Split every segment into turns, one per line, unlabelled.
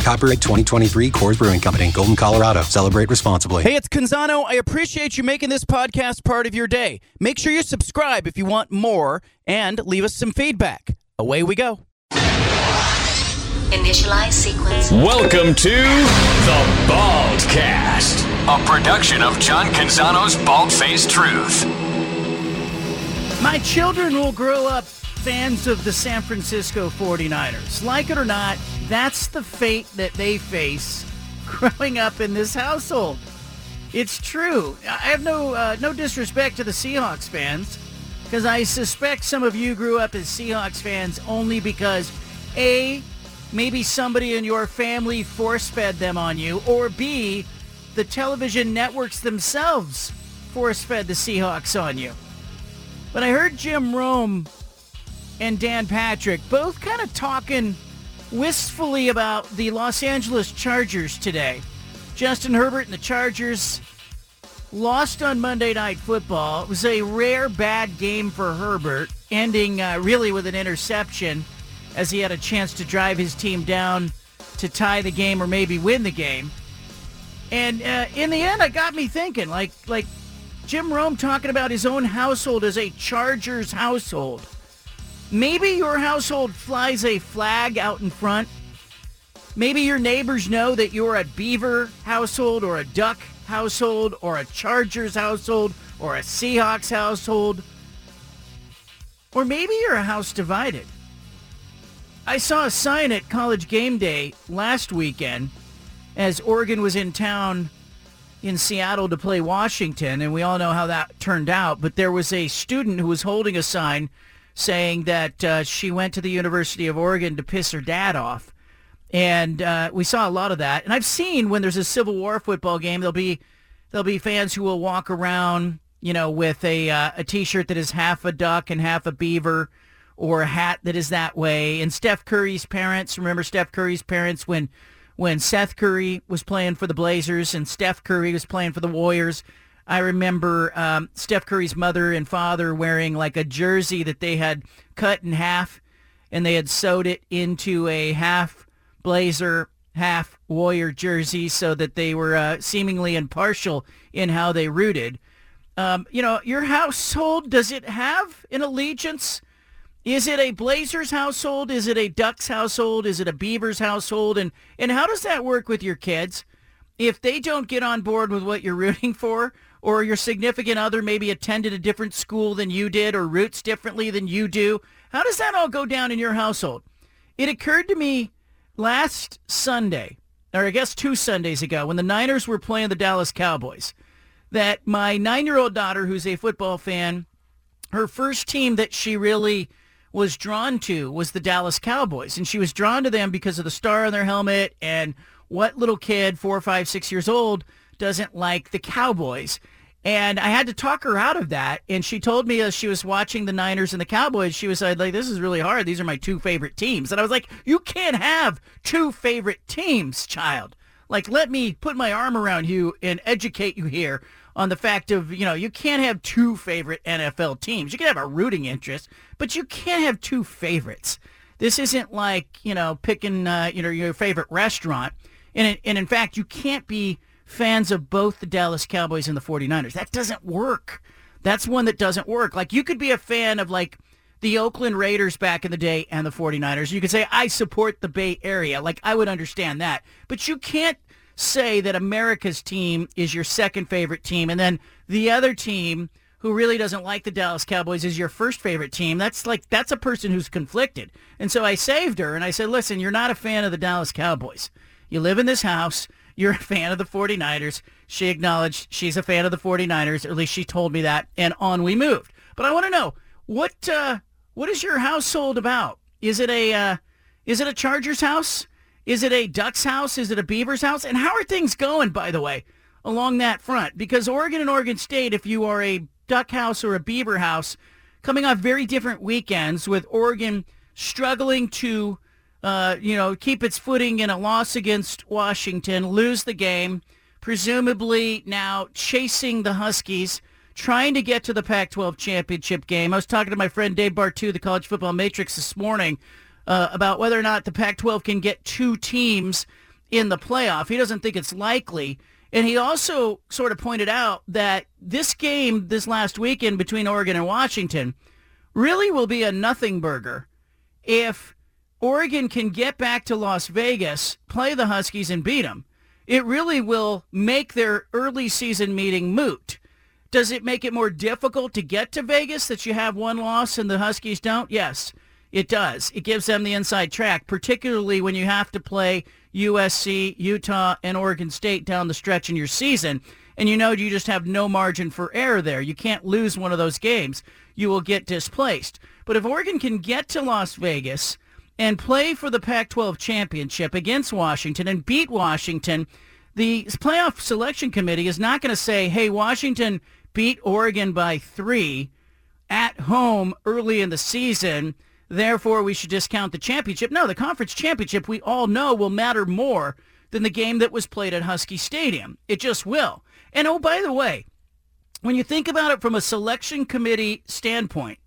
Copyright 2023 Coors Brewing Company, Golden, Colorado. Celebrate responsibly.
Hey, it's Canzano. I appreciate you making this podcast part of your day. Make sure you subscribe if you want more and leave us some feedback. Away we go.
Initialize sequence.
Welcome to the Baldcast, a production of John Canzano's Bald Faced Truth.
My children will grow up fans of the San Francisco 49ers. Like it or not, that's the fate that they face growing up in this household. It's true. I have no uh, no disrespect to the Seahawks fans because I suspect some of you grew up as Seahawks fans only because A, maybe somebody in your family force-fed them on you, or B, the television networks themselves force-fed the Seahawks on you. But I heard Jim Rome and Dan Patrick both kind of talking wistfully about the Los Angeles Chargers today. Justin Herbert and the Chargers lost on Monday Night Football. It was a rare bad game for Herbert, ending uh, really with an interception as he had a chance to drive his team down to tie the game or maybe win the game. And uh, in the end, it got me thinking, like like Jim Rome talking about his own household as a Chargers household. Maybe your household flies a flag out in front. Maybe your neighbors know that you're a Beaver household or a Duck household or a Chargers household or a Seahawks household. Or maybe you're a house divided. I saw a sign at college game day last weekend as Oregon was in town in Seattle to play Washington, and we all know how that turned out. But there was a student who was holding a sign saying that uh, she went to the University of Oregon to piss her dad off. And uh, we saw a lot of that. And I've seen when there's a Civil War football game, there'll be there'll be fans who will walk around, you know, with a uh, a T-shirt that is half a duck and half a beaver, or a hat that is that way. And Steph Curry's parents, remember Steph Curry's parents when when Seth Curry was playing for the Blazers and Steph Curry was playing for the Warriors. I remember um, Steph Curry's mother and father wearing like a jersey that they had cut in half, and they had sewed it into a half Blazer, half Warrior jersey, so that they were uh, seemingly impartial in how they rooted. Um, you know, your household does it have an allegiance? Is it a Blazers household? Is it a Ducks household? Is it a Beavers household? And and how does that work with your kids? If they don't get on board with what you're rooting for, or your significant other maybe attended a different school than you did or roots differently than you do, how does that all go down in your household? It occurred to me last Sunday, or I guess two Sundays ago, when the Niners were playing the Dallas Cowboys, that my nine-year-old daughter, who's a football fan, her first team that she really was drawn to was the Dallas Cowboys. And she was drawn to them because of the star on their helmet and what little kid, four, five, six years old, doesn't like the Cowboys. And I had to talk her out of that. And she told me as she was watching the Niners and the Cowboys, she was like, this is really hard. These are my two favorite teams. And I was like, you can't have two favorite teams, child. Like, let me put my arm around you and educate you here on the fact of, you know, you can't have two favorite NFL teams. You can have a rooting interest, but you can't have two favorites. This isn't like, you know, picking, uh, you know, your favorite restaurant. And, and in fact, you can't be fans of both the Dallas Cowboys and the 49ers. That doesn't work. That's one that doesn't work. Like you could be a fan of like the Oakland Raiders back in the day and the 49ers. You could say, I support the Bay Area. Like I would understand that. But you can't say that America's team is your second favorite team and then the other team who really doesn't like the Dallas Cowboys is your first favorite team. That's like that's a person who's conflicted. And so I saved her and I said, "Listen, you're not a fan of the Dallas Cowboys. You live in this house you're a fan of the 49ers. She acknowledged she's a fan of the 49ers, or at least she told me that, and on we moved. But I want to know what uh, what is your household about? Is it a uh, is it a Chargers house? Is it a Ducks house? Is it a Beavers house? And how are things going, by the way? along that front because Oregon and Oregon State, if you are a Duck House or a Beaver House, coming off very different weekends with Oregon struggling to, uh, you know, keep its footing in a loss against Washington, lose the game, presumably now chasing the Huskies, trying to get to the Pac-12 championship game. I was talking to my friend Dave Bartoo, the College Football Matrix, this morning uh, about whether or not the Pac-12 can get two teams in the playoff. He doesn't think it's likely. And he also sort of pointed out that this game this last weekend between Oregon and Washington really will be a nothing burger if Oregon can get back to Las Vegas, play the Huskies, and beat them. It really will make their early season meeting moot. Does it make it more difficult to get to Vegas that you have one loss and the Huskies don't? Yes, it does. It gives them the inside track, particularly when you have to play USC, Utah, and Oregon State down the stretch in your season. And you know you just have no margin for error there. You can't lose one of those games. You will get displaced. But if Oregon can get to Las Vegas and play for the Pac-12 championship against Washington and beat Washington, the playoff selection committee is not going to say, hey, Washington beat Oregon by three at home early in the season Therefore, we should discount the championship. No, the conference championship we all know will matter more than the game that was played at Husky Stadium. It just will. And oh, by the way, when you think about it from a selection committee standpoint,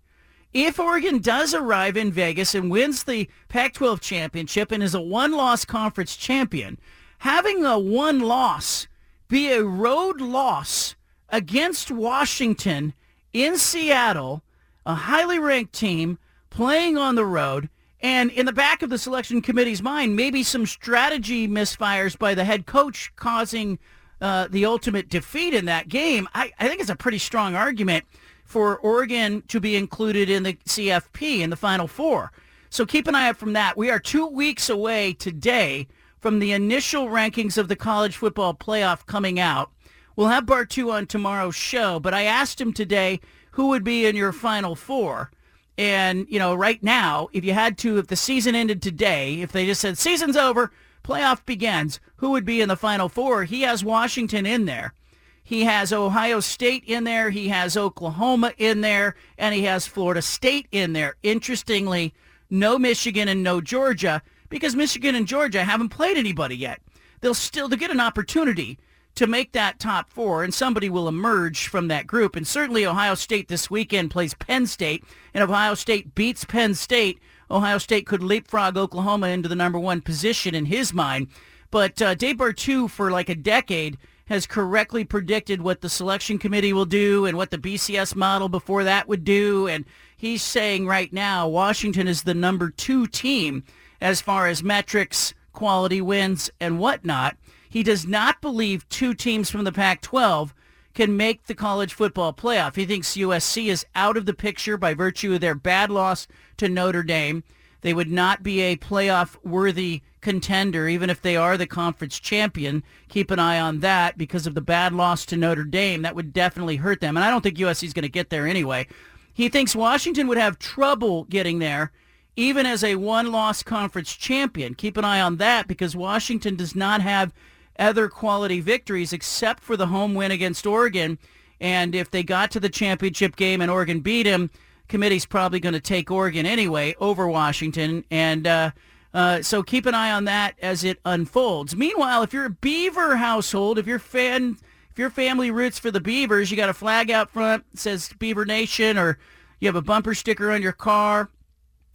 if Oregon does arrive in Vegas and wins the Pac-12 championship and is a one-loss conference champion, having a one-loss be a road loss against Washington in Seattle, a highly ranked team playing on the road, and in the back of the selection committee's mind, maybe some strategy misfires by the head coach causing uh, the ultimate defeat in that game. I, I think it's a pretty strong argument for Oregon to be included in the CFP in the Final Four. So keep an eye out from that. We are two weeks away today from the initial rankings of the college football playoff coming out. We'll have Bartoo on tomorrow's show, but I asked him today who would be in your Final Four. And, you know, right now, if you had to, if the season ended today, if they just said season's over, playoff begins, who would be in the Final Four? He has Washington in there. He has Ohio State in there. He has Oklahoma in there. And he has Florida State in there. Interestingly, no Michigan and no Georgia because Michigan and Georgia haven't played anybody yet. They'll still to get an opportunity to make that top four, and somebody will emerge from that group. And certainly Ohio State this weekend plays Penn State, and Ohio State beats Penn State, Ohio State could leapfrog Oklahoma into the number one position in his mind. But uh, Dave Bartoo, for like a decade, has correctly predicted what the selection committee will do and what the BCS model before that would do. And he's saying right now Washington is the number two team as far as metrics, quality wins, and whatnot. He does not believe two teams from the Pac-12 can make the college football playoff. He thinks USC is out of the picture by virtue of their bad loss to Notre Dame. They would not be a playoff worthy contender, even if they are the conference champion. Keep an eye on that because of the bad loss to Notre Dame. That would definitely hurt them. And I don't think USC is going to get there anyway. He thinks Washington would have trouble getting there, even as a one-loss conference champion. Keep an eye on that because Washington does not have other quality victories except for the home win against Oregon. And if they got to the championship game and Oregon beat him, committee's probably going to take Oregon anyway over Washington. And uh, uh, so keep an eye on that as it unfolds. Meanwhile, if you're a Beaver household, if you're fan, if your family roots for the Beavers, you got a flag out front says Beaver Nation, or you have a bumper sticker on your car,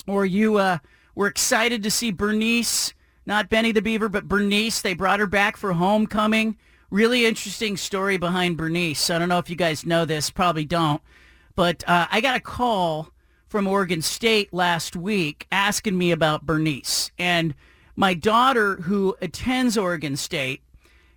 or you uh, were excited to see Bernice not Benny the Beaver, but Bernice. They brought her back for homecoming. Really interesting story behind Bernice. I don't know if you guys know this, probably don't. But uh, I got a call from Oregon State last week asking me about Bernice. And my daughter, who attends Oregon State,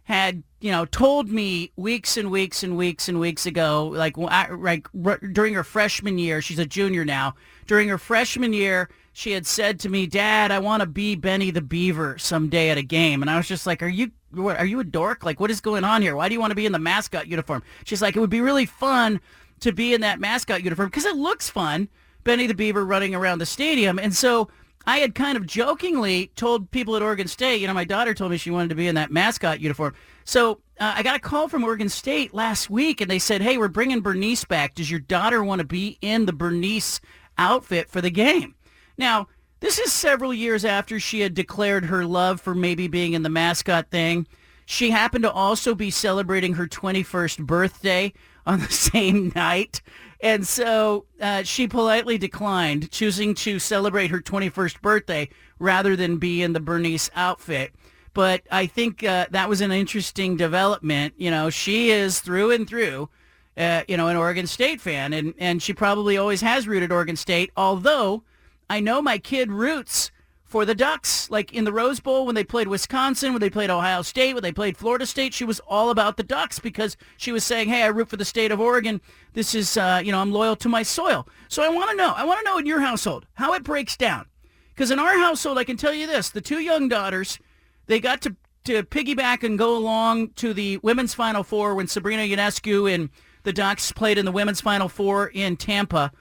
had you know told me weeks and weeks and weeks and weeks ago, like like during her freshman year, she's a junior now. During her freshman year, she had said to me, "Dad, I want to be Benny the Beaver someday at a game." And I was just like, "Are you what, are you a dork? Like what is going on here? Why do you want to be in the mascot uniform?" She's like, "It would be really fun to be in that mascot uniform because it looks fun, Benny the Beaver running around the stadium." And so I had kind of jokingly told people at Oregon State, you know, my daughter told me she wanted to be in that mascot uniform. So uh, I got a call from Oregon State last week, and they said, "Hey, we're bringing Bernice back. Does your daughter want to be in the Bernice outfit for the game?" Now, this is several years after she had declared her love for maybe being in the mascot thing. She happened to also be celebrating her 21st birthday on the same night. And so uh, she politely declined, choosing to celebrate her 21st birthday rather than be in the Bernice outfit. But I think uh, that was an interesting development. You know, she is through and through, uh, you know, an Oregon State fan, and, and she probably always has rooted Oregon State, although I know my kid roots for the Ducks. Like in the Rose Bowl when they played Wisconsin, when they played Ohio State, when they played Florida State, she was all about the Ducks because she was saying, hey, I root for the state of Oregon. This is, uh, you know, I'm loyal to my soil. So I want to know, I want to know in your household how it breaks down. Because in our household, I can tell you this, the two young daughters, they got to, to piggyback and go along to the women's Final Four when Sabrina Ionescu and the Ducks played in the women's Final Four in Tampa.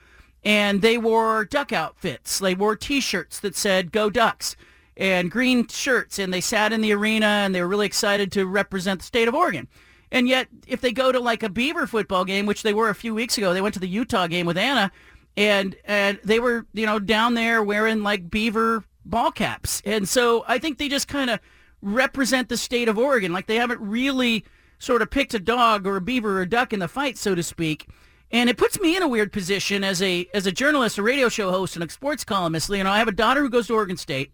And they wore duck outfits. They wore T-shirts that said "Go Ducks" and green shirts, and they sat in the arena and they were really excited to represent the state of Oregon. And yet, if they go to like a Beaver football game, which they were a few weeks ago, they went to the Utah game with Anna, and and they were you know down there wearing like Beaver ball caps, and so I think they just kind of represent the state of Oregon, like they haven't really sort of picked a dog or a beaver or a duck in the fight, so to speak. And it puts me in a weird position as a as a journalist, a radio show host, and a sports columnist. You know, I have a daughter who goes to Oregon State.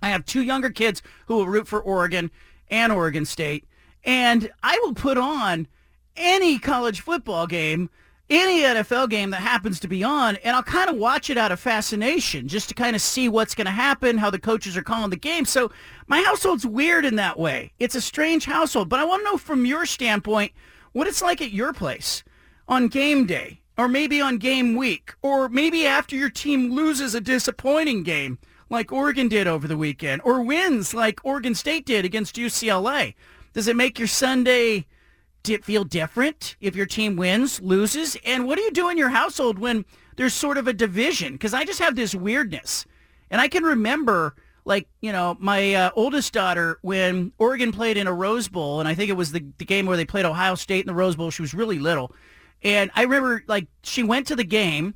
I have two younger kids who will root for Oregon and Oregon State. And I will put on any college football game, any NFL game that happens to be on, and I'll kind of watch it out of fascination just to kind of see what's going to happen, how the coaches are calling the game. So my household's weird in that way. It's a strange household. But I want to know from your standpoint what it's like at your place on game day or maybe on game week or maybe after your team loses a disappointing game like Oregon did over the weekend or wins like Oregon State did against UCLA. Does it make your Sunday feel different if your team wins, loses? And what do you do in your household when there's sort of a division? Because I just have this weirdness. And I can remember, like, you know, my uh, oldest daughter, when Oregon played in a Rose Bowl, and I think it was the, the game where they played Ohio State in the Rose Bowl. She was really little. And I remember, like, she went to the game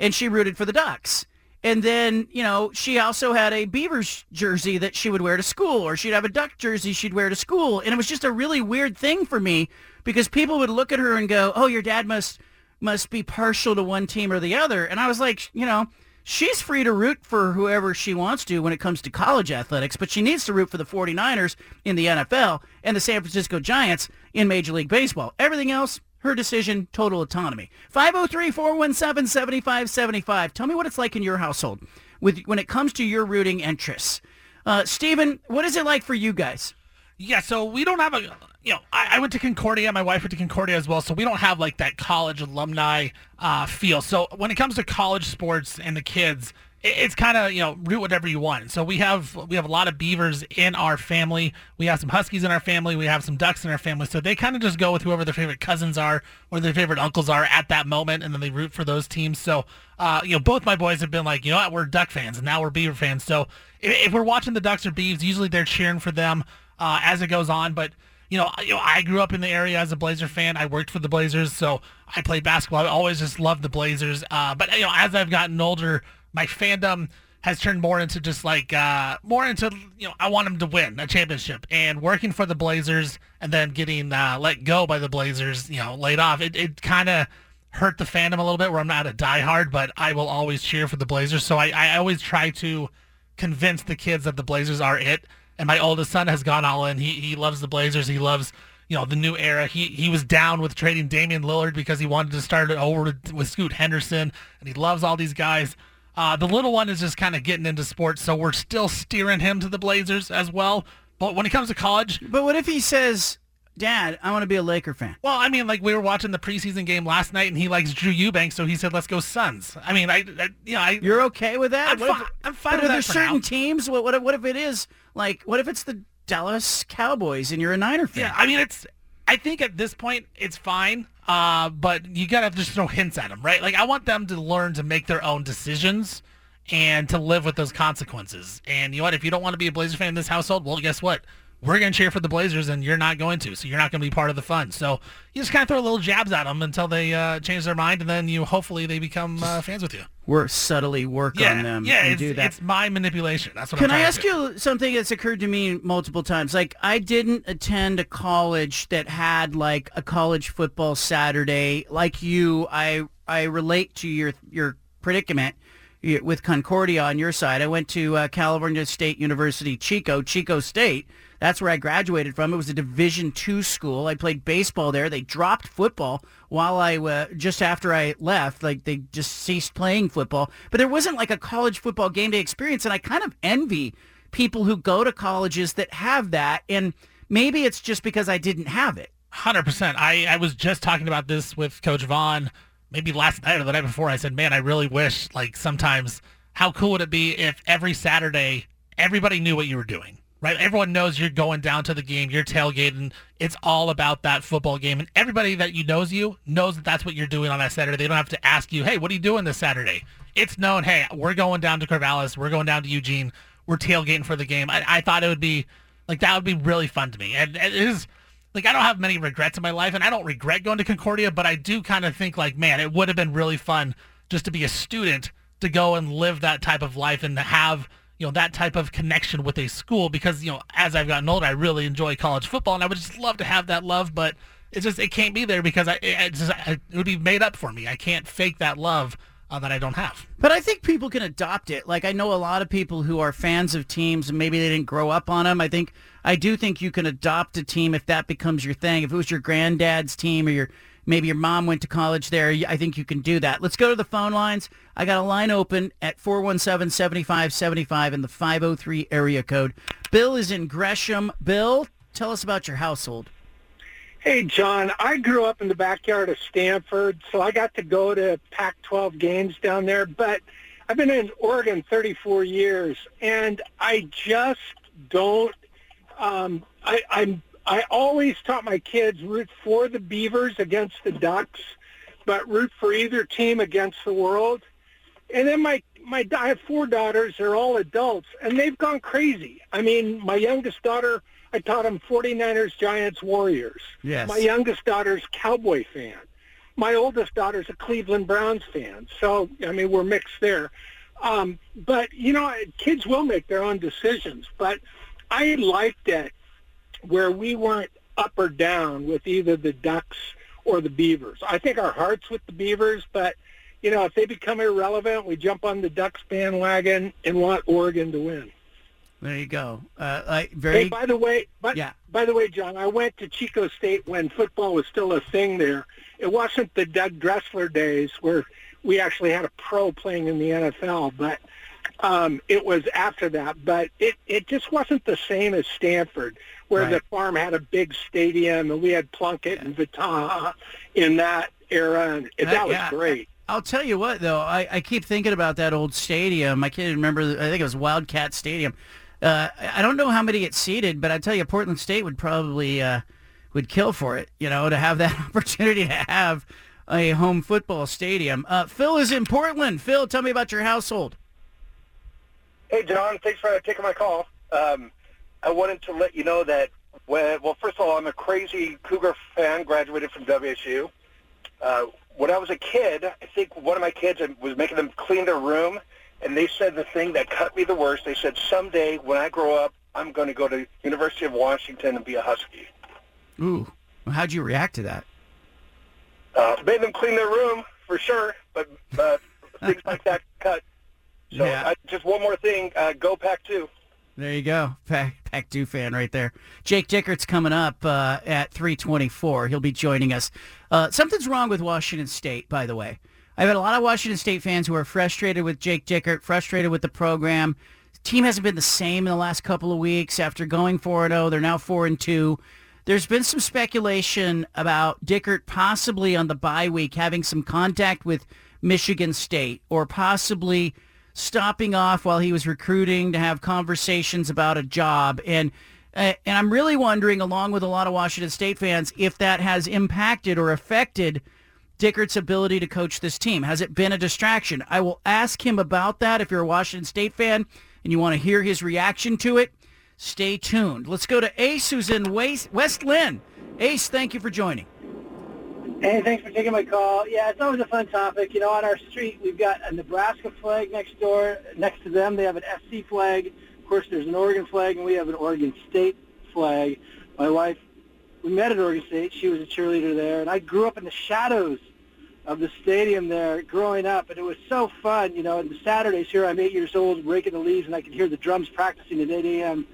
and she rooted for the Ducks. And then, you know, she also had a Beavers jersey that she would wear to school, or she'd have a Duck jersey she'd wear to school. And it was just a really weird thing for me because people would look at her and go, "Oh, your dad must must be partial to one team or the other." And I was like, you know, she's free to root for whoever she wants to when it comes to college athletics, but she needs to root for the 49ers in the NFL and the San Francisco Giants in Major League Baseball. Everything else, her decision, total autonomy. 503-417-7575. Tell me what it's like in your household with when it comes to your rooting interests. Uh, Stephen, what is it like for you guys?
Yeah, so we don't have a, you know, I, I, went to Concordia. My wife went to Concordia as well, so we don't have like that college alumni uh, feel. So when it comes to college sports and the kids, it's kind of you know root whatever you want. So we have we have a lot of beavers in our family. We have some huskies in our family. We have some ducks in our family. So they kind of just go with whoever their favorite cousins are or their favorite uncles are at that moment, and then they root for those teams. So uh, you know both my boys have been like you know what we're duck fans and now we're beaver fans. So if, if we're watching the ducks or beavs, usually they're cheering for them uh, as it goes on. But you know, you know, I grew up in the area as a Blazer fan. I worked for the Blazers, so I played basketball. I always just loved the Blazers. Uh, but you know, as I've gotten older my fandom has turned more into just like uh, more into you know I want them to win a championship and working for the Blazers and then getting uh, let go by the Blazers, you know, laid off. It it kind of hurt the fandom a little bit where I'm not a diehard, but I will always cheer for the Blazers. So I, I always try to convince the kids that the Blazers are it. And my oldest son has gone all in. He he loves the Blazers. He loves you know the new era. He he was down with trading Damian Lillard because he wanted to start it over with, with Scoot Henderson, and he loves all these guys. Uh, the little one is just kind of getting into sports, so we're still steering him to the Blazers as well. But when it comes to college,
but what if he says, "Dad, I want to be a Laker fan"?
Well, I mean, like we were watching the preseason game last night, and he likes Drew Eubanks, so he said, "Let's go Suns." I mean, I, I you know, I,
you're okay with that?
I'm, fi- I'm fine.
But
are
there certain
now.
teams? What, what what if it is like? What if it's the Dallas Cowboys and you're a Niner fan?
Yeah, I mean, it's. I think at this point it's fine. Uh, but you gotta just throw hints at them, right? Like I want them to learn to make their own decisions and to live with those consequences. And you know what? If you don't want to be a Blazer fan in this household, well, guess what? We're going to cheer for the Blazers and you're not going to. So you're not going to be part of the fun. So you just kind of throw little jabs at them until they uh, change their mind, and then you hopefully they become uh, fans with you.
We're subtly work
Yeah,
on them
yeah,
and do that.
it's my manipulation. That's what
Can I ask you something that's occurred to me multiple times? Like, I didn't attend a college that had like a college football Saturday. Like you, I I relate to your your predicament with Concordia on your side. I went to uh, California State University, Chico, Chico State. That's where I graduated from. It was a Division two school. I played baseball there. They dropped football while I uh, just after I left. Like they just ceased playing football. But there wasn't like a college football game day experience, and I kind of envy people who go to colleges that have that. And maybe it's just because I didn't have it.
Hundred percent. I I was just talking about this with Coach Vaughn, maybe last night or the night before. I said, man, I really wish like sometimes how cool would it be if every Saturday everybody knew what you were doing. Right, everyone knows you're going down to the game. You're tailgating. It's all about that football game, and everybody that you knows you knows that that's what you're doing on that Saturday. They don't have to ask you, "Hey, what are you doing this Saturday?" It's known. Hey, we're going down to Corvallis. We're going down to Eugene. We're tailgating for the game. I, I thought it would be like that would be really fun to me, and it is like I don't have many regrets in my life, and I don't regret going to Concordia, but I do kind of think like, man, it would have been really fun just to be a student to go and live that type of life and to have you know that type of connection with a school because you know as I've gotten older, I really enjoy college football, and I would just love to have that love, but it's just it can't be there because I it, just, it would be made up for me. I can't fake that love uh, that I don't have.
But I think people can adopt it. Like I know a lot of people who are fans of teams and maybe they didn't grow up on them. I think I do think you can adopt a team if that becomes your thing. If it was your granddad's team or your maybe your mom went to college there, I think you can do that. Let's go to the phone lines. I got a line open at 417-7575 in the 503 area code. Bill is in Gresham. Bill, tell us about your household.
Hey, John, I grew up in the backyard of Stanford, so I got to go to Pac-12 games down there, but I've been in Oregon 34 years, and I just don't, um, I, I'm, I always taught my kids root for the Beavers against the Ducks, but root for either team against the world. And then my, my, I have four daughters, they're all adults, and they've gone crazy. I mean, my youngest daughter, I taught them 49ers, Giants, Warriors.
Yes.
My youngest daughter's Cowboy fan. My oldest daughter's a Cleveland Browns fan. So, I mean, we're mixed there. Um, but, you know, kids will make their own decisions. But I liked it where we weren't up or down with either the Ducks or the Beavers. I think our heart's with the Beavers, but, you know, if they become irrelevant, we jump on the Ducks bandwagon and want Oregon to win.
There you go. Uh, I, very
Hey, by the way, but,
Yeah.
by the way, John, I went to Chico State when football was still a thing there. It wasn't the Doug Dressler days where we actually had a pro playing in the NFL, but um, it was after that. But it, it just wasn't the same as Stanford, where the farm had a big stadium and we had Plunkett and Vataha in that era, and it, that was
yeah.
great.
I'll tell you what, though, I, I keep thinking about that old stadium. I can't remember. I think it was Wildcat Stadium. Uh, I I don't know how many it seated, but I tell you, Portland State would probably uh, would kill for it. You know, to have that opportunity to have a home football stadium. Uh, Phil is in Portland. Phil, tell me about your household.
Hey, John. Thanks for taking my call. Um, I wanted to let you know that, when, well, first of all, I'm a crazy Cougar fan, graduated from WSU. Uh, when I was a kid, I think one of my kids I was making them clean their room, and they said the thing that cut me the worst. They said, someday when I grow up, I'm going to go to University of Washington and be a Husky.
Ooh, well, how'd you react to that?
Uh, made them clean their room, for sure, but uh, things like that cut. So
Yeah.
uh, just one more thing. Uh, go Pac-2.
There you go. Pac, Pac 2 fan right there. Jake Dickert's coming up uh, at 324. He'll be joining us. Uh, something's wrong with Washington State, by the way. I've had a lot of Washington State fans who are frustrated with Jake Dickert, frustrated with the program. Team hasn't been the same in the last couple of weeks. After going 4-0, they're now 4-2. There's been some speculation about Dickert possibly on the bye week having some contact with Michigan State or possibly stopping off while he was recruiting to have conversations about a job. And uh, and I'm really wondering, along with a lot of Washington State fans, if that has impacted or affected Dickert's ability to coach this team. Has it been a distraction? I will ask him about that if you're a Washington State fan and you want to hear his reaction to it. Stay tuned. Let's go to Ace, who's in West, West Linn. Ace, thank you for joining.
Hey, thanks for taking my call. Yeah, it's always a fun topic. You know, on our street, we've got a Nebraska flag next door. Next to them, they have an SC flag. Of course, there's an Oregon flag, and we have an Oregon State flag. My wife, we met at Oregon State. She was a cheerleader there, and I grew up in the shadows of the stadium there growing up, and it was so fun. You know, and the Saturdays here, I'm eight years old, raking the leaves, and I could hear the drums practicing at 8 a.m.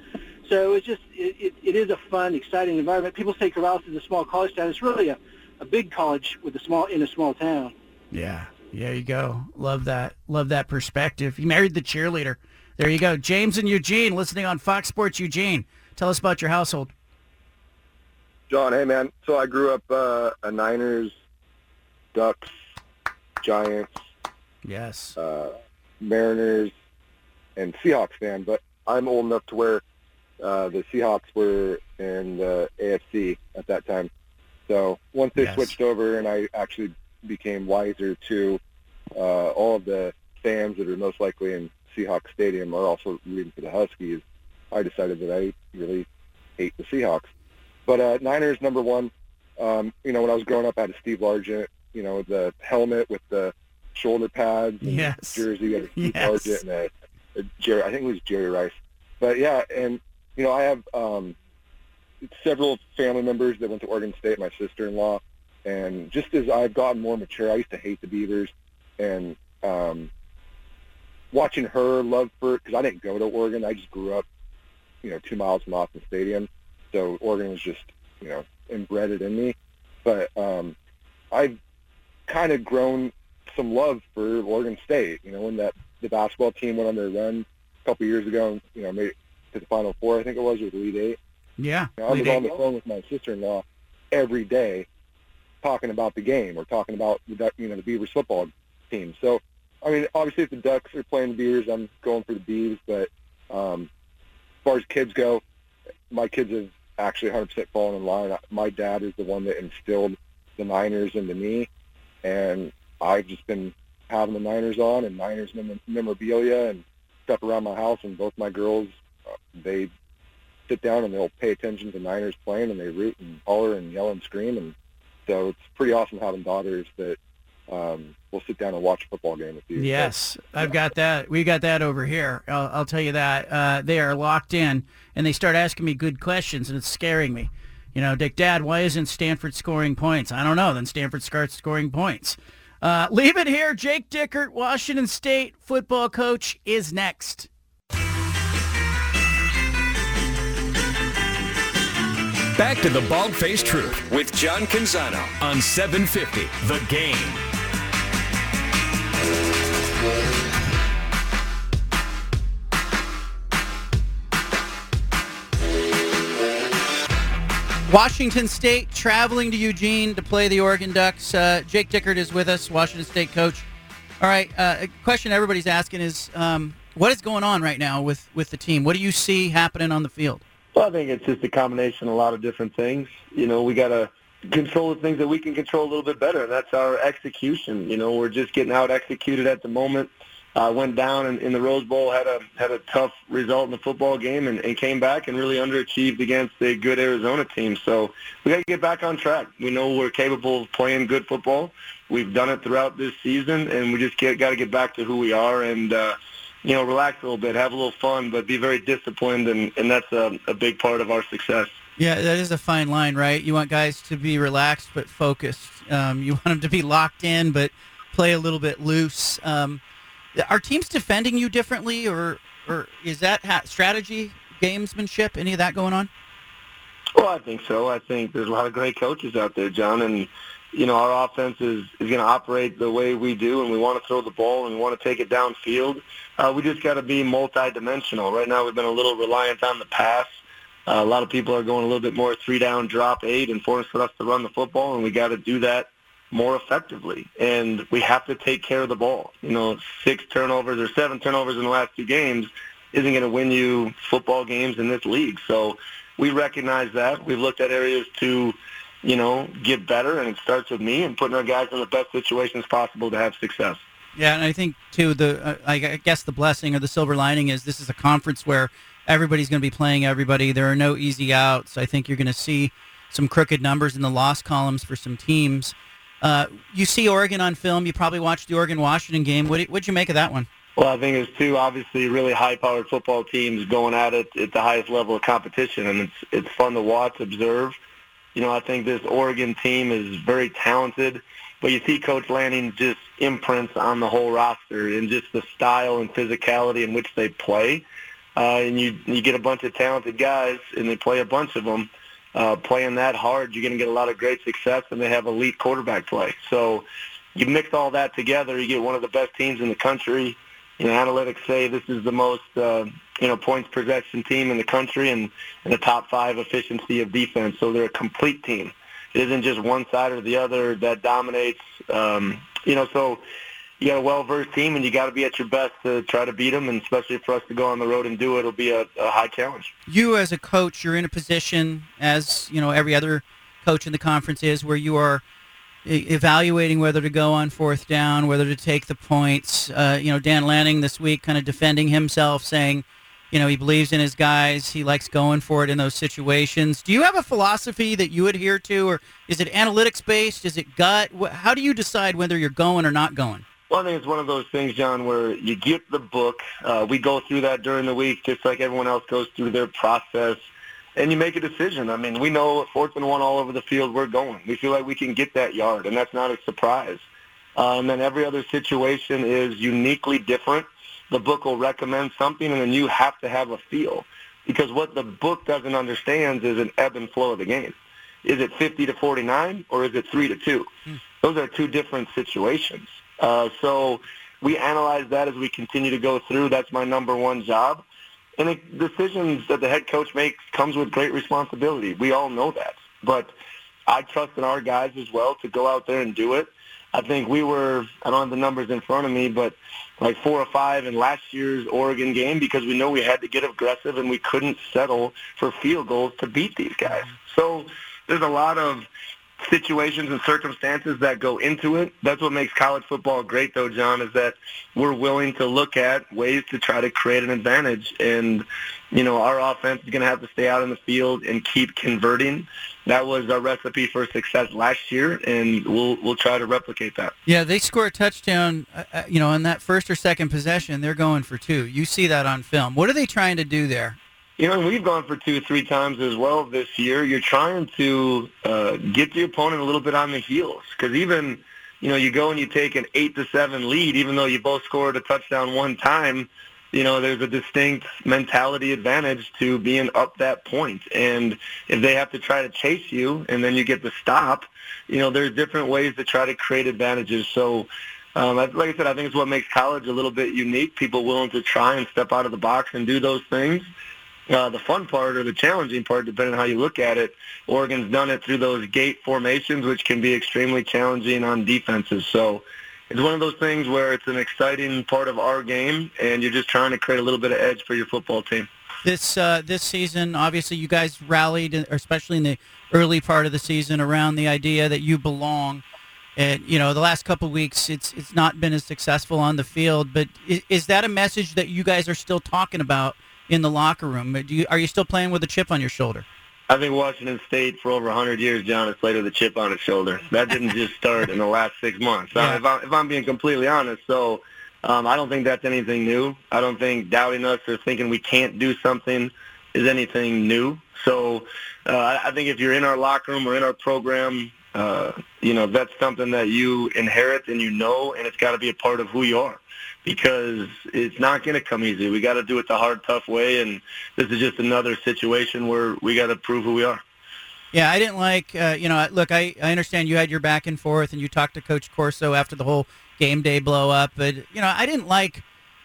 So it was just, it, it, it is a fun, exciting environment. People say Corvallis is a small college town. It's really a a big college with a small in a small town.
Yeah, there you go. Love that. Love that perspective. You married the cheerleader. There you go. James and Eugene listening on Fox Sports Eugene. Tell us about your household.
John, hey man. So I grew up uh, a Niners, Ducks, Giants,
yes,
uh, Mariners, and Seahawks fan. But I'm old enough to where uh, the Seahawks were in the AFC at that time. So once they
Yes.
switched over, and I actually became wiser to uh, all of the fans that are most likely in Seahawks Stadium are also rooting for the Huskies. I decided that I really hate the Seahawks. But uh, Niners number one. Um, you know, when I was growing up, I had a Steve Largent. You know, the helmet with the shoulder pads and
Yes.
jersey. I had a Steve
Yes.
Largent and a, a Jerry. I think it was Jerry Rice. But yeah, and you know, I have um, several family members that went to Oregon State. My sister-in-law, and just as I've gotten more mature, I used to hate the Beavers, and um, watching her love for because I didn't go to Oregon. I just grew up, you know, two miles from Autzen Stadium, so Oregon was just you know embedded in me. But um, I've kind of grown some love for Oregon State. You know, when that the basketball team went on their run a couple years ago, and you know made it to the Final Four, I think it was, or the Elite Eight.
Yeah.
You know, I was on the phone with my sister-in-law every day, talking about the game or talking about the you know the Beavers football team. So, I mean, obviously, if the Ducks are playing the Beavers, I'm going for the Beavs. But um, as far as kids go, my kids have actually 100% fallen in line. My dad is the one that instilled the Niners into me, and I've just been having the Niners on and Niners memorabilia and stuff around my house. And both my girls, uh, they sit down and they'll pay attention to Niners playing and they root and holler and yell and scream. And so it's pretty awesome having daughters that um, will sit down and watch a football game with you.
Yes, I've got that. We got that over here. I'll, I'll tell you that. Uh, they are locked in, and they start asking me good questions, and it's scaring me. You know, Dick, Dad, why isn't Stanford scoring points? I don't know. Then Stanford starts scoring points. Uh, leave it here. Jake Dickert, Washington State football coach, is next.
Back to the Bald Faced Truth with John Canzano on 750 The Game.
Washington State traveling to Eugene to play the Oregon Ducks. Uh, Jake Dickert is with us, Washington State coach. All right, uh, a question everybody's asking is, um, what is going on right now with, with the team? What do you see happening on the field?
Well, I think it's just a combination of a lot of different things. You know, we got to control the things that we can control a little bit better, and that's our execution. You know, we're just getting out executed at the moment. Uh, went down in, in the Rose Bowl, had a had a tough result in the football game, and, and came back and really underachieved against a good Arizona team. So we got to get back on track. We know we're capable of playing good football. We've done it throughout this season, and we just got to get back to who we are and. Uh, you know, relax a little bit, have a little fun, but be very disciplined, and, and that's a, a big part of our success.
Yeah, that is a fine line, right? You want guys to be relaxed but focused. Um, you want them to be locked in but play a little bit loose. Um, are teams defending you differently, or or is that ha- strategy, gamesmanship, any of that going on?
Well, I think so. I think there's a lot of great coaches out there, John, and you know our offense is is going to operate the way we do, and we want to throw the ball and we want to take it downfield. Uh, we just got to be multi-dimensional. Right now, we've been a little reliant on the pass. Uh, a lot of people are going a little bit more three down, drop eight, and forcing us to run the football, and we got to do that more effectively. And we have to take care of the ball. You know, six turnovers or seven turnovers in the last two games isn't going to win you football games in this league. So we recognize that. We've looked at areas to, you know, get better, and it starts with me and putting our guys in the best situations possible to have success.
Yeah, and I think too the uh, I guess the blessing or the silver lining is this is a conference where everybody's going to be playing everybody. There are no easy outs. I think you're going to see some crooked numbers in the loss columns for some teams. Uh, you see Oregon on film. You probably watched the Oregon Washington game. What would you make of that one?
Well, I think it's two obviously really high-powered football teams going at it at the highest level of competition, and it's it's fun to watch, observe. You know, I think this Oregon team is very talented, but you see Coach Lanning just imprints on the whole roster and just the style and physicality in which they play. Uh, and you you get a bunch of talented guys, and they play a bunch of them uh, playing that hard, you're going to get a lot of great success, and they have elite quarterback play. So you mix all that together, you get one of the best teams in the country. You know, analytics say this is the most uh, you know points possession team in the country, and, and the top five efficiency of defense. So they're a complete team. It isn't just one side or the other that dominates. Um, you know, so you got a well-versed team, and you got to be at your best to try to beat them. And especially for us to go on the road and do it, it'll be a, a high challenge.
You, as a coach, you're in a position, as you know, every other coach in the conference is, where you are evaluating whether to go on fourth down, whether to take the points. Uh, you know, Dan Lanning this week kind of defending himself, saying, you know, he believes in his guys. He likes going for it in those situations. Do you have a philosophy that you adhere to, or is it analytics based? Is it gut? How do you decide whether you're going or not going?
Well, I think it's one of those things, John, where you get the book. Uh, we go through that during the week, just like everyone else goes through their process, and you make a decision. I mean, we know fourth and one all over the field, we're going. We feel like we can get that yard, and that's not a surprise. Uh, and then every other situation is uniquely different. The book will recommend something, and then you have to have a feel. Because what the book doesn't understand is an ebb and flow of the game. Is it 50 to 49, or is it 3 to 2? Hmm. Those are two different situations. Uh, so we analyze that as we continue to go through. That's my number one job. And the decisions that the head coach makes comes with great responsibility. We all know that. But I trust in our guys as well to go out there and do it. I think we were, I don't have the numbers in front of me, but like four or five in last year's Oregon game because we know we had to get aggressive and we couldn't settle for field goals to beat these guys. So there's a lot of situations and circumstances that go into it. That's what makes college football great, though, John, is that we're willing to look at ways to try to create an advantage. And, you know, our offense is going to have to stay out in the field and keep converting. That was our recipe for success last year, and we'll we'll try to replicate that.
Yeah, they score a touchdown, uh, uh you know, in that first or second possession, they're going for two. You see that on film. What are they trying to do there?
You know, we've gone for two, three times as well this year. You're trying to uh, get the opponent a little bit on the heels because even, you know, you go and you take an eight to seven lead, even though you both scored a touchdown one time. You know, there's a distinct mentality advantage to being up that point. And if they have to try to chase you and then you get the stop, you know, there's different ways to try to create advantages. So, um, like I said, I think it's what makes college a little bit unique. People willing to try and step out of the box and do those things uh, the fun part or the challenging part, depending on how you look at it, Oregon's done it through those gate formations, which can be extremely challenging on defenses. So it's one of those things where it's an exciting part of our game, and you're just trying to create a little bit of edge for your football team.
This uh, this season, obviously, you guys rallied, especially in the early part of the season, around the idea that you belong. And you know, the last couple weeks, it's it's not been as successful on the field. But is, is that a message that you guys are still talking about? In the locker room. Do you, are you still playing with a chip on your shoulder?
I've been Washington State for over 100 years, John. It's played with a chip on its shoulder. That didn't just start in the last six months. Yeah. if, I'm, if I'm being completely honest, so um, I don't think that's anything new. I don't think doubting us or thinking we can't do something is anything new. So uh, I think if you're in our locker room or in our program, uh, you know, that's something that you inherit and you know, and it's got to be a part of who you are because it's not going to come easy. We got to do it the hard, tough way, and this is just another situation where we got to prove who we are.
Yeah, I didn't like, uh, you know, look, I, I understand you had your back and forth and you talked to Coach Corso after the whole game day blow up, but, you know, I didn't like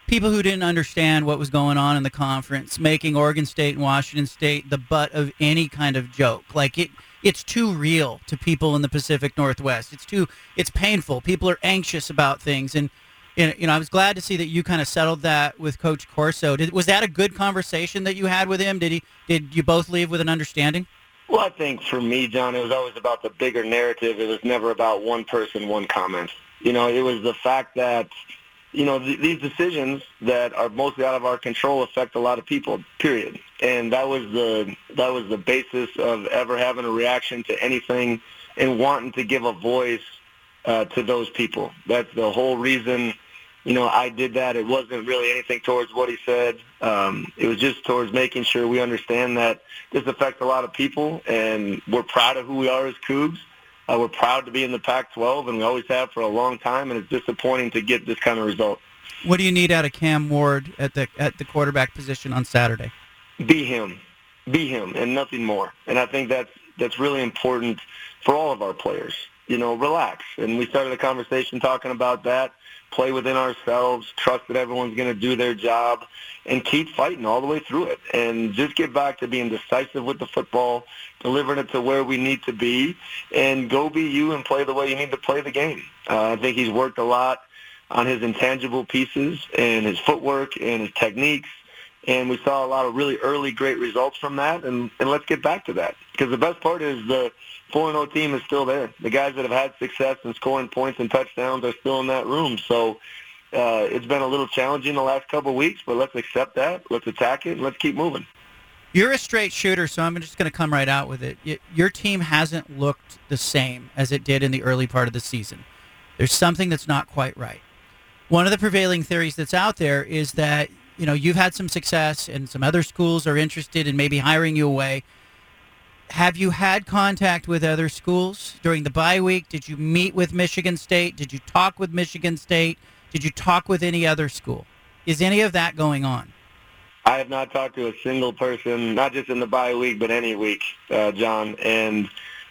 people who didn't understand what was going on in the conference making Oregon State and Washington State the butt of any kind of joke. Like, it, it's too real to people in the Pacific Northwest. It's too, it's painful. People are anxious about things. And you know, I was glad to see that you kind of settled that with Coach Corso. Did, was that a good conversation that you had with him? Did he? Did you both leave with an understanding?
Well, I think for me, John, it was always about the bigger narrative. It was never about one person, one comment. You know, it was the fact that you know, th- these decisions that are mostly out of our control affect a lot of people. Period. And that was the that was the basis of ever having a reaction to anything and wanting to give a voice uh, to those people. That's the whole reason. You know, I did that. It wasn't really anything towards what he said. Um, it was just towards making sure we understand that this affects a lot of people, and we're proud of who we are as Cougs. Uh, we're proud to be in the Pac-12, and we always have for a long time. And it's disappointing to get this kind of result.
What do you need out of Cam Ward at the at the quarterback position on Saturday?
Be him, be him, and nothing more. And I think that's that's really important for all of our players. You know, relax. And we started a conversation talking about that. Play within ourselves. Trust that everyone's going to do their job, and keep fighting all the way through it. And just get back to being decisive with the football, delivering it to where we need to be, and go be you and play the way you need to play the game. Uh, I think he's worked a lot on his intangible pieces and his footwork and his techniques. And we saw a lot of really early great results from that. And, and let's get back to that. Because the best part is the 4-0 team is still there. The guys that have had success in scoring points and touchdowns are still in that room. So uh, it's been a little challenging the last couple of weeks, but let's accept that. Let's attack it, and let's keep moving.
You're a straight shooter, so I'm just going to come right out with it. Your team hasn't looked the same as it did in the early part of the season. There's something that's not quite right. One of the prevailing theories that's out there is that you know you've had some success, and some other schools are interested in maybe hiring you away. Have you had contact with other schools during the bye week? Did you meet with Michigan State? Did you talk with Michigan State? Did you talk with any other school? Is any of that going on?
I have not talked to a single person, not just in the bye week, but any week, uh, John. And,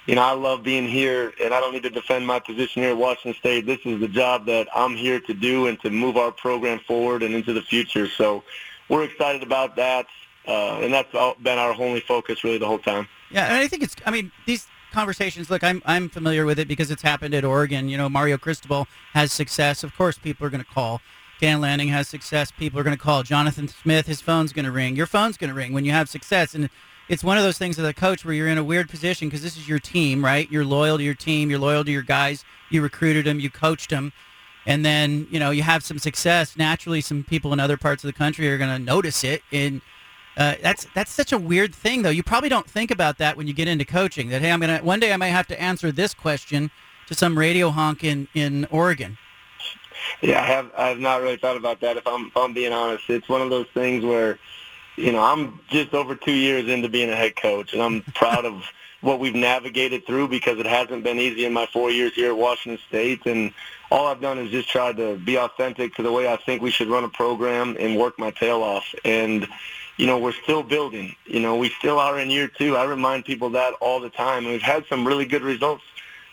you know, I love being here, and I don't need to defend my position here at Washington State. This is the job that I'm here to do and to move our program forward and into the future. So we're excited about that, uh, and that's been our only focus really the whole time.
Yeah, and I think it's, I mean, these conversations, look, I'm, I'm familiar with it because it's happened at Oregon. You know, Mario Cristobal has success. Of course, people are going to call. Dan Lanning has success. People are going to call. Jonathan Smith, his phone's going to ring. Your phone's going to ring when you have success. And it's one of those things as a coach where you're in a weird position because this is your team, right? You're loyal to your team. You're loyal to your guys. You recruited them. You coached them. And then, you know, you have some success. Naturally, some people in other parts of the country are going to notice it. And uh, that's that's such a weird thing, though. You probably don't think about that when you get into coaching. That hey, I'm gonna one day I might have to answer this question to some radio honk in in Oregon.
Yeah, I have. I have not really thought about that. If I'm, if I'm being honest, it's one of those things where, you know, I'm just over two years into being a head coach, and I'm proud of what we've navigated through because it hasn't been easy in my four years here at Washington State. And all I've done is just tried to be authentic to the way I think we should run a program and work my tail off. And you know, we're still building. You know, we still are in year two. I remind people that all the time. And we've had some really good results,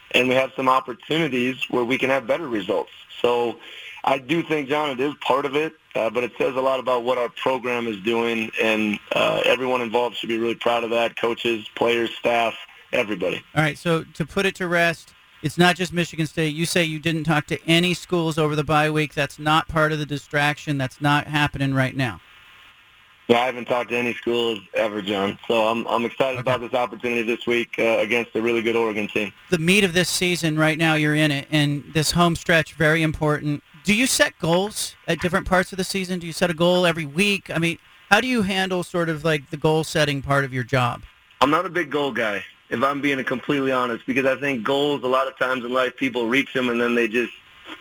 and we have some opportunities where we can have better results. So I do think, John, it is part of it, uh, but it says a lot about what our program is doing, and uh, everyone involved should be really proud of that, coaches, players, staff, everybody.
All right, so to put it to rest, it's not just Michigan State. You say you didn't talk to any schools over the bye week. That's not part of the distraction. That's not happening right now.
Yeah, I haven't talked to any schools ever, John. So I'm I'm excited okay. about this opportunity this week uh, against a really good Oregon team.
The meat of this season right now, you're in it, and this home stretch very important. Do you set goals at different parts of the season? Do you set a goal every week? I mean, how do you handle sort of like the goal setting part of your job?
I'm not a big goal guy, if I'm being completely honest, because I think goals a lot of times in life people reach them and then they just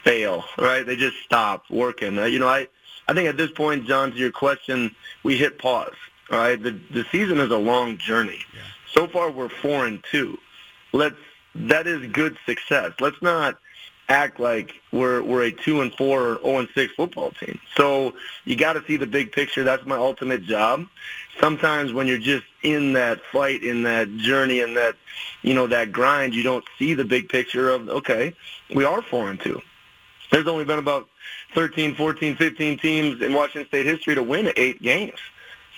fail, right? They just stop working. Uh, you know, I I think at this point, John, to your question, we hit pause. All right, the the season is a long journey. Yeah. So far, we're four and two. Let's that is good success. Let's not act like we're we're a two and four or zero and six football team. So you got to see the big picture. That's my ultimate job. Sometimes when you're just in that fight, in that journey, in that you know that grind, you don't see the big picture of okay, we are four and two. There's only been about 13, 14, 15 teams in Washington State history to win eight games.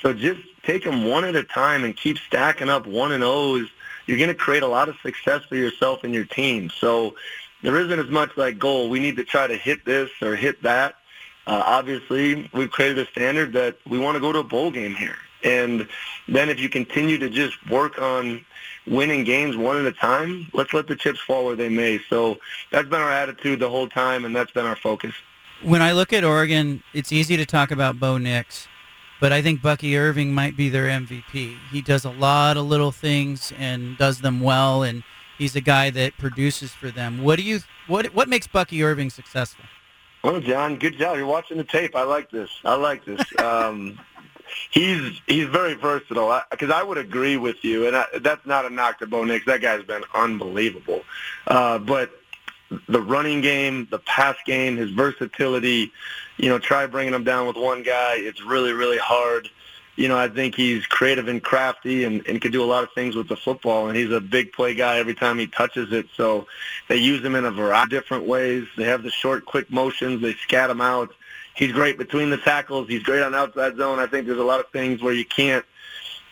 So just take them one at a time and keep stacking up one and O's. You're going to create a lot of success for yourself and your team. So there isn't as much like goal. We need to try to hit this or hit that. Uh, obviously, we've created a standard that we want to go to a bowl game here. And then if you continue to just work on winning games one at a time, let's let the chips fall where they may. So that's been our attitude the whole time, and that's been our focus.
When I look at Oregon, it's easy to talk about Bo Nix, but I think Bucky Irving might be their MVP. He does a lot of little things and does them well, and he's a guy that produces for them. What do you what what makes Bucky Irving successful?
Well, John, good job. You're watching the tape. I like this. I like this. Um, he's he's very versatile. Because I, I, would agree with you, and I, that's not a knock to Bo Nix. That guy's been unbelievable. Uh, but the running game, the pass game, his versatility, you know, try bringing him down with one guy. It's really, really hard. You know, I think he's creative and crafty and, and can do a lot of things with the football, and he's a big play guy every time he touches it. So they use him in a variety of different ways. They have the short, quick motions. They scat him out. He's great between the tackles. He's great on outside zone. I think there's a lot of things where you can't –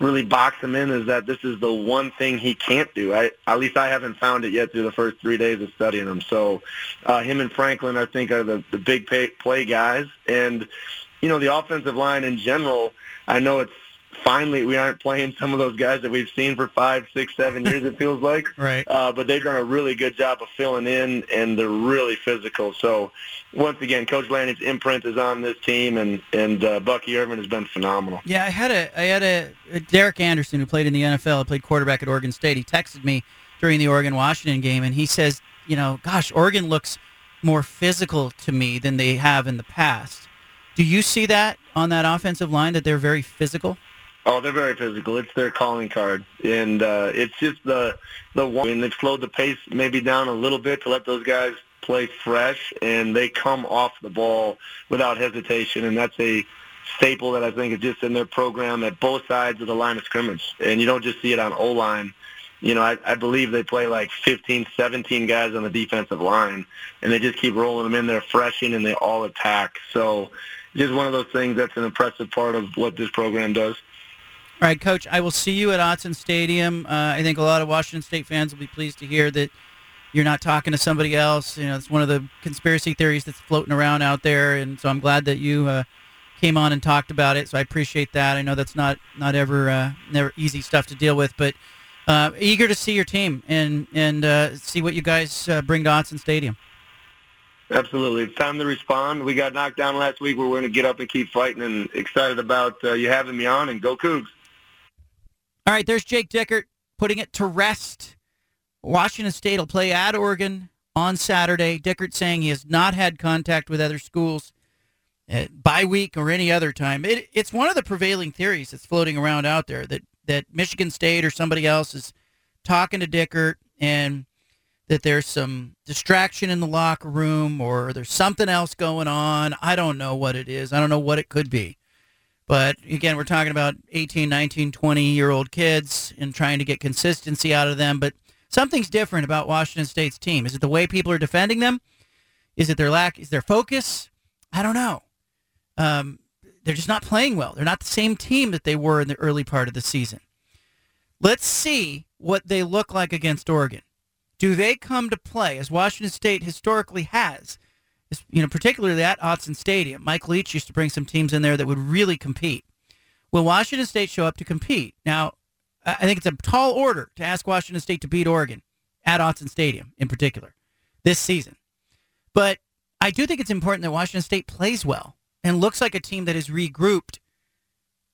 really box him in is that this is the one thing he can't do. I, at least I haven't found it yet through the first three days of studying him. So uh, him and Franklin, I think, are the, the big pay, play guys. And, you know, the offensive line in general, I know it's finally we aren't playing some of those guys that we've seen for five, six, seven years. It feels like,
right?
Uh, but they've done a really good job of filling in, and they're really physical. So, once again, Coach Lanning's imprint is on this team, and and uh, Bucky Irving has been phenomenal.
Yeah, I had a I had a, a Derek Anderson who played in the NFL, played quarterback at Oregon State. He texted me during the Oregon Washington game, and he says, you know, gosh, Oregon looks more physical to me than they have in the past. Do you see that on that offensive line that they're very physical?
Oh, they're very physical. It's their calling card, and uh, it's just the the one. I mean, they've slowed the pace maybe down a little bit to let those guys play fresh, and they come off the ball without hesitation, and that's a staple that I think is just in their program at both sides of the line of scrimmage, and you don't just see it on O line. You know, I, I believe they play like 15, 17 guys on the defensive line, and they just keep rolling them in there freshing, and they all attack. So, just one of those things that's an impressive part of what this program does.
All right, Coach, I will see you at Autzen Stadium. Uh, I think a lot of Washington State fans will be pleased to hear that you're not talking to somebody else. You know, it's one of the conspiracy theories that's floating around out there, and so I'm glad that you uh, came on and talked about it. So I appreciate that. I know that's not not ever uh, never easy stuff to deal with, but uh, eager to see your team and and uh, see what you guys uh, bring to Autzen Stadium.
Absolutely. It's time to respond. We got knocked down last week. We're going to get up and keep fighting and excited about you having me on and go Cougs.
All right, there's Jake Dickert putting it to rest. Washington State will play at Oregon on Saturday. Dickert saying he has not had contact with other schools uh, by week or any other time. It, it's one of the prevailing theories that's floating around out there that, that Michigan State or somebody else is talking to Dickert and that there's some distraction in the locker room or there's something else going on. I don't know what it is. I don't know what it could be. But again, we're talking about 18, 19, 20 year old kids and trying to get consistency out of them. But something's different about Washington State's team. Is it the way people are defending them? Is it their lack? Is their focus? I don't know. Um, they're just not playing well. They're not the same team that they were in the early part of the season. Let's see what they look like against Oregon. Do they come to play as Washington State historically has? You know, particularly at Autzen Stadium. Mike Leach used to bring some teams in there that would really compete. Will Washington State show up to compete? Now, I think it's a tall order to ask Washington State to beat Oregon at Autzen Stadium in particular this season. But I do think it's important that Washington State plays well and looks like a team that is regrouped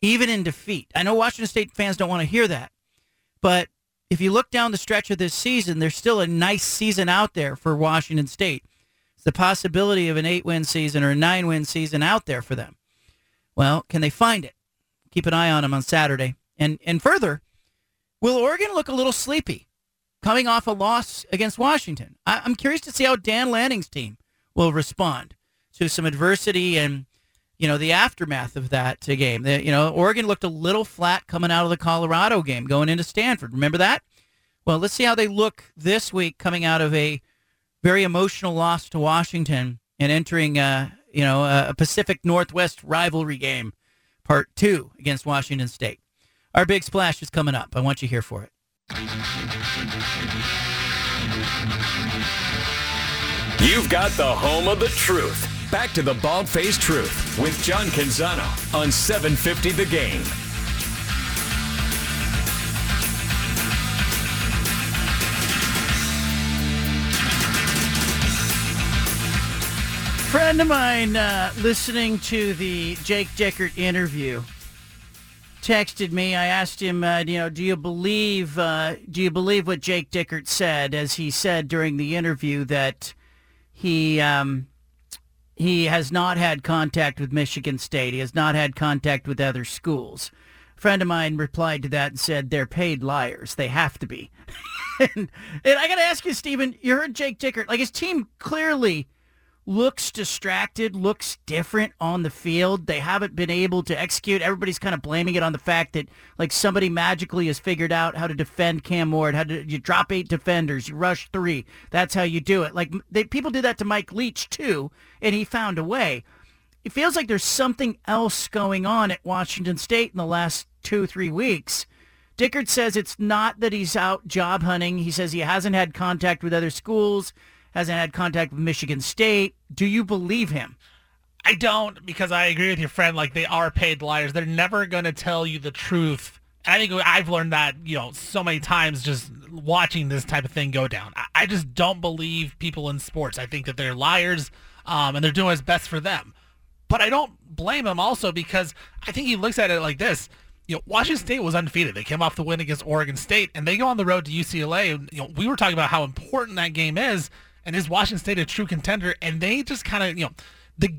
even in defeat. I know Washington State fans don't want to hear that, but if you look down the stretch of this season, there's still a nice season out there for Washington State the possibility of an eight win season or a nine win season out there for them. Well, can they find it? Keep an eye on them on Saturday. And and further, will Oregon look a little sleepy coming off a loss against Washington? I, I'm curious to see how Dan Lanning's team will respond to some adversity and you know the aftermath of that uh, game. The, you know, Oregon looked a little flat coming out of the Colorado game, going into Stanford. Remember that? Well, let's see how they look this week coming out of a very emotional loss to Washington and entering, uh, you know, a Pacific Northwest rivalry game, part two against Washington State. Our big splash is coming up. I want you here for it.
You've got the home of the truth. Back to the bald faced truth with John Canzano on 750 The Game.
Friend of mine uh, listening to the Jake Dickert interview texted me. I asked him, uh, you know, do you believe uh, do you believe what Jake Dickert said as he said during the interview that he um, he has not had contact with Michigan State. He has not had contact with other schools. A friend of mine replied to that and said they're paid liars. They have to be. and, and I got to ask you, Stephen. You heard Jake Dickert. Like his team clearly looks distracted, looks different on the field. They haven't been able to execute. Everybody's kind of blaming it on the fact that like somebody magically has figured out how to defend Cam Ward. How to you drop eight defenders, you rush three. That's how you do it. Like they, people did that to Mike Leach too, and he found a way. It feels like there's something else going on at Washington State in the last two, three weeks. Dickert says it's not that he's out job hunting. He says he hasn't had contact with other schools hasn't had contact with Michigan State. Do you believe him?
I don't because I agree with your friend. Like they are paid liars. They're never going to tell you the truth. And I think I've learned that you know so many times just watching this type of thing go down. I just don't believe people in sports. I think that they're liars um, and they're doing what's best for them. But I don't blame him also because I think he looks at it like this. You know, Washington State was undefeated. They came off the win against Oregon State, and they go on the road to UCLA. And, you know, we were talking about how important that game is and is Washington State a true contender? And they just kind of, you know, the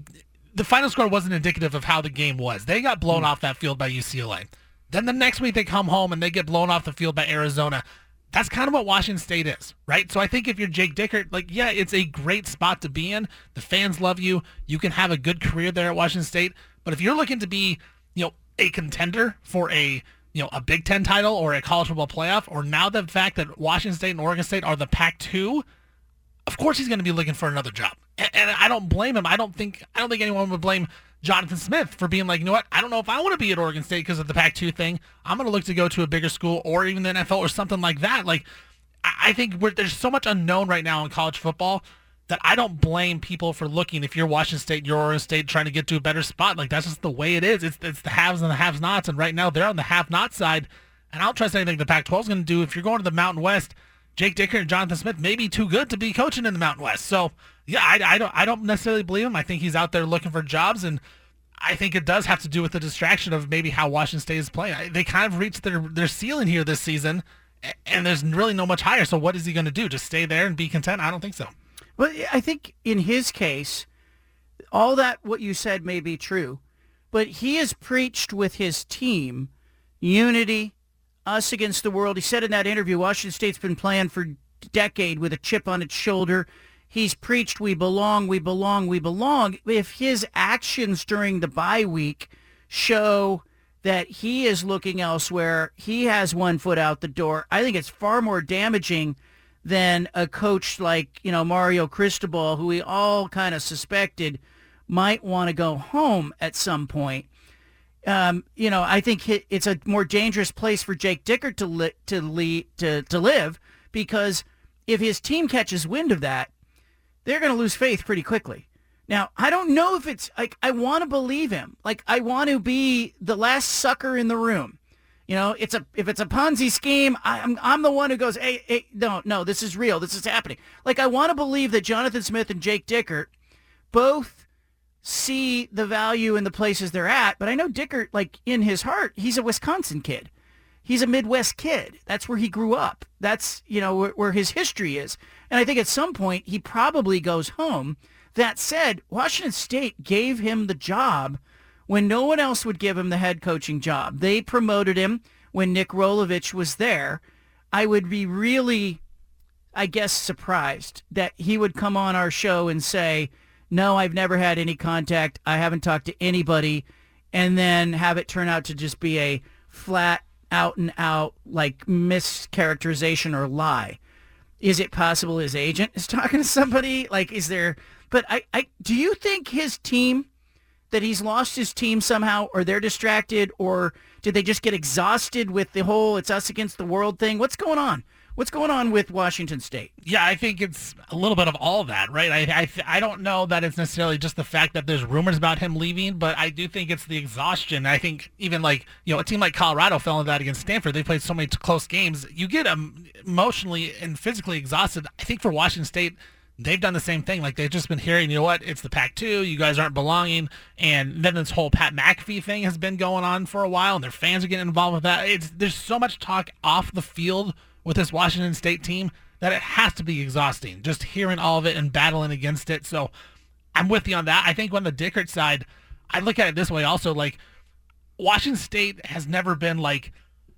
the final score wasn't indicative of how the game was. They got blown mm. off that field by UCLA. Then the next week they come home and they get blown off the field by Arizona. That's kind of what Washington State is, right? So I think if you're Jake Dickert, like, yeah, it's a great spot to be in. The fans love you. You can have a good career there at Washington State. But if you're looking to be, you know, a contender for a you know, a Big Ten title or a college football playoff, or now the fact that Washington State and Oregon State are the Pac-2, of course he's going to be looking for another job. And, and, I don't blame him. I don't think I don't think anyone would blame Jonathan Smith for being like, you know what? I don't know if I want to be at Oregon State because of the Pac-2 thing. I'm going to look to go to a bigger school or even the NFL or something like that. Like, I, I think there's so much unknown right now in college football that I don't blame people for looking. If you're Washington State, you're Oregon State, trying to get to a better spot, like that's just the way it is. It's it's the haves and the have-nots, and right now they're on the have-not side. And I don't trust anything the Pac-12 is going to do. If you're going to the Mountain West Jake Dickert and Jonathan Smith may be too good to be coaching in the Mountain West. So yeah, I, I don't I don't necessarily believe him. I think he's out there looking for jobs, and I think it does have to do with the distraction of maybe how Washington State is playing. They kind of reached their their ceiling here this season, and there's really no much higher. So what is he going to do? Just stay there and be content? I don't think so.
Well, I think in his case, all that what you said may be true, but he has preached with his team unity, us against the world. He said in that interview, Washington State's been playing for decade with a chip on its shoulder. He's preached, we belong, we belong, we belong. If his actions during the bye week show that he is looking elsewhere, he has one foot out the door, I think it's far more damaging than a coach like, you know, Mario Cristobal, who we all kind of suspected might want to go home at some point um, you know, I think it's a more dangerous place for Jake Dickert to li- to, to to live because if his team catches wind of that, they're going to lose faith pretty quickly. Now, I don't know if it's like I want to believe him. Like I want to be the last sucker in the room. You know, it's a if it's a Ponzi scheme, I'm I'm the one who goes, hey, hey, no, no, this is real. This is happening. Like I want to believe that Jonathan Smith and Jake Dickert both see the value in the places they're at. But I know Dickert, like in his heart, he's a Wisconsin kid. He's a Midwest kid. That's where he grew up. That's, you know, where, where his history is. And I think at some point he probably goes home. That said, Washington State gave him the job when no one else would give him the head coaching job. They promoted him when Nick Rolovich was there. I would be really, I guess, surprised that he would come on our show and say, no, I've never had any contact. I haven't talked to anybody. And then have it turn out to just be a flat out and out like mischaracterization or lie. Is it possible his agent is talking to somebody? Like, is there, but I, I, do you think his team, that he's lost his team somehow or they're distracted or did they just get exhausted with the whole it's us against the world thing? What's going on? What's going on with Washington State?
Yeah, I think it's a little bit of all that, right? I I, I don't know that it's necessarily just the fact that there's rumors about him leaving, but I do think it's the exhaustion. I think even like you know a team like Colorado fell into that against Stanford. They played so many close games. You get um, emotionally and physically exhausted. I think for Washington State, they've done the same thing. Like they've just been hearing, you know what, it's the Pac-2, you guys aren't belonging, and then this whole Pat McAfee thing has been going on for a while, and their fans are getting involved with that. It's there's so much talk off the field with this Washington State team that it has to be exhausting just hearing all of it and battling against it. So I'm with you on that. I think on the Dickert side, I look at it this way also, like Washington State has never been like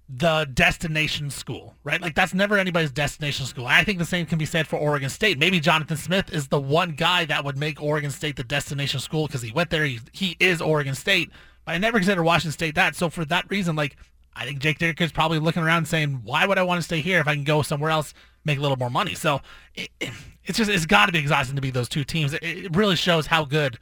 the destination school, right? Like that's never anybody's destination school. I think the same can be said for Oregon State. Maybe Jonathan Smith is the one guy that would make Oregon State the destination school because he went there. He, he is Oregon State, but I never considered Washington State that. So for that reason, like I think Jake Dickert is probably looking around saying, why would I want to stay here if I can go somewhere else, make a little more money? So it, it, it's just, it's got to be exhausting to be those two teams. It, it really shows how good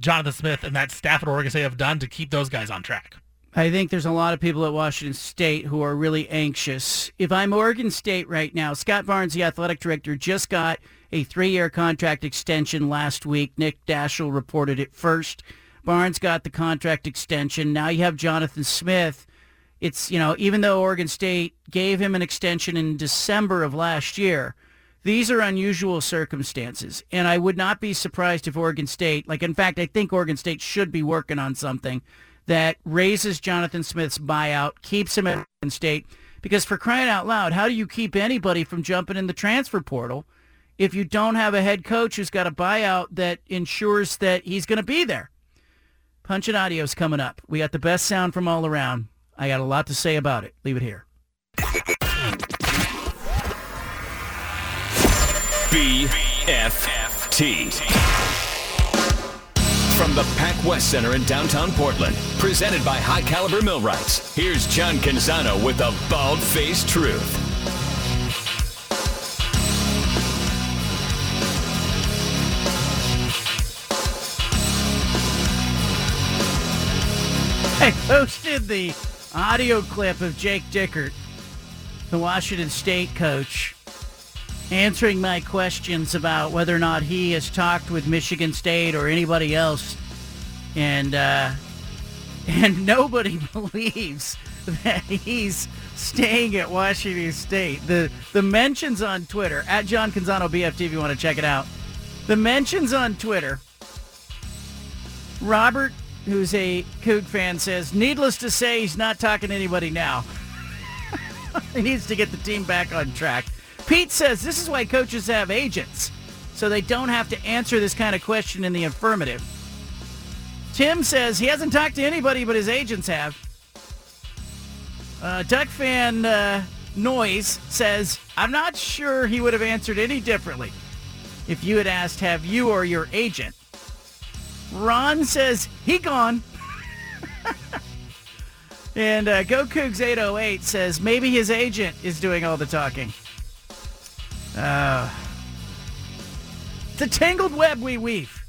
Jonathan Smith and that staff at Oregon State have done to keep those guys on track.
I think there's a lot of people at Washington State who are really anxious. If I'm Oregon State right now, Scott Barnes, the athletic director, just got a three-year contract extension last week. Nick Daschel reported it first. Barnes got the contract extension. Now you have Jonathan Smith. It's, you know, even though Oregon State gave him an extension in December of last year, these are unusual circumstances. And I would not be surprised if Oregon State, like, in fact, I think Oregon State should be working on something that raises Jonathan Smith's buyout, keeps him at Oregon State. Because for crying out loud, how do you keep anybody from jumping in the transfer portal if you don't have a head coach who's got a buyout that ensures that he's going to be there? Punch It Audio's coming up. We got the best sound from all around. I got a lot to say about it. Leave it here.
BFFT. From the Pac West Center in downtown Portland, presented by High Caliber Millwrights, here's John Canzano with the bald faced truth.
I posted the audio clip of Jake Dickert, the Washington State coach, answering my questions about whether or not he has talked with Michigan State or anybody else, and uh, and nobody believes that he's staying at Washington State. The the mentions on Twitter at John Canzano BFT if you want to check it out. The mentions on Twitter. Robert, who's a Coug fan, says, needless to say, he's not talking to anybody now. he needs to get the team back on track. Pete says this is why coaches have agents, so they don't have to answer this kind of question in the affirmative. Tim says he hasn't talked to anybody, but his agents have. Uh, Duck fan uh, Noise says, I'm not sure he would have answered any differently if you had asked, have you or your agent? Ron says, he gone. and uh, Go Cougs 808 says, maybe his agent is doing all the talking. Uh, the tangled web we weave.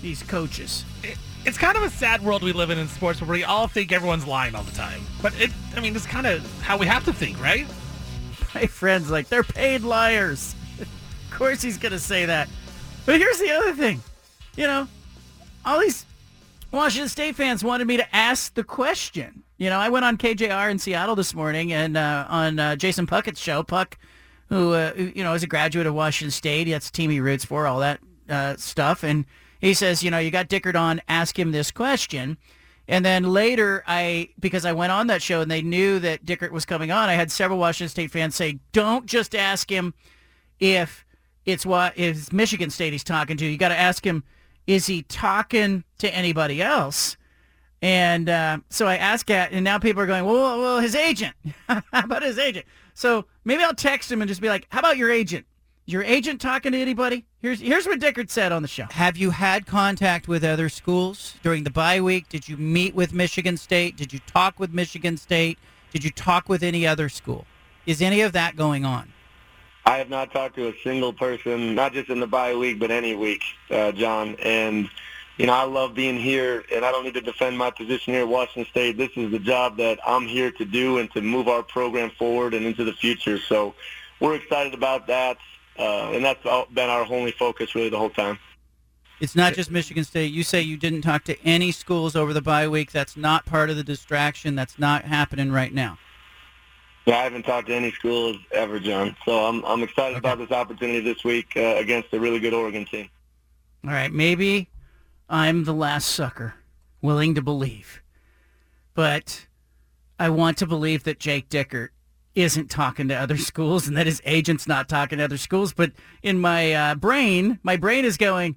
These coaches.
It, it's kind of a sad world we live in in sports where we all think everyone's lying all the time. But it, I mean, it's kind of how we have to think, right?
My friend's like, they're paid liars. of course he's going to say that. But here's the other thing. You know, all these Washington State fans wanted me to ask the question. You know, I went on KJR in Seattle this morning and uh, on uh, Jason Puckett's show, Puck, who, uh, you know, is a graduate of Washington State. That's the team he roots for, all that uh, stuff. And he says, you know, you got Dickert on, ask him this question. And then later, I because I went on that show and they knew that Dickert was coming on, I had several Washington State fans say, "Don't just ask him if it's what if Michigan State he's talking to. You got to ask him, is he talking to anybody else?" And uh, so I asked at, and now people are going, "Well, well, his agent. How about his agent?" So maybe I'll text him and just be like, "How about your agent? Your agent talking to anybody?" Here's here's what Dickert said on the show.
Have you had contact with other schools during the bye week? Did you meet with Michigan State? Did you talk with Michigan State? Did you talk with any other school? Is any of that going on?
I have not talked to a single person, not just in the bye week, but any week, uh, John. And you know, I love being here, and I don't need to defend my position here at Washington State. This is the job that I'm here to do and to move our program forward and into the future. So we're excited about that, uh, and that's been our only focus really the whole time.
It's not just Michigan State. You say you didn't talk to any schools over the bye week. That's not part of the distraction. That's not happening right now.
Yeah, I haven't talked to any schools ever, John. So I'm I'm excited about this opportunity this week uh, against a really good Oregon team.
All right, maybe I'm the last sucker willing to believe, but I want to believe that Jake Dickert isn't talking to other schools and that his agent's not talking to other schools. But in my uh, brain, my brain is going,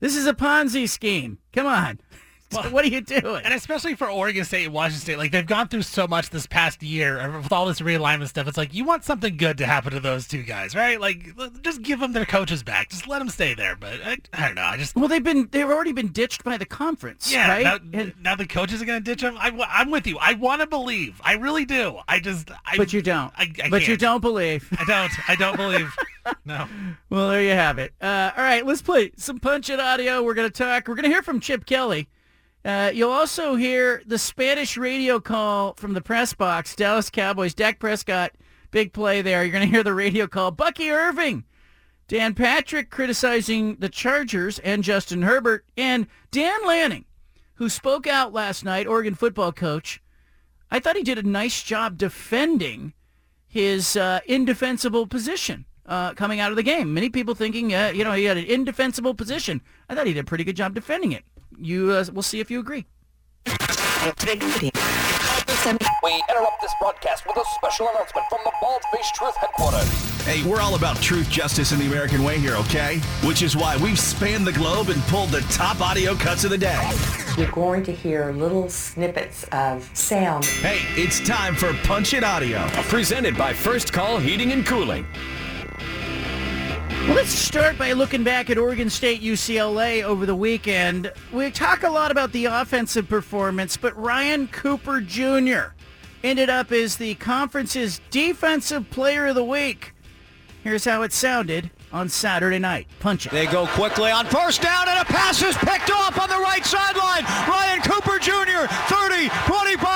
"This is a Ponzi scheme. Come on."
Well,
what are you doing?
And especially for Oregon State and Washington State, like they've gone through so much this past year with all this realignment stuff. It's like you want something good to happen to those two guys, right? Like just give them their coaches back. Just let them stay there. But I, I don't know. I just
well, they've been they've already been ditched by the conference.
yeah.
right?
Now,
And-
now the coaches are going to ditch them. I, am with you. I want to believe. I really do. I just. I,
but you don't.
I, I
but you
can't.
don't believe.
I don't. I don't believe. No.
Well, there you have it. Uh, all right, let's play some punch it audio. We're going to talk. We're going to hear from Chip Kelly. Uh, you'll also hear the Spanish radio call from the press box. Dallas Cowboys. Dak Prescott, big play there. You're going to hear the radio call. Bucky Irving. Dan Patrick criticizing the Chargers and Justin Herbert. And Dan Lanning, who spoke out last night, Oregon football coach. I thought he did a nice job defending his uh, indefensible position uh, coming out of the game. Many people thinking, uh, you know, he had an indefensible position. I thought he did a pretty good job defending it. You, uh, we'll see if you agree.
We interrupt this broadcast with a special announcement from the Bald Faced Truth headquarters.
Hey, we're all about truth, justice, and the American way here, okay? Which is why we've spanned the globe and pulled the top audio cuts of the day.
You're going to hear little snippets of sound.
Hey, it's time for Punch It Audio.
Presented by First Call Heating and Cooling.
Well, let's start by looking back at Oregon State UCLA over the weekend. We talk a lot about the offensive performance, but Ryan Cooper Jr. ended up as the conference's defensive player of the week. Here's how it sounded on Saturday night. Punch it.
They go quickly on first down, and a pass is picked off on the right sideline. Ryan Cooper Jr., 30, 25,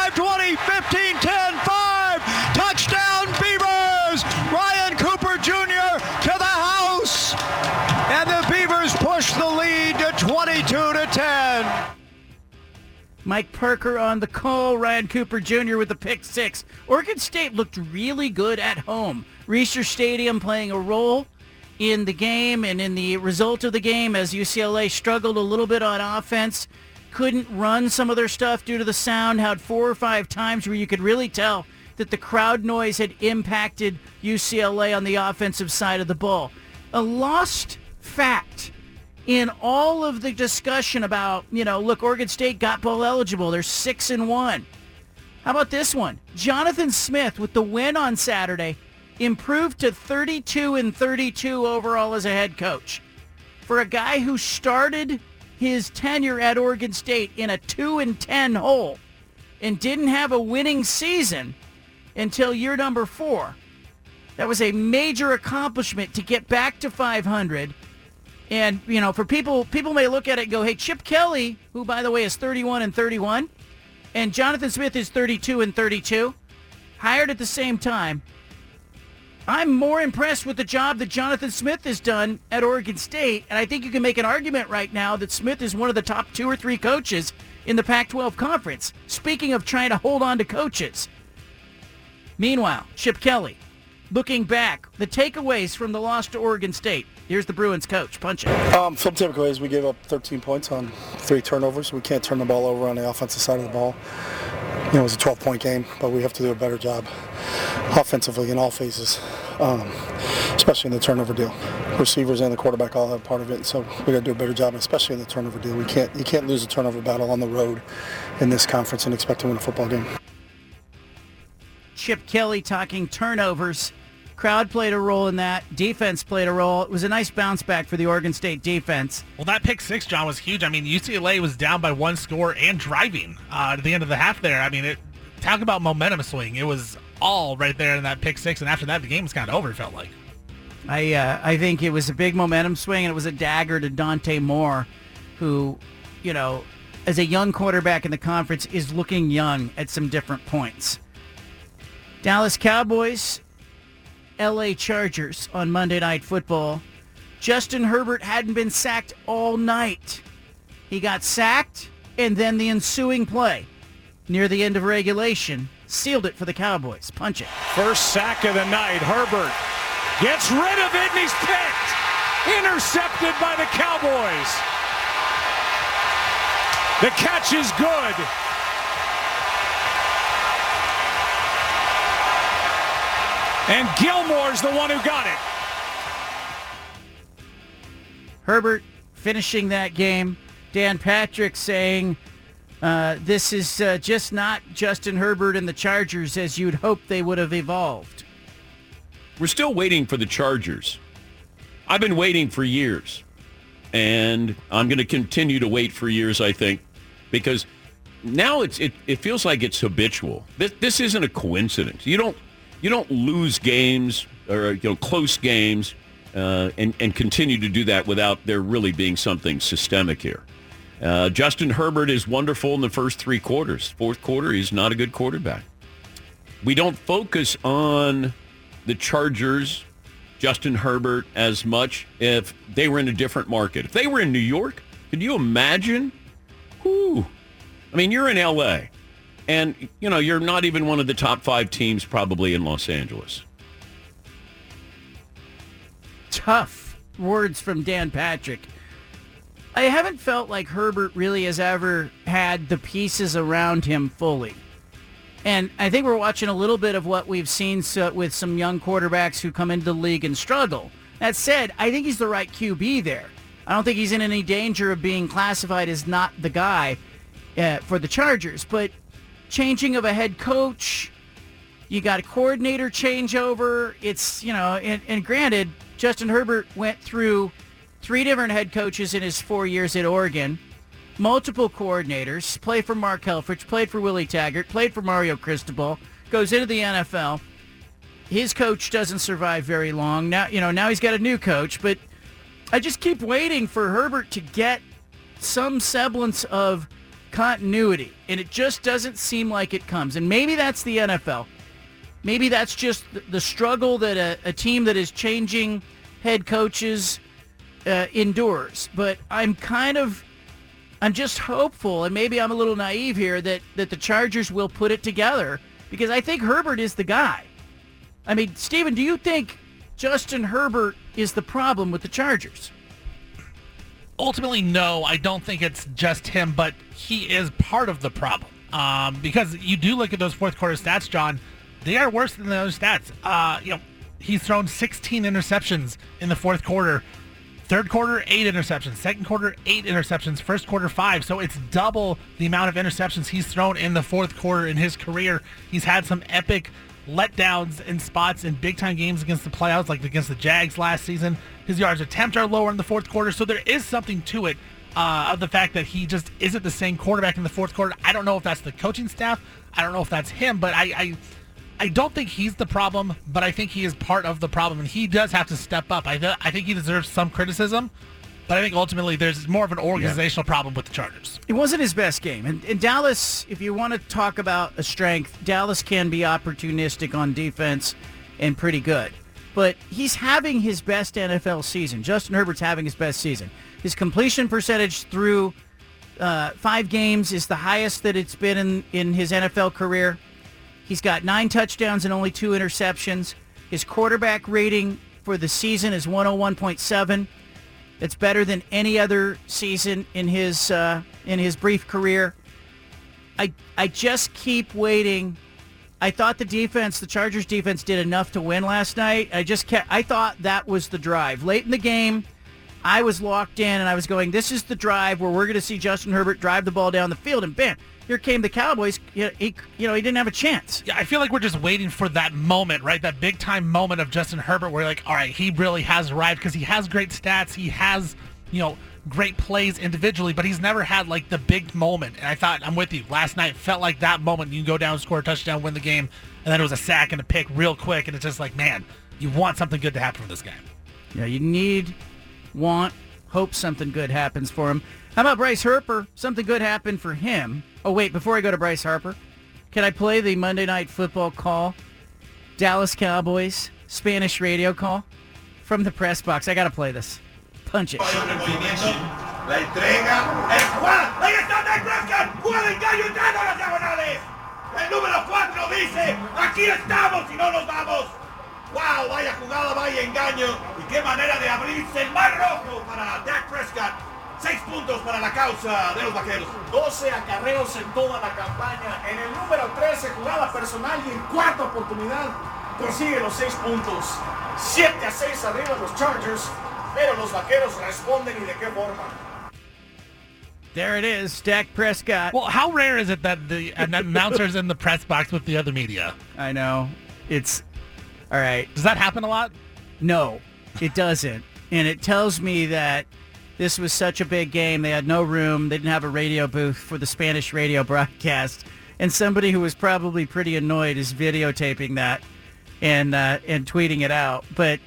Mike Parker on the call. Ryan Cooper Jr. with the pick six. Oregon State looked really good at home. Reser Stadium playing a role in the game and in the result of the game as UCLA struggled a little bit on offense. Couldn't run some of their stuff due to the sound. Had four or five times where you could really tell that the crowd noise had impacted UCLA on the offensive side of the ball. A lost fact in all of the discussion about, you know, look, Oregon State got bowl eligible. They're six and one. How about this one? Jonathan Smith with the win on Saturday improved to 32 and 32 overall as a head coach. For a guy who started his tenure at Oregon State in a 2 and 10 hole and didn't have a winning season until year number 4. That was a major accomplishment to get back to 500 and, you know, for people, people may look at it and go, hey, Chip Kelly, who, by the way, is 31 and 31, and Jonathan Smith is 32 and 32, hired at the same time. I'm more impressed with the job that Jonathan Smith has done at Oregon State, and I think you can make an argument right now that Smith is one of the top two or three coaches in the Pac-12 conference. Speaking of trying to hold on to coaches. Meanwhile, Chip Kelly, looking back, the takeaways from the loss to Oregon State. Here's the Bruins coach. Punch it.
Um, film is we gave up 13 points on three turnovers. We can't turn the ball over on the offensive side of the ball. You know, it was a 12-point game, but we have to do a better job offensively in all phases, um, especially in the turnover deal. Receivers and the quarterback all have part of it, so we got to do a better job, especially in the turnover deal. We can't, you can't lose a turnover battle on the road in this conference and expect to win a football game.
Chip Kelly talking turnovers. Crowd played a role in that. Defense played a role. It was a nice bounce back for the Oregon State defense.
Well, that pick six, John, was huge. I mean, UCLA was down by one score and driving uh, at the end of the half there. I mean, it, talk about momentum swing. It was all right there in that pick six, and after that, the game was kind of over, it felt like.
I uh, I think it was a big momentum swing, and it was a dagger to Dante Moore, who, you know, as a young quarterback in the conference, is looking young at some different points. Dallas Cowboys, L.A. Chargers on Monday Night Football. Justin Herbert hadn't been sacked all night. He got sacked, and then the ensuing play near the end of regulation sealed it for the Cowboys. Punch it.
First sack of the night. Herbert gets rid of it and he's picked. Intercepted by the Cowboys. The catch is good. And Gilmore's the one who got it.
Herbert finishing that game. Dan Patrick saying, uh, this is uh, just not Justin Herbert and the Chargers as you'd hope they would have evolved.
We're still waiting for the Chargers. I've been waiting for years. And I'm going to continue to wait for years, I think, because now it's it, it feels like it's habitual. This, this isn't a coincidence. You don't you don't lose games or you know close games uh, and and continue to do that without there really being something systemic here. Uh, Justin Herbert is wonderful in the first three quarters. Fourth quarter, he's not a good quarterback. We don't focus on the Chargers, Justin Herbert, as much if they were in a different market. If they were in New York, could you imagine? Whew. I mean, you're in L.A., and, you know, you're not even one of the top five teams probably in Los Angeles.
Tough words from Dan Patrick. I haven't felt like Herbert really has ever had the pieces around him fully. And I think we're watching a little bit of what we've seen so, with some young quarterbacks who come into the league and struggle. That said, I think he's the right QB there. I don't think he's in any danger of being classified as not the guy uh, for the Chargers. But changing of a head coach, you got a coordinator changeover. It's, you know, and, and granted, Justin Herbert went through three different head coaches in his four years at Oregon, multiple coordinators, played for Mark Helfrich, played for Willie Taggart, played for Mario Cristobal, goes into the NFL. His coach doesn't survive very long. Now, you know, now he's got a new coach, but I just keep waiting for Herbert to get some semblance of continuity, and it just doesn't seem like it comes. And maybe that's the NFL. Maybe that's just the struggle that a, a team that is changing head coaches uh, endures. But I'm kind of, I'm just hopeful, and maybe I'm a little naive here that that the Chargers will put it together because I think Herbert is the guy. I mean, Steven, do you think Justin Herbert is the problem with the Chargers?
Ultimately, no. I don't think it's just him, but he is part of the problem. Um, because you do look at those fourth quarter stats, John. They are worse than those stats. Uh, you know, he's thrown 16 interceptions in the fourth quarter. Third quarter, eight interceptions. Second quarter, eight interceptions. First quarter, five. So it's double the amount of interceptions he's thrown in the fourth quarter in his career. He's had some epic letdowns in spots in big time games against the playoffs, like against the Jags last season. His yards attempt are lower in the fourth quarter. So there is something to it uh, of the fact that he just isn't the same quarterback in the fourth quarter. I don't know if that's the coaching staff. I don't know if that's him, but I, I I don't think he's the problem, but I think he is part of the problem, and he does have to step up. I, th- I think he deserves some criticism, but I think ultimately there's more of an organizational yeah. problem with the Chargers.
It wasn't his best game. And, and Dallas, if you want to talk about a strength, Dallas can be opportunistic on defense and pretty good. But he's having his best NFL season. Justin Herbert's having his best season. His completion percentage through uh, five games is the highest that it's been in, in his NFL career. He's got nine touchdowns and only two interceptions. His quarterback rating for the season is 101.7. It's better than any other season in his uh, in his brief career. I I just keep waiting. I thought the defense, the Chargers defense, did enough to win last night. I just kept, I thought that was the drive late in the game. I was locked in and I was going, this is the drive where we're going to see Justin Herbert drive the ball down the field, and bam, here came the Cowboys. He, you know, he didn't have a chance.
Yeah, I feel like we're just waiting for that moment, right? That big time moment of Justin Herbert where like, all right, he really has arrived because he has great stats. He has, you know, great plays individually, but he's never had like the big moment. And I thought, I'm with you. Last night felt like that moment. You can go down, score a touchdown, win the game, and then it was a sack and a pick real quick. And it's just like, man, you want something good to happen for this guy.
Yeah, you need, want, hope something good happens for him. How about Bryce Harper? Something good happened for him. Oh, wait, before I go to Bryce Harper, can I play the Monday Night Football call? Dallas Cowboys, Spanish radio call from the press box. I got to play this. Punch it.
El número 4 dice, aquí estamos y no nos vamos. ¡Wow! Vaya jugada, vaya engaño. Y qué manera de abrirse el mar rojo para Dak Prescott. Seis puntos para la causa de los vaqueros.
12 acarreos en toda la campaña. En el número 13, jugada personal y en cuarta oportunidad consigue los 6 puntos. 7 a 6 arriba los Chargers, pero los vaqueros responden y de qué forma.
There it is, Dak Prescott.
Well, how rare is it that the announcers in the press box with the other media?
I know. It's all right.
Does that happen a lot?
No, it doesn't. And it tells me that this was such a big game. They had no room. They didn't have a radio booth for the Spanish radio broadcast. And somebody who was probably pretty annoyed is videotaping that and uh, and tweeting it out. But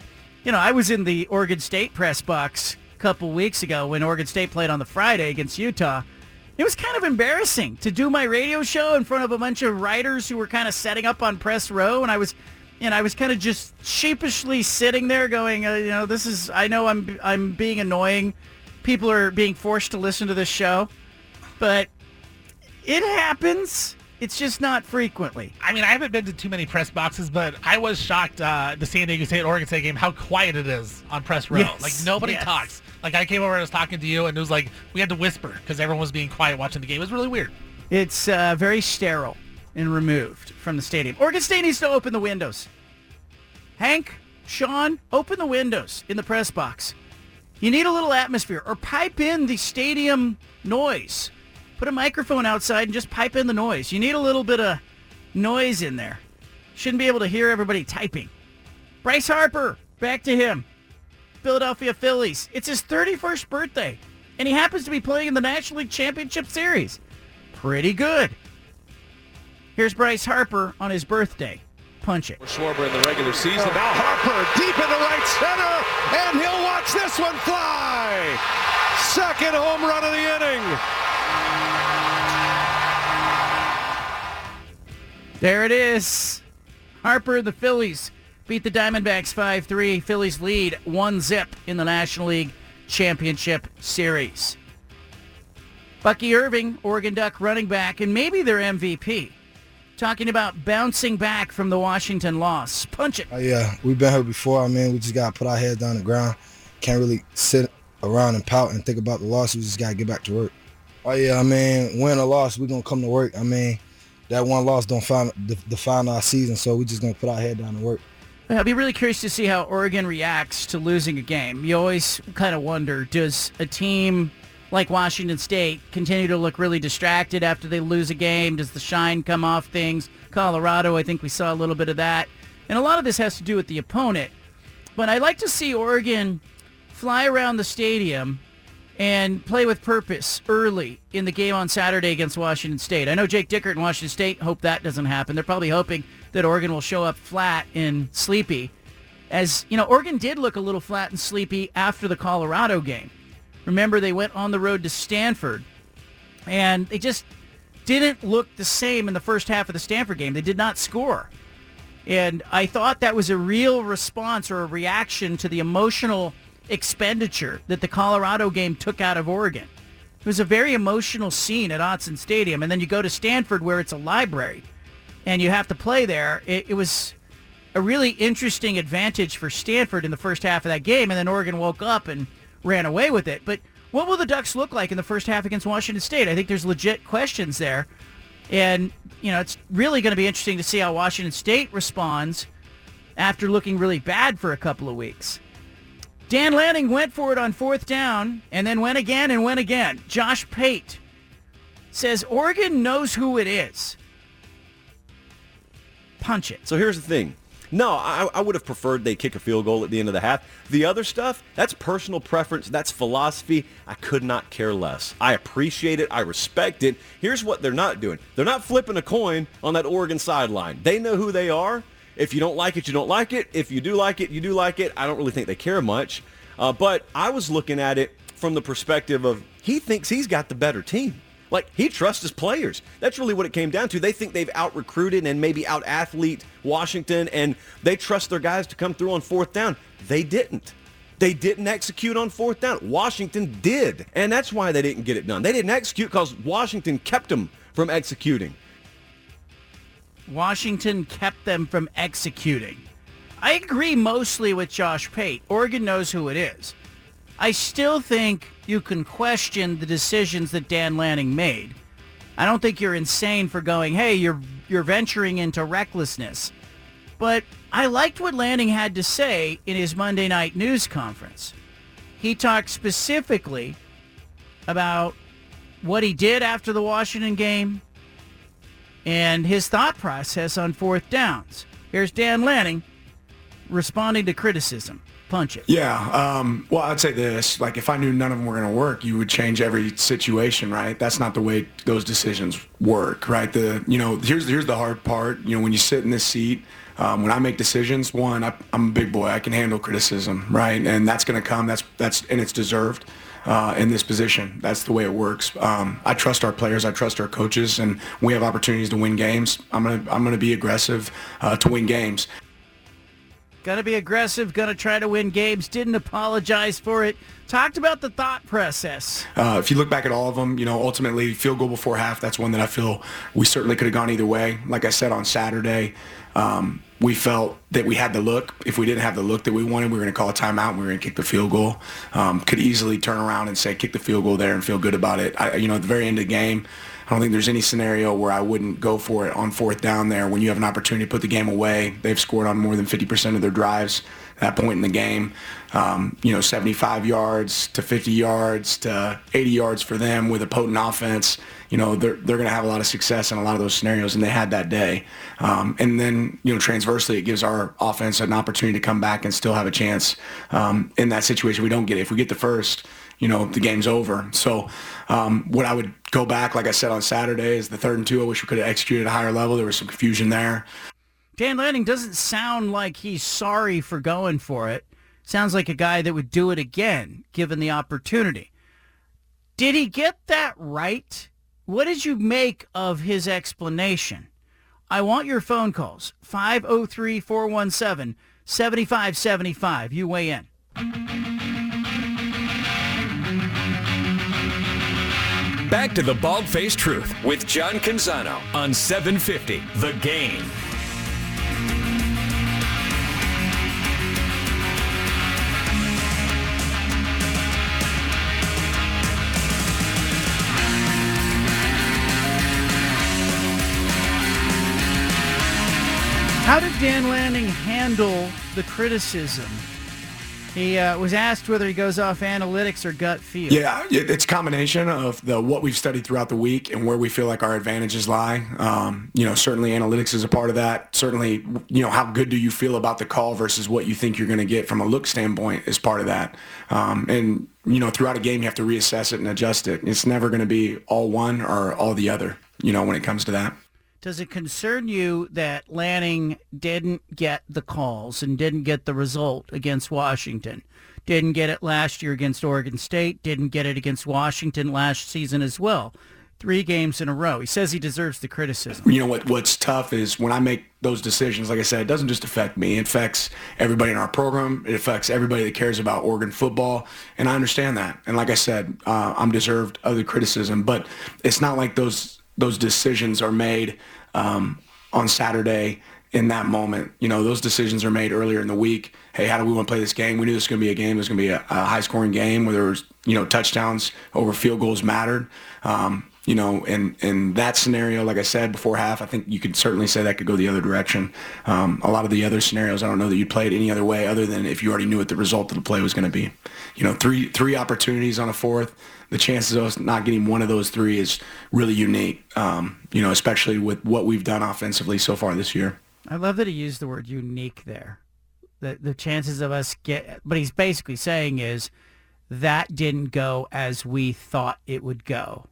you know, I was in the Oregon State press box a couple weeks ago when Oregon State played on the Friday against Utah. It was kind of embarrassing to do my radio show in front of a bunch of writers who were kind of setting up on press row, and I was, and I was kind of just sheepishly sitting there, going, uh, you know, this is. I know I'm I'm being annoying. People are being forced to listen to this show, but it happens. It's just not frequently.
I mean, I haven't been to too many press boxes, but I was shocked uh, the San Diego State Oregon State game how quiet it is on press row.
Yes,
Like nobody
yes.
talks. Like I came over and I was talking to you, and it was like we had to whisper because everyone was being quiet watching the game. It was really weird.
It's uh, very sterile and removed from the stadium. Oregon State needs to open the windows. Hank, Sean, open the windows in the press box. You need a little atmosphere or pipe in the stadium noise. Put a microphone outside and just pipe in the noise. You need a little bit of noise in there. Shouldn't be able to hear everybody typing. Bryce Harper, back to him. Philadelphia Phillies. It's his 31st birthday, and he happens to be playing in the National League Championship Series. Pretty good. Here's Bryce Harper on his birthday. Punch it.
Schwarber in the regular season. Now Harper deep into right center, and he'll watch this one fly. Second home run of the inning.
There it is. Harper, the Phillies beat the Diamondbacks 5-3. Phillies lead one zip in the National League Championship Series. Bucky Irving, Oregon Duck running back, and maybe their MVP. Talking about bouncing back from the Washington loss. Punch it.
Uh, yeah, we've been here before. I mean, we just got to put our heads down the ground. Can't really sit around and pout and think about the loss. We just got to get back to work. Oh, yeah, I mean, win or loss, we're going to come to work. I mean, that one loss don't find, define our season, so we're just going to put our head down and work.
I'll be really curious to see how Oregon reacts to losing a game. You always kind of wonder, does a team like Washington State continue to look really distracted after they lose a game? Does the shine come off things? Colorado, I think we saw a little bit of that. And a lot of this has to do with the opponent. But I'd like to see Oregon fly around the stadium and play with purpose early in the game on Saturday against Washington State. I know Jake Dickert and Washington State hope that doesn't happen. They're probably hoping that Oregon will show up flat and sleepy. As, you know, Oregon did look a little flat and sleepy after the Colorado game. Remember, they went on the road to Stanford, and they just didn't look the same in the first half of the Stanford game. They did not score. And I thought that was a real response or a reaction to the emotional expenditure that the Colorado game took out of Oregon. It was a very emotional scene at Autzen Stadium. And then you go to Stanford where it's a library and you have to play there. It, it was a really interesting advantage for Stanford in the first half of that game. And then Oregon woke up and ran away with it. But what will the Ducks look like in the first half against Washington State? I think there's legit questions there. And, you know, it's really going to be interesting to see how Washington State responds after looking really bad for a couple of weeks. Dan Lanning went for it on fourth down and then went again and went again. Josh Pate says Oregon knows who it is. Punch it.
So here's the thing. No, I, I would have preferred they kick a field goal at the end of the half. The other stuff, that's personal preference. That's philosophy. I could not care less. I appreciate it. I respect it. Here's what they're not doing. They're not flipping a coin on that Oregon sideline. They know who they are. If you don't like it, you don't like it. If you do like it, you do like it. I don't really think they care much. Uh, but I was looking at it from the perspective of he thinks he's got the better team. Like he trusts his players. That's really what it came down to. They think they've out recruited and maybe out athlete Washington, and they trust their guys to come through on fourth down. They didn't. They didn't execute on fourth down. Washington did, and that's why they didn't get it done. They didn't execute because Washington kept them from executing.
Washington kept them from executing. I agree mostly with Josh Pate. Oregon knows who it is. I still think you can question the decisions that Dan Lanning made. I don't think you're insane for going, hey, you're you're venturing into recklessness. But I liked what Lanning had to say in his Monday night news conference. He talked specifically about what he did after the Washington game and his thought process on fourth downs. Here's Dan Lanning responding to criticism. Punch it.
Yeah. Um, well, I'd say this: like, if I knew none of them were going to work, you would change every situation, right? That's not the way those decisions work, right? The you know, here's here's the hard part. You know, when you sit in this seat, um, when I make decisions, one, I, I'm a big boy. I can handle criticism, right? And that's going to come. That's that's and it's deserved. Uh, in this position. That's the way it works. Um, I trust our players. I trust our coaches, and we have opportunities to win games. I'm gonna I'm gonna be aggressive uh, to win games.
Gonna be aggressive, gonna try to win games, didn't apologize for it. Talked about the thought process.
Uh, if you look back at all of them, you know, ultimately field goal before half, that's one that I feel we certainly could have gone either way. Like I said on Saturday, um, we felt that we had the look. If we didn't have the look that we wanted, we were going to call a timeout and we were going to kick the field goal. Um, could easily turn around and say kick the field goal there and feel good about it. I, you know, at the very end of the game, I don't think there's any scenario where I wouldn't go for it on fourth down there when you have an opportunity to put the game away. They've scored on more than 50% of their drives at that point in the game. Um, you know, 75 yards to 50 yards to 80 yards for them with a potent offense. You know, they're, they're going to have a lot of success in a lot of those scenarios, and they had that day. Um, and then, you know, transversely, it gives our offense an opportunity to come back and still have a chance um, in that situation. We don't get it. If we get the first, you know, the game's over. So um, what I would go back, like I said on Saturday, is the third and two. I wish we could have executed at a higher level. There was some confusion there.
Dan Lanning doesn't sound like he's sorry for going for it. Sounds like a guy that would do it again, given the opportunity. Did he get that right? What did you make of his explanation? I want your phone calls. 503-417-7575. You weigh in.
Back to the Bald Faced Truth with John Canzano on 750 The Game.
How did Dan Lanning handle the criticism? He uh, was asked whether he goes off analytics or gut feel.
Yeah, it's a combination of the what we've studied throughout the week and where we feel like our advantages lie. Um, you know, certainly analytics is a part of that. Certainly, you know, how good do you feel about the call versus what you think you're going to get from a look standpoint is part of that. Um, and you know, throughout a game, you have to reassess it and adjust it. It's never going to be all one or all the other. You know, when it comes to that.
Does it concern you that Lanning didn't get the calls and didn't get the result against Washington? Didn't get it last year against Oregon State, didn't get it against Washington last season as well. Three games in a row. He says he deserves the criticism.
You know what? What's tough is when I make those decisions. Like I said, it doesn't just affect me. It affects everybody in our program. It affects everybody that cares about Oregon football, and I understand that. And like I said, uh, I'm deserved of the criticism, but it's not like those those decisions are made um, on Saturday in that moment. You know, those decisions are made earlier in the week. Hey, how do we want to play this game? We knew this was going to be a game. It was going to be a, a high-scoring game where there was, you know, touchdowns over field goals mattered. Um, you know, in, in that scenario, like I said before half, I think you could certainly say that could go the other direction. Um, a lot of the other scenarios, I don't know that you'd play it any other way other than if you already knew what the result of the play was going to be. You know, three three opportunities on a fourth. The chances of us not getting one of those three is really unique. Um, you know, especially with what we've done offensively so far this year.
I love that he used the word unique there. The the chances of us get but he's basically saying is that didn't go as we thought it would go.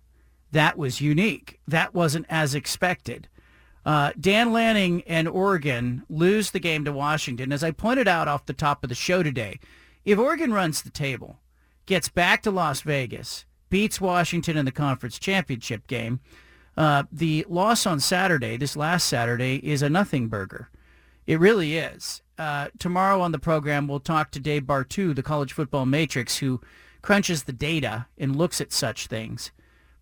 That was unique. That wasn't as expected. Uh, Dan Lanning and Oregon lose the game to Washington. As I pointed out off the top of the show today, if Oregon runs the table, gets back to Las Vegas, beats Washington in the conference championship game, uh, the loss on Saturday, this last Saturday, is a nothing burger. It really is. Uh, tomorrow on the program, we'll talk to Dave Bartoo, the college football matrix, who crunches the data and looks at such things.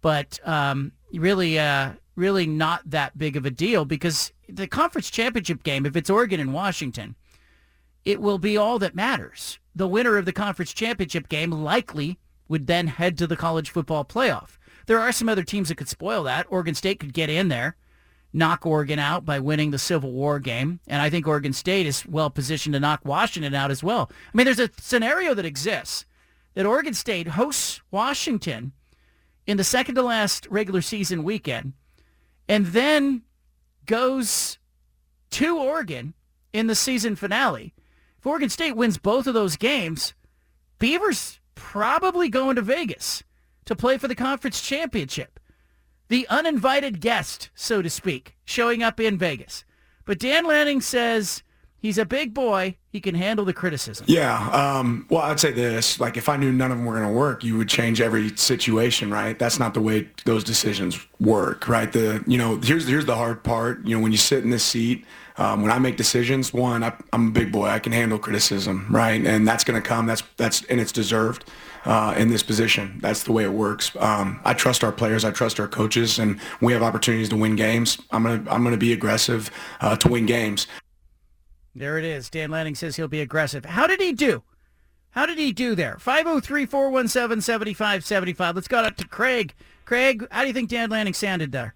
But um, really, uh, really not that big of a deal because the conference championship game, if it's Oregon and Washington, it will be all that matters. The winner of the conference championship game likely would then head to the college football playoff. There are some other teams that could spoil that. Oregon State could get in there, knock Oregon out by winning the Civil War game, and I think Oregon State is well positioned to knock Washington out as well. I mean, there's a scenario that exists that Oregon State hosts Washington in the second to last regular season weekend and then goes to Oregon in the season finale. If Oregon State wins both of those games, Beavers probably going to Vegas to play for the conference championship. The uninvited guest, so to speak, showing up in Vegas. But Dan Lanning says he's a big boy. He can handle the criticism.
Yeah. Um, well, I'd say this: like, if I knew none of them were going to work, you would change every situation, right? That's not the way those decisions work, right? The you know, here's here's the hard part. You know, when you sit in this seat, um, when I make decisions, one, I, I'm a big boy. I can handle criticism, right? And that's going to come. That's that's and it's deserved. Uh, in this position. That's the way it works. Um, I trust our players. I trust our coaches, and we have opportunities to win games. I'm gonna I'm gonna be aggressive uh, to win games.
There it is. Dan Lanning says he'll be aggressive. How did he do? How did he do there? 503-417-7575. Let's go up to Craig. Craig, how do you think Dan Lanning sounded there?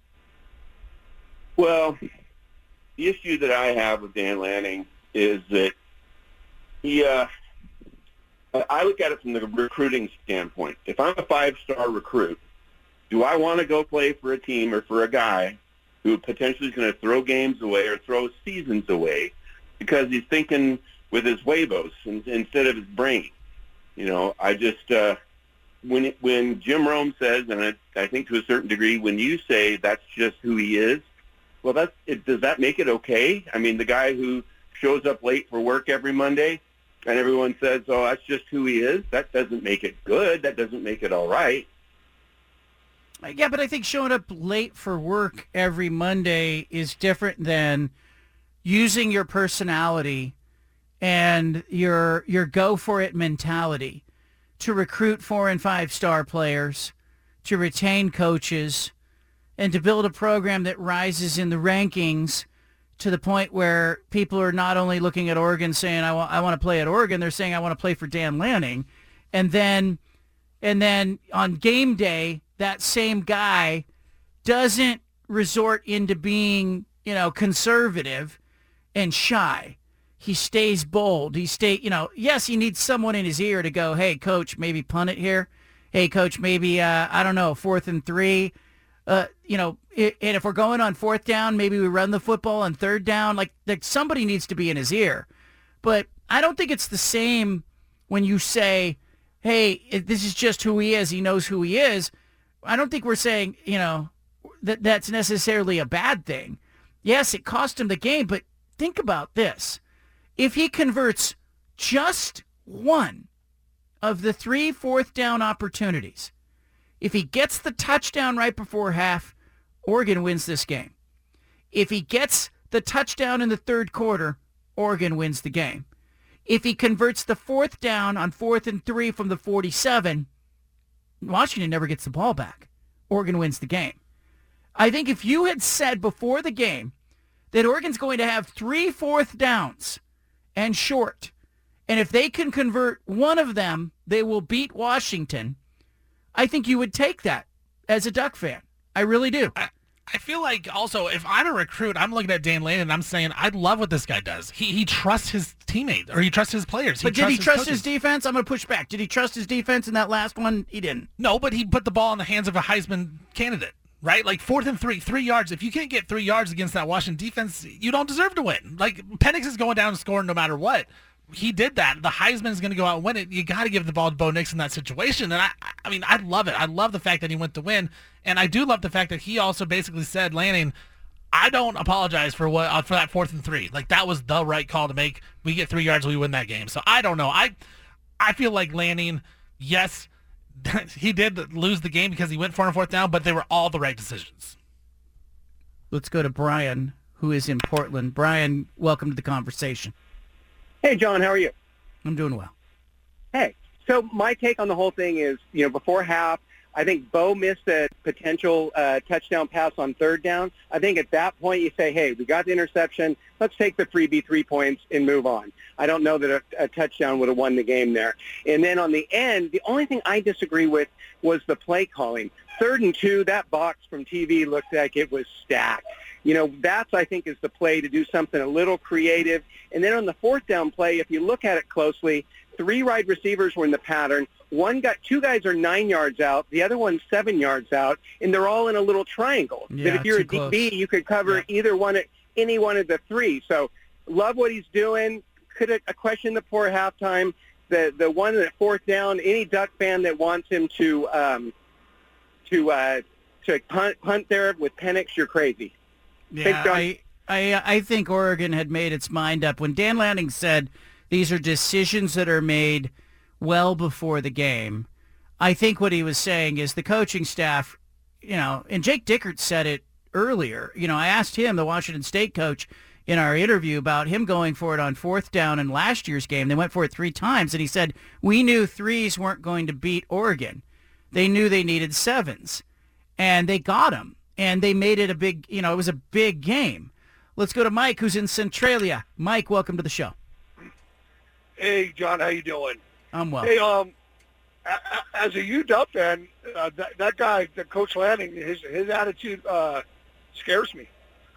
Well, the issue that I have with Dan Lanning is that he, uh, I look at it from the recruiting standpoint. If I'm a five-star recruit, do I want to go play for a team or for a guy who potentially is going to throw games away or throw seasons away because he's thinking with his huevos instead of his brain? You know, I just uh, when when Jim Rome says, and I, I think to a certain degree, when you say that's just who he is, well, that's it, does that make it okay? I mean, the guy who shows up late for work every Monday, and everyone says, "Oh, that's just who he is." That doesn't make it good. That doesn't make it all right.
Yeah, but I think showing up late for work every Monday is different than using your personality and your your go for it mentality to recruit four and five star players, to retain coaches, and to build a program that rises in the rankings to the point where people are not only looking at Oregon saying I want I want to play at Oregon, they're saying I want to play for Dan Lanning, and then and then on game day that same guy doesn't resort into being you know conservative and shy. He stays bold. He stay you know yes he needs someone in his ear to go hey coach maybe punt it here, hey coach maybe uh, I don't know fourth and three. Uh, you know, and if we're going on fourth down, maybe we run the football on third down. Like, like somebody needs to be in his ear. But I don't think it's the same when you say, "Hey, this is just who he is. He knows who he is." I don't think we're saying, you know, that that's necessarily a bad thing. Yes, it cost him the game, but think about this: if he converts just one of the three fourth down opportunities if he gets the touchdown right before half, Oregon wins this game. If he gets the touchdown in the third quarter, Oregon wins the game. If he converts the fourth down on fourth and three from the 47, Washington never gets the ball back. Oregon wins the game. I think if you had said before the game that Oregon's going to have three fourth downs and short, and if they can convert one of them, they will beat Washington – I think you would take that as a Duck fan. I really do.
I, I feel like also if I'm a recruit, I'm looking at Dan Lane and I'm saying I love what this guy does. He he trusts his teammates or he trusts his players. He
but did he
his
trust
coaches.
his defense? I'm going to push back. Did he trust his defense in that last one? He didn't.
No, but he put the ball in the hands of a Heisman candidate. Right, like fourth and three, three yards. If you can't get three yards against that Washington defense, you don't deserve to win. Like Penix is going down and scoring no matter what he did that. The Heisman is going to go out and win it. You got to give the ball to Bo Nix in that situation. And I, I mean, I love it. I love the fact that he went to win, and I do love the fact that he also basically said, Lanning, I don't apologize for what uh, for that fourth and three. Like that was the right call to make. We get three yards, we win that game. So I don't know. I, I feel like Lanning, yes, he did lose the game because he went four and fourth down, but they were all the right decisions.
Let's go to Brian, who is in Portland. Brian, welcome to the conversation.
Hey, John, how are you?
I'm doing well.
Hey, so my take on the whole thing is, you know, before half, I think Bo missed a potential uh, touchdown pass on third down. I think at that point you say, hey, we got the interception. Let's take the freebie three points and move on. I don't know that a, a touchdown would have won the game there. And then on the end, the only thing I disagree with was the play calling. Third and two, that box from TV looked like it was stacked. You know, that's, I think, is the play to do something a little creative. And then on the fourth down play, if you look at it closely, three wide receivers were in the pattern. One got two guys are nine yards out, the other one's seven yards out, and they're all in a little triangle.
Yeah,
that if you're a
close.
DB, you could cover either one, of any one of the three. So love what he's doing. Could have question the poor halftime. The the one at fourth down. Any Duck fan that wants him to um, to uh, to punt punt there with Penix, you're crazy.
Yeah, I, I, I think Oregon had made its mind up. When Dan Lanning said these are decisions that are made well before the game, I think what he was saying is the coaching staff, you know, and Jake Dickert said it earlier. You know, I asked him, the Washington State coach, in our interview about him going for it on fourth down in last year's game. They went for it three times, and he said, we knew threes weren't going to beat Oregon. They knew they needed sevens, and they got them, and they made it a big, you know, it was a big game. Let's go to Mike, who's in Centralia. Mike, welcome to the show.
Hey, John, how you doing?
I'm well.
Hey, um, as a UW fan, uh, that, that guy, the Coach Lanning, his his attitude uh, scares me.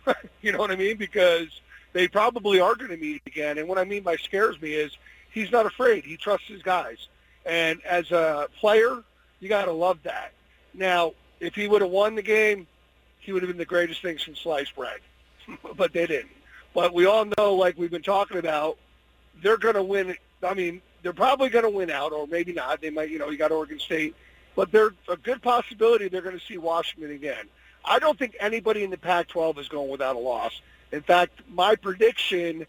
you know what I mean? Because they probably are going to meet again. And what I mean by scares me is he's not afraid. He trusts his guys. And as a player, you got to love that. Now, if he would have won the game, he would have been the greatest thing since sliced bread. but they didn't. But we all know, like we've been talking about, they're going to win. I mean, they're probably going to win out, or maybe not. They might, you know, you got Oregon State, but there's a good possibility they're going to see Washington again. I don't think anybody in the Pac-12 is going without a loss. In fact, my prediction,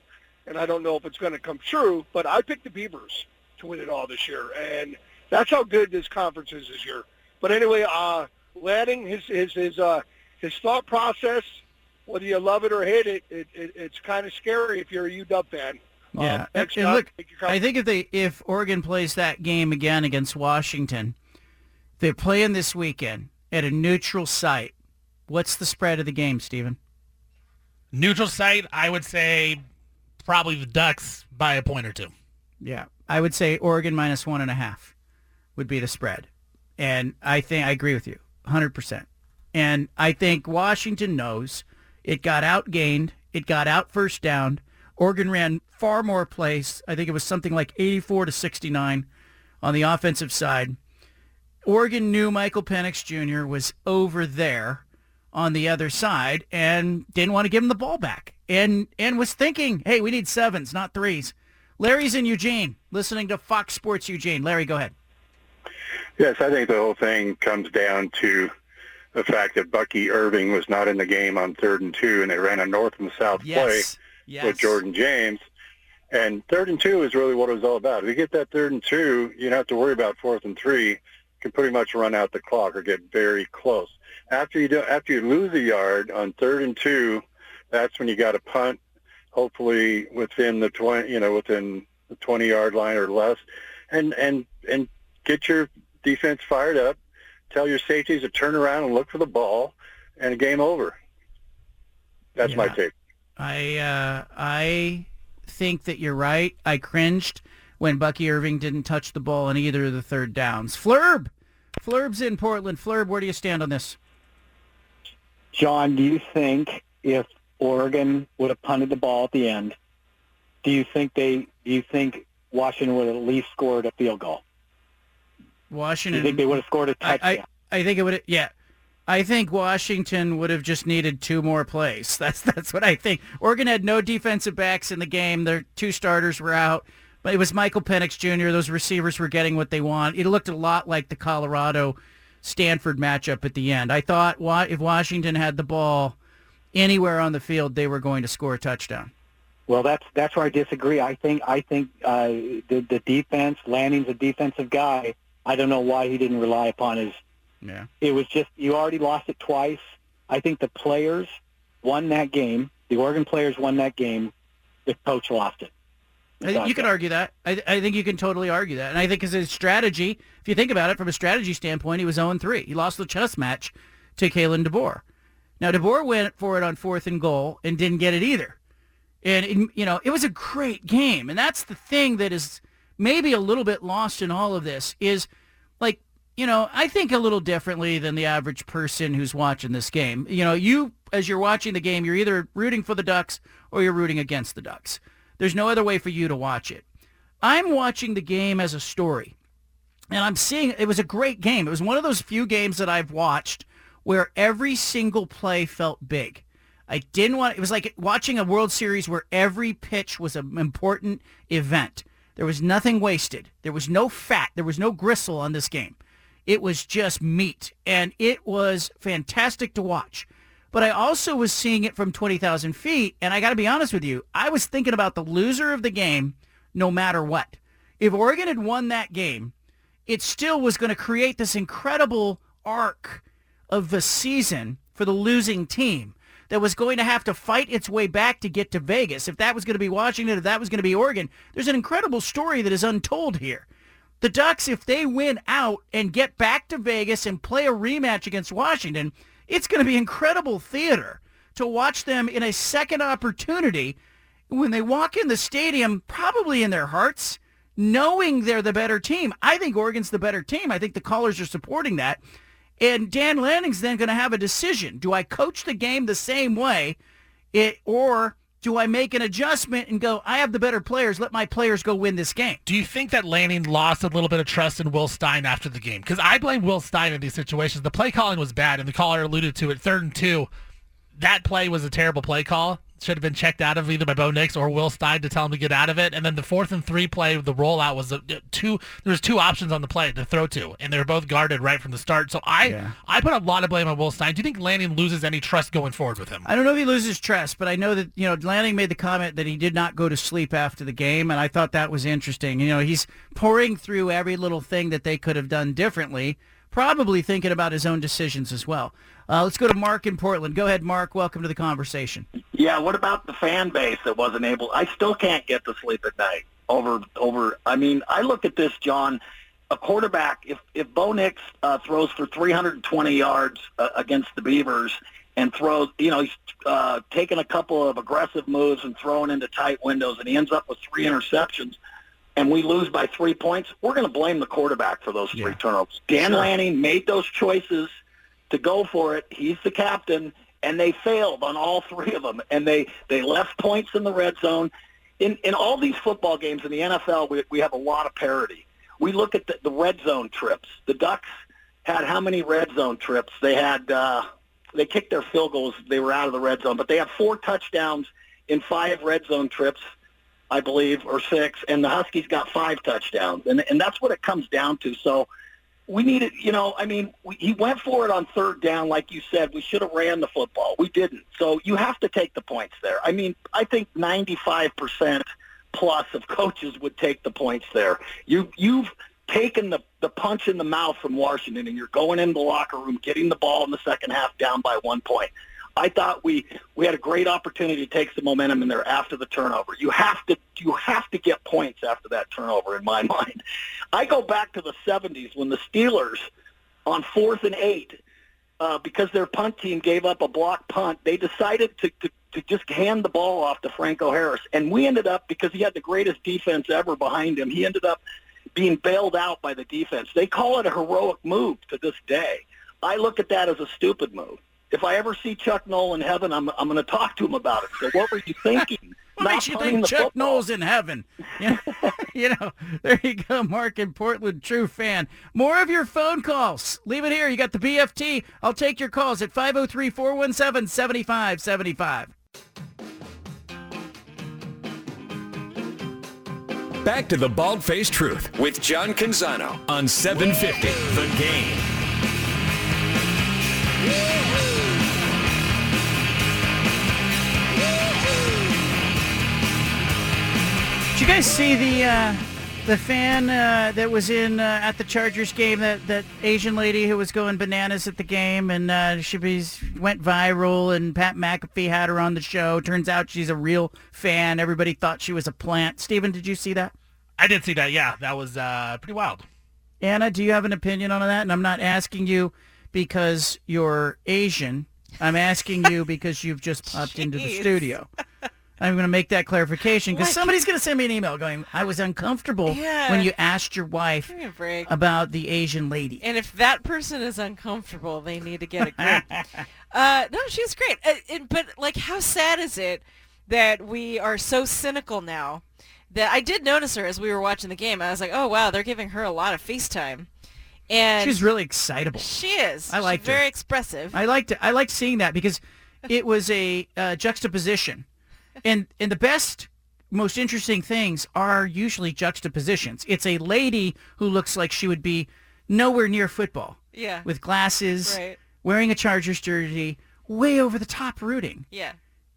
and I don't know if it's going to come true, but I picked the Beavers to win it all this year, and that's how good this conference is this year. But anyway, uh, Lanning, his his his uh, his thought process, whether you love it or hate it, it, it it's kind of scary if you're a UW fan.
Yeah,
Um,
and, and look,
Take your call.
I think if they if Oregon plays that game again against Washington, they're playing this weekend at a neutral site. What's the spread of the game, Stephen?
Neutral site, I would say probably the Ducks by a point or two.
Yeah, I would say Oregon minus one and a half would be the spread, and I think I agree with you, hundred percent. And I think Washington knows it got outgained, it got out first down. Oregon ran far more plays. I think it was something like eighty-four to sixty-nine on the offensive side. Oregon knew Michael Penix Jr. was over there on the other side and didn't want to give him the ball back and and was thinking, hey, we need sevens, not threes. Larry's in Eugene, listening to Fox Sports Eugene. Larry, go ahead.
Yes, I think the whole thing comes down to the fact that Bucky Irving was not in the game on third and two, and they ran a north and south
Yes.
play
Yes.
with Jordan James. And third and two is really what it was all about. If you get that third and two, you don't have to worry about fourth and three. You can pretty much run out the clock or get very close. After you do, after you lose a yard on third and two, that's when you got to punt, hopefully within the twenty, you know, within the twenty yard line or less, and and and get your defense fired up. Tell your safeties to turn around and look for the ball, and game over. That's my take.
I uh, I think that you're right. I cringed when Bucky Irving didn't touch the ball on either of the third downs. Flurb, Flurb's in Portland. Flurb, where do you stand on this?
John, do you think if Oregon would have punted the ball at the end, do you think they do you think Washington would have at least scored a field goal?
Washington.
Do you think they would have scored a touchdown?
I, I think it would. Have, Yeah, I think Washington would have just needed two more plays. That's that's what I think. Oregon had no defensive backs in the game. Their two starters were out. But it was Michael Penix Jr. Those receivers were getting what they want. It looked a lot like the Colorado Stanford matchup at the end. I thought if Washington had the ball anywhere on the field, they were going to score a touchdown.
Well, that's that's where I disagree. I think I think uh, the the defense. Lanning's a defensive guy. I don't know why he didn't rely upon his.
Yeah.
It was just you already lost it twice. I think the players won that game. The Oregon players won that game. The coach lost it.
I think you can argue that. I, I think you can totally argue that. And I think as a strategy, if you think about it from a strategy standpoint, he was 0-3. He lost the chess match to Kalen DeBoer. Now, DeBoer went for it on fourth and goal and didn't get it either. And, it- you know, it was a great game. And that's the thing that is maybe a little bit lost in all of this is, like, you know, I think a little differently than the average person who's watching this game. You know, you, as you're watching the game, you're either rooting for the Ducks or you're rooting against the Ducks. There's no other way for you to watch it. I'm watching the game as a story. And I'm seeing it was a great game. It was one of those few games that I've watched where every single play felt big. I didn't want it was like watching a World Series where every pitch was an important event. There was nothing wasted. There was no fat. There was no gristle on this game. It was just meat and it was fantastic to watch. But I also was seeing it from 20,000 feet and I got to be honest with you, I was thinking about the loser of the game no matter what. If Oregon had won that game, it still was going to create this incredible arc of the season for the losing team that was going to have to fight its way back to get to Vegas. If that was going to be Washington, if that was going to be Oregon, there's an incredible story that is untold here. The Ducks, if they win out and get back to Vegas and play a rematch against Washington, it's going to be incredible theater to watch them in a second opportunity when they walk in the stadium, probably in their hearts, knowing they're the better team. I think Oregon's the better team. I think the callers are supporting that. And Dan Lanning's then going to have a decision. Do I coach the game the same way it, or do I make an adjustment and go, I have the better players. Let my players go win this game.
Do you think that Lanning lost a little bit of trust in Will Stein after the game? Because I blame Will Stein in these situations. The play calling was bad, and the caller alluded to it. Third and two, that play was a terrible play call. Should have been checked out of either by Bo Nix or Will Stein to tell him to get out of it. And then the fourth and three play, the rollout was a, two. There was two options on the play to throw to, and they were both guarded right from the start. So I
Yeah.
I put a lot of blame on Will Stein. Do you think Lanning loses any trust going forward with him?
I don't know if he loses trust, but I know that, you know, Lanning made the comment that he did not go to sleep after the game, and I thought that was interesting. You know, he's pouring through every little thing that they could have done differently, probably thinking about his own decisions as well. Uh, let's go to Mark in Portland. Go ahead, Mark. Welcome to the conversation.
Yeah, what about the fan base that wasn't able? I still can't get to sleep at night over over. I mean, I look at this, John. A quarterback, if if Bo Nix uh, throws for 320 yards uh, against the Beavers and throws, you know, he's uh, taking a couple of aggressive moves and throwing into tight windows, and he ends up with three interceptions, and we lose by three points, we're going to blame the quarterback for those three turnovers. Dan
Sure.
Lanning made those choices to go for it. He's the captain, and they failed on all three of them. And they they left points in the red zone. In in all these football games in the NFL, we we have a lot of parity. We look at the, the red zone trips. The Ducks had how many red zone trips? They had uh, they kicked their field goals. They were out of the red zone, but they have four touchdowns in five red zone trips. I believe, or six, and the Huskies got five touchdowns, and and that's what it comes down to. So we needed, you know, I mean, we, he went for it on third down, like you said. We should have ran the football. We didn't. So you have to take the points there. I mean, I think 95% plus of coaches would take the points there. You, you've taken the, the punch in the mouth from Washington, and you're going in the locker room, getting the ball in the second half down by one point. I thought we we had a great opportunity to take some momentum in there after the turnover. You have to you have to get points after that turnover in my mind. I go back to the 70s when the Steelers on fourth and eight uh, because their punt team gave up a block punt. They decided to, to to just hand the ball off to Franco Harris, and we ended up because he had the greatest defense ever behind him. He ended up being bailed out by the defense. They call it a heroic move to this day. I look at that as a stupid move. If I ever see Chuck Noll in heaven, I'm I'm going to talk to him about it. So what were you thinking?
What
Not
makes you think Chuck
football.
Noll's in heaven? You know, you know, there you go, Mark in Portland, true fan. More of your phone calls. Leave it here. You got the BFT. I'll take your calls at 503-417-7575.
Back to the Bald Faced Truth with John Canzano on 750 The Game.
Did guys see the uh, The fan uh, that was in uh, at the Chargers game, that, that Asian lady who was going bananas at the game, and uh, she was, went viral, and Pat McAfee had her on the show. Turns out she's a real fan. Everybody thought she was a plant. Steven, did you see that?
I did see that. Yeah, that was uh, pretty wild.
Anna, do you have an opinion on that? And I'm not asking you because you're Asian. I'm asking you because you've just popped into the studio. I'm going to make that clarification because
Like-
somebody's going to send me an email going, I was uncomfortable
Yeah.
when you asked your wife
Give me a break.
about the Asian lady.
And if that person is uncomfortable, they need to get a grip. uh, no, she's great. Uh, it- but like, how sad is it that we are so cynical now? That I did notice her as we were watching the game. I was like, oh wow, they're giving her a lot of FaceTime. And
She's really excitable.
She is.
I like
She's very expressive.
I liked it. I liked seeing that because it was a uh, juxtaposition, and and the best, most interesting things are usually juxtapositions. It's a lady who looks like she would be nowhere near football.
Yeah.
With glasses,
Right.
wearing a Chargers jersey, way over the top rooting.
Yeah.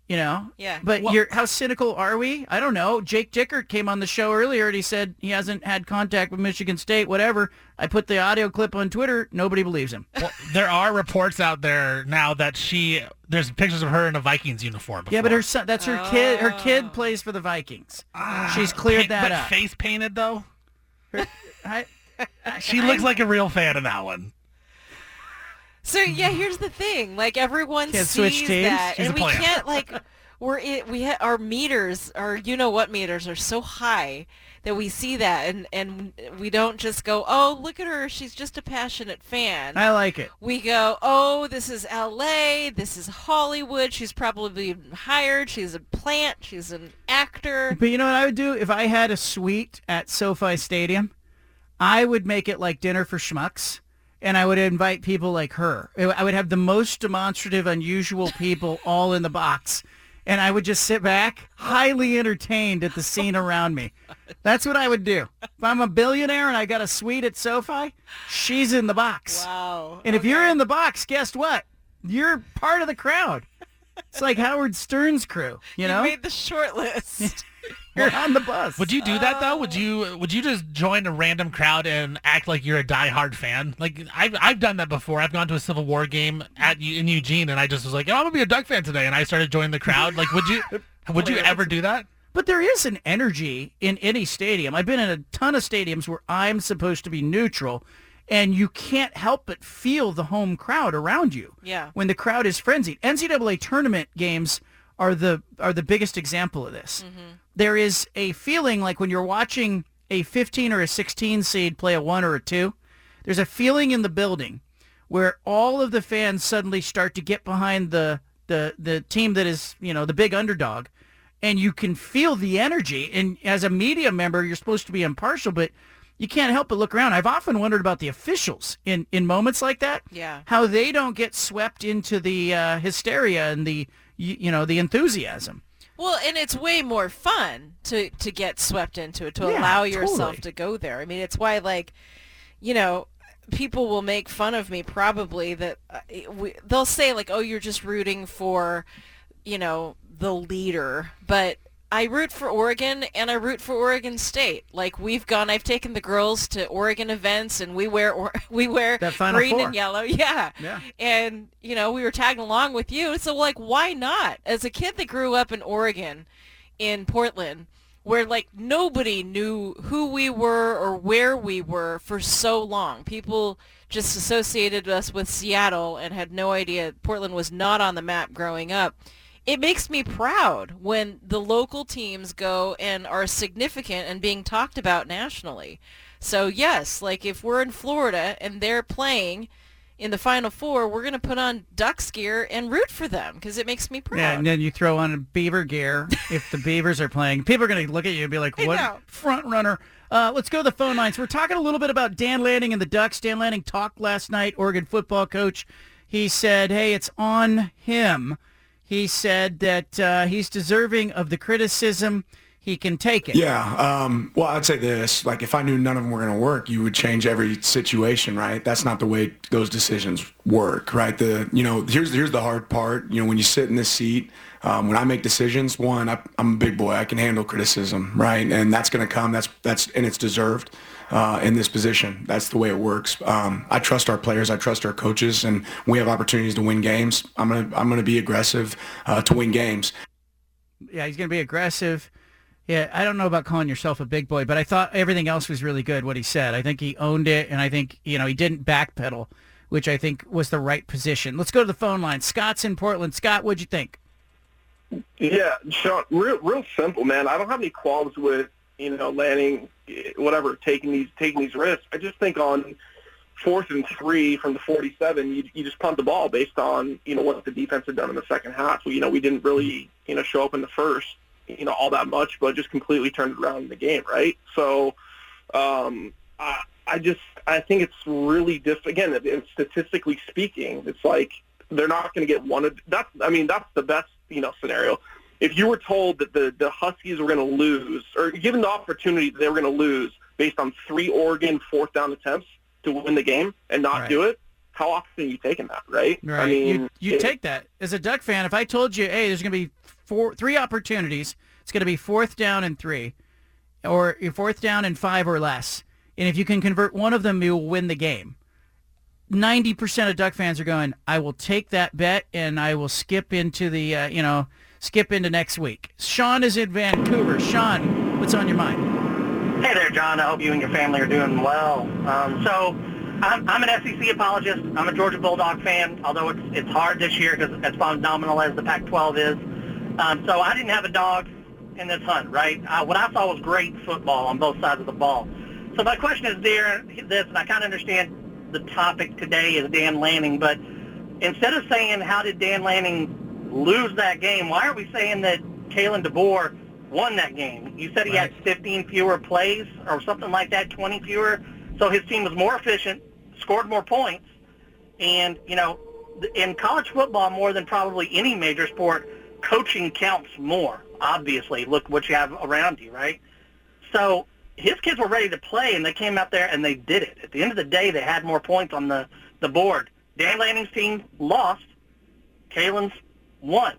You know.
Yeah.
But
Well-
you're how cynical are we? I don't know. Jake Dickert came on the show earlier and he said he hasn't had contact with Michigan State. Whatever. I put the audio clip on Twitter. Nobody believes him.
Well, there are reports out there now that she there's pictures of her in a Vikings uniform.
Yeah, but her son, that's her kid. Her kid oh. plays for the Vikings. Ah, She's cleared
Pa-
that
but
up.
face painted though.
I,
She looks like a real fan in that one.
So yeah, here's the thing. Like everyone
Can't
sees that,
She's
and we
player.
can't like we're it, we ha- our meters, our you know what meters are so high that we see that, and and we don't just go, oh look at her, she's just a passionate fan.
I like it.
we go, oh this is L.A., this is Hollywood. She's probably hired. She's a plant. She's an actor.
But you know what I would do if I had a suite at SoFi Stadium? I would make it like dinner for schmucks, and I would invite people like her. I would have the most demonstrative, unusual people all in the box, and I would just sit back, highly entertained at the scene around me. That's what I would do. If I'm a billionaire and I got a suite at SoFi, she's in the box.
Wow.
And if you're in the box, guess what? You're part of the crowd. It's like Howard Stern's crew, you know?
made the short list.
You're on the bus.
Would you do that though? Would oh. you would you just join a random crowd and act like you're a diehard fan? Like I've I've done that before. I've gone to a Civil War game at in Eugene and I just was like, oh, I'm gonna be a Duck fan today, and I started joining the crowd. Like, would you would you ever do that?
But there is an energy in any stadium. I've been in a ton of stadiums where I'm supposed to be neutral, and you can't help but feel the home crowd around you.
Yeah.
When the crowd is frenzied, NCAA tournament games are the are the biggest example of this. Mm-hmm. There is a feeling like when you're watching a 15 or a 16 seed play a one or a two, there's a feeling in the building where all of the fans suddenly start to get behind the the the team that is you know the big underdog. And you can feel the energy. And as a media member you're supposed to be impartial but you can't help but look around. I've often wondered about the officials in in moments like that.
Yeah.
how they don't get swept into the uh, hysteria and the you, you know the enthusiasm
Well, and it's way more fun to to get swept into it, to
Yeah,
allow yourself
totally.
to go there. I mean, it's why like, you know, people will make fun of me probably that uh, we, they'll say like, "Oh, you're just rooting for, you know, the leader," but I root for Oregon and I root for Oregon State. Like we've gone, I've taken the girls to Oregon events and we wear or, we wear green
Four.
and yellow. Yeah.
Yeah.
And you know, we were tagging along with you. So like why not? As a kid that grew up in Oregon in Portland where like nobody knew who we were or where we were for so long. People just associated us with Seattle and had no idea Portland was not on the map growing up. It makes me proud when the local teams go and are significant and being talked about nationally. So yes, like if we're in Florida and they're playing in the Final Four, we're going to put on Ducks gear and root for them because it makes me proud.
yeah and then you throw on a beaver gear if the beavers are playing. People are going to look at you and be like what front runner? Uh, let's go to the phone lines. We're talking a little bit about dan lanning and the ducks. Dan lanning talked last night oregon football coach. He said hey it's on him he said that uh, he's deserving of the criticism he can take it.
Yeah. Um, well, I'd say this: like, if I knew none of them were going to work, you would change every situation, right? That's not the way those decisions work, right? The you know, here's here's the hard part. You know, when you sit in this seat, um, when I make decisions, one, I, I'm a big boy. I can handle criticism, right? And that's going to come. That's that's and it's deserved. Uh, in this position, that's the way it works. Um, I trust our players. I trust our coaches, and we have opportunities to win games. I'm gonna I'm gonna be aggressive uh, to win games.
Yeah, he's going to be aggressive. Yeah, I don't know about calling yourself a big boy, but I thought everything else was really good. What he said, I think he owned it, and I think you know he didn't backpedal, which I think was the right position. Let's go to the phone line. Scott's in Portland. Scott, what'd you think?
Yeah, Sean, real, real simple, man. I don't have any qualms with you know Lanning, whatever, taking these taking these risks. I just think on fourth and three from the 47, you, you just punt the ball based on you know what the defense had done in the second half. you know we didn't really you know show up in the first you know all that much, but just completely turned around in the game, right? So um, I, I just I think it's really diff. Again, statistically speaking, it's like they're not going to get one of that's. I mean, that's the best you know scenario. If you were told that the the Huskies were going to lose, or given the opportunity that they were going to lose based on three Oregon fourth down attempts to win the game and not
Right.
do it, how often are you taking that, right?
Right.
I mean,
you you
it-
take that as a Duck fan. If I told you, hey, there's going to be four, three opportunities. It's going to be fourth down and three, or fourth down and five or less. And if you can convert one of them, you will win the game. Ninety percent of Duck fans are going. I will take that bet, and I will skip into the, uh, you know, skip into next week. Sean is in Vancouver. Sean, what's on your mind?
Hey there, John. I hope you and your family are doing well. Um, so, I'm, I'm an SEC apologist. I'm a Georgia Bulldog fan, although it's it's hard this year because as phenomenal as the Pac-12 is. Um, so I didn't have a dog in this hunt, right? What I saw was great football on both sides of the ball. So my question is there, this, and I kind of understand the topic today is Dan Lanning, but instead of saying how did Dan Lanning lose that game, why are we saying that Kalen DeBoer won that game? You said he had 15 fewer plays or something like that, 20 fewer. So his team was more efficient, scored more points, and you know, in college football more than probably any major sport, coaching counts more. Obviously, look what you have around you, right? So his kids were ready to play, and they came out there and they did it. At the end of the day, they had more points on the the board. Dan Lanning's team lost. Kalen's won.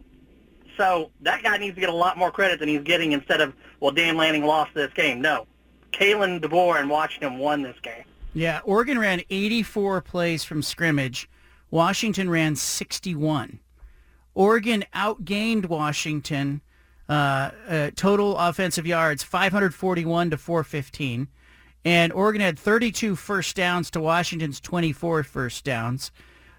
So that guy needs to get a lot more credit than he's getting instead of, well, Dan Lanning lost this game. No. Kalen DeBoer and Washington won this game.
Yeah, Oregon ran 84 plays from scrimmage. Washington ran 61. Oregon outgained Washington uh, uh, total offensive yards 541 to 415. And Oregon had 32 first downs to Washington's 24 first downs.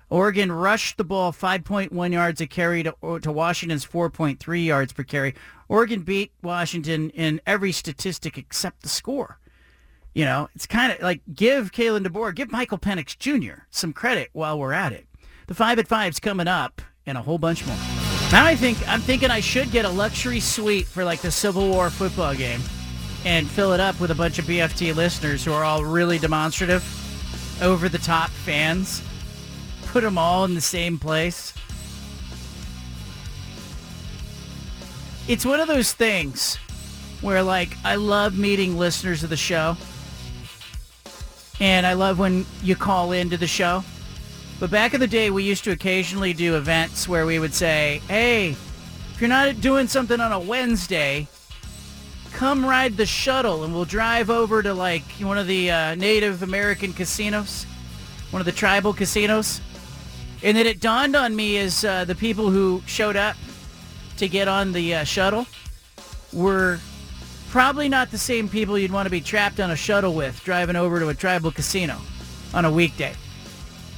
Oregon rushed the ball 5.1 yards a carry to, uh, to Washington's 4.3 yards per carry. Oregon beat Washington in every statistic except the score. You know, it's kind of like give Kalen DeBoer, give Michael Penix Jr. some credit while we're at it. The five at five's coming up and a whole bunch more. Now I think I'm thinking I should get a luxury suite for like the Civil War football game and fill it up with a bunch of BFT listeners who are all really demonstrative, over the top fans. Put them all in the same place. It's one of those things where like I love meeting listeners of the show. And I love when you call into the show. But back in the day, we used to occasionally do events where we would say, hey, if you're not doing something on a Wednesday, come ride the shuttle and we'll drive over to like one of the uh, Native American casinos, one of the tribal casinos. And then it dawned on me as uh, the people who showed up to get on the uh, shuttle were probably not the same people you'd want to be trapped on a shuttle with driving over to a tribal casino on a weekday.